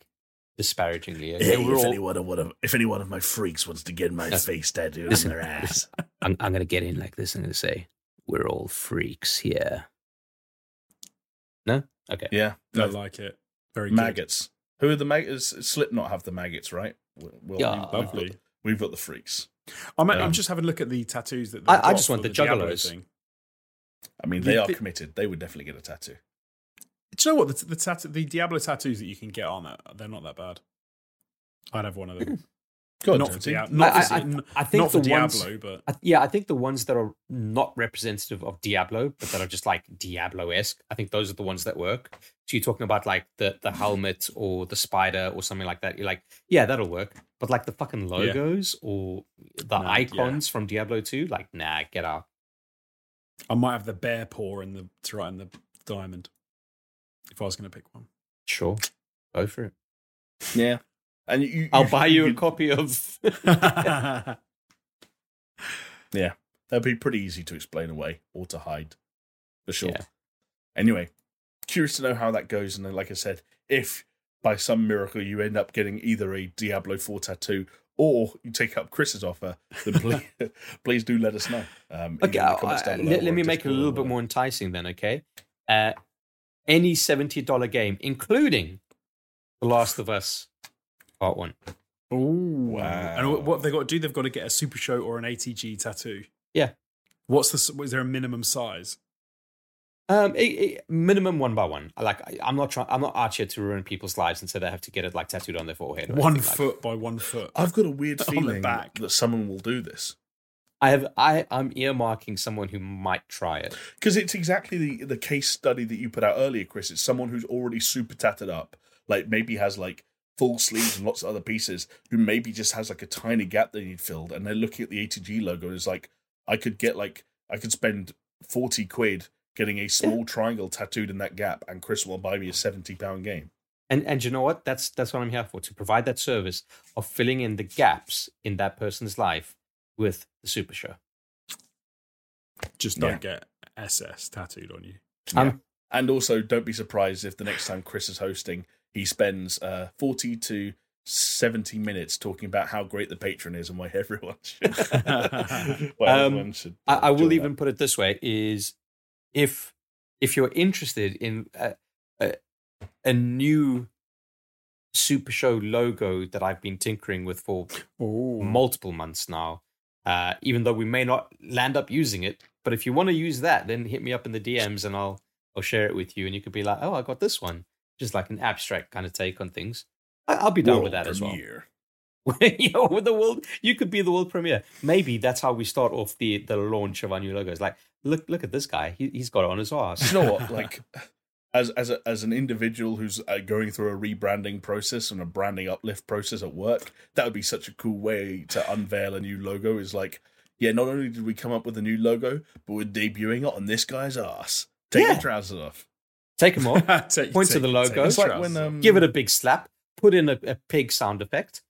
disparagingly. Okay? We're all- anyone of one of if any one of my freaks wants to get my No. face tattooed Listen, on their ass, I'm, I'm going to get in like this. I'm going to say, we're all freaks here. No? Okay. yeah, I like it. Very good. maggots. Who are the maggots? Slipknot have the maggots, right? Well, we've, Yeah. we've got, Lovely. we've got the freaks. I'm, I'm Um, just having a look at the tattoos that. I- I just want for the Diablo juggalos. thing. I mean, The- they are committed. They would definitely get a tattoo. Do you know what the the, tat- the Diablo tattoos that you can get on that they're not that bad. I'd have one of them. Hmm. Go on, not for Jonesy. Diablo. Not I- for, I- n- I think not for the ones- Diablo, but I, yeah, I think the ones that are not representative of Diablo, but that are just like Diablo esque, I think those are the ones that work. So you're talking about like the, the hmm. helmet or the spider or something like that. You're like, yeah, that'll work. But like the fucking logos or the No, icons from Diablo 2, like, nah, get out. I might have the bear paw and the to write in the diamond. If I was going to pick one, Sure, go for it. Yeah, and you, you I'll buy you a copy of. Yeah, that'd be pretty easy to explain away or to hide, for sure. Yeah. Anyway, curious to know how that goes. And then, like I said, if by some miracle you end up getting either a Diablo 4 tattoo or you take up Chris's offer, then please, please do let us know. Um, Okay, either in the uh, comments down below let, let me make it a little bit more enticing then, okay? Uh, any $70 game, including The Last of Us Part 1. Oh Wow. And what, what have they got to do? They've got to get a Super Show or an ATG tattoo. Yeah. What's the? Is there a minimum size? Um, it, it- minimum one by one. I Like I, I'm not trying. I'm not out here to ruin people's lives and so they have to get it like tattooed on their forehead. One anything like foot by one foot. I've got a weird feeling back. that someone will do this. I have. I I'm earmarking someone who might try it. Because it's exactly the, the case study that you put out earlier, Chris. It's someone who's already super tatted up, like maybe has like full sleeves and lots of other pieces, who maybe just has like a tiny gap they need filled, and they're looking at the ATG logo and it's like, I could get like, I could spend 40 quid getting a small triangle tattooed in that gap, and Chris will buy me a 70 pound game. And and you know what? That's that's what I'm here for to provide that service of filling in the gaps in that person's life with the Super Show. Just don't get SS tattooed on you. Um, And also, don't be surprised if the next time Chris is hosting, he spends uh, 40 to 70 minutes talking about how great the Patreon is and why everyone should. why Um, everyone should I, I will join even up. put it this way: is if if you're interested in a, a, a new Super Show logo that I've been tinkering with for Oh, multiple months now, uh, even though we may not land up using it, but if you want to use that, then hit me up in the DMs and I'll I'll share it with you, and you could be like, oh, I got this one, just like an abstract kind of take on things. I, I'll be down with that as well. premiere. Yo, with the world, you could be the world premiere. Maybe that's how we start off the the launch of our new logos. Like, look, look at this guy. He, he's got it on his ass. you know what? Like, as as a, as an individual who's uh, going through a rebranding process and a branding uplift process at work, that would be such a cool way to unveil a new logo. Is like, yeah, not only did we come up with a new logo, but we're debuting it on this guy's ass. Take Yeah. your trousers off. Take them off, Take- point to the logo. It's like when um, give it a big slap, put in a, a pig sound effect,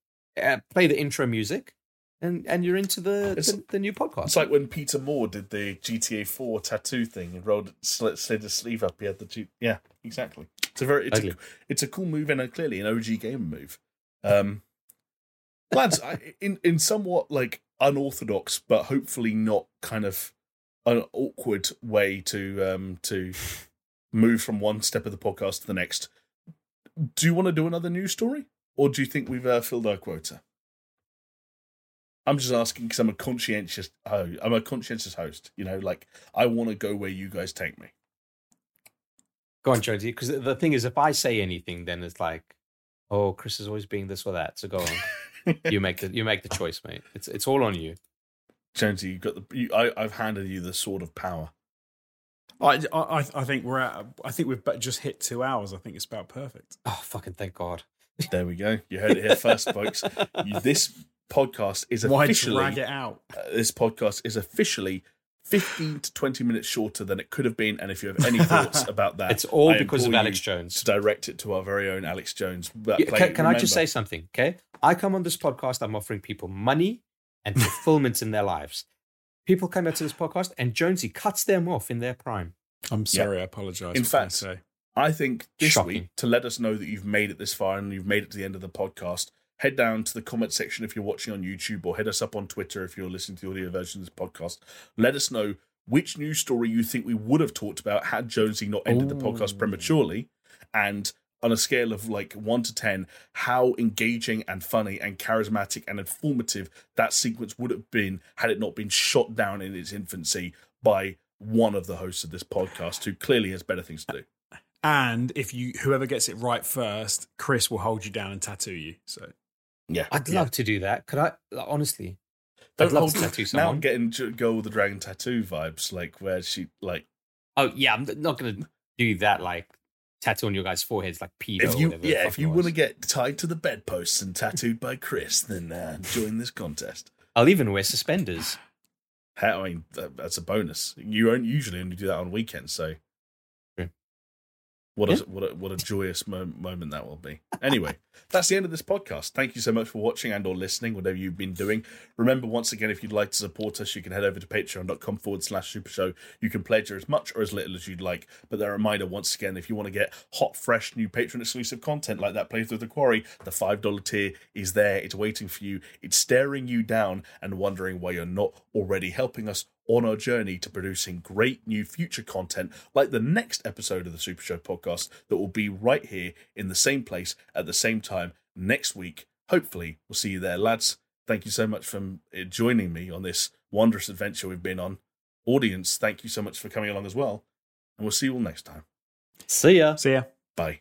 uh, play the intro music, and and you're into the the, the new podcast. It's like when Peter Moore did the GTA 4 tattoo thing and rolled slid, slid his sleeve up. He had the two. Yeah, exactly. It's a very it's a, it's a cool move and a, clearly an OG game move. Um, lads, I, in in somewhat like unorthodox, but hopefully not kind of an awkward way to um to move from one step of the podcast to the next. Do you want to do another news story, or do you think we've uh, filled our quota? I'm just asking because I'm a conscientious. Oh, I'm a conscientious host. You know, like I want to go where you guys take me. Go on, Jonesy. Because the thing is, if I say anything, then it's like, oh, Chris is always being this or that. So go on. you make the you make the choice, mate. It's it's all on you. Jonesy, you got the. You, I, I've handed you the sword of power. I, I, I think we're at. I think we've just hit two hours. I think it's about perfect. Oh, fucking thank God. There we go. You heard it here first, folks. You, this podcast is Why officially. drag it out? uh, this podcast is officially 15 to 20 minutes shorter than it could have been. And if you have any thoughts about that, It's all I because of Alex Jones. To direct it to our very own Alex Jones. But Yeah, play- can, can I just say something? Okay, I come on this podcast. I'm offering people money and fulfillment in their lives. People come out to this podcast, and Jonesy cuts them off in their prime. I'm sorry. I apologize. In for I fact. I think this Shocking. week, to let us know that you've made it this far and you've made it to the end of the podcast, head down to the comment section if you're watching on YouTube or head us up on Twitter if you're listening to the audio version of this podcast. Let us know which news story you think we would have talked about had Jonesy not ended the podcast prematurely. And on a scale of like one to 10, how engaging and funny and charismatic and informative that sequence would have been had it not been shot down in its infancy by one of the hosts of this podcast who clearly has better things to do. And if you whoever gets it right first, Chris will hold you down and tattoo you. So Yeah. I'd Yeah. love to do that. Could I? Honestly, Don't I'd love to tattoo someone. Now I'm getting Girl with the Dragon tattoo vibes, like where she like oh yeah, I'm not gonna do that. Like tattoo on your guys' foreheads, like pedo. if or you yeah if you want to get tied to the bedposts and tattooed by Chris, then uh, join this contest. I'll even wear suspenders. I mean that's a bonus. You don't usually only do that on weekends, so What a what a what a joyous mo- moment that will be. Anyway, that's the end of this podcast. Thank you so much for watching and or listening, whatever you've been doing. Remember, once again, if you'd like to support us, you can head over to patreon.com forward slash super show. You can pledge as much or as little as you'd like. But the reminder, once again, if you want to get hot, fresh, new patron exclusive content like that playthrough of the quarry, the $5 tier is there. It's waiting for you. It's staring you down and wondering why you're not already helping us on our journey to producing great new future content like the next episode of the Super Show podcast that will be right here in the same place at the same time next week. Hopefully, we'll see you there, lads. Thank you so much for uh, joining me on this wondrous adventure we've been on. Audience, thank you so much for coming along as well. And we'll see you all next time. See ya. See ya. Bye.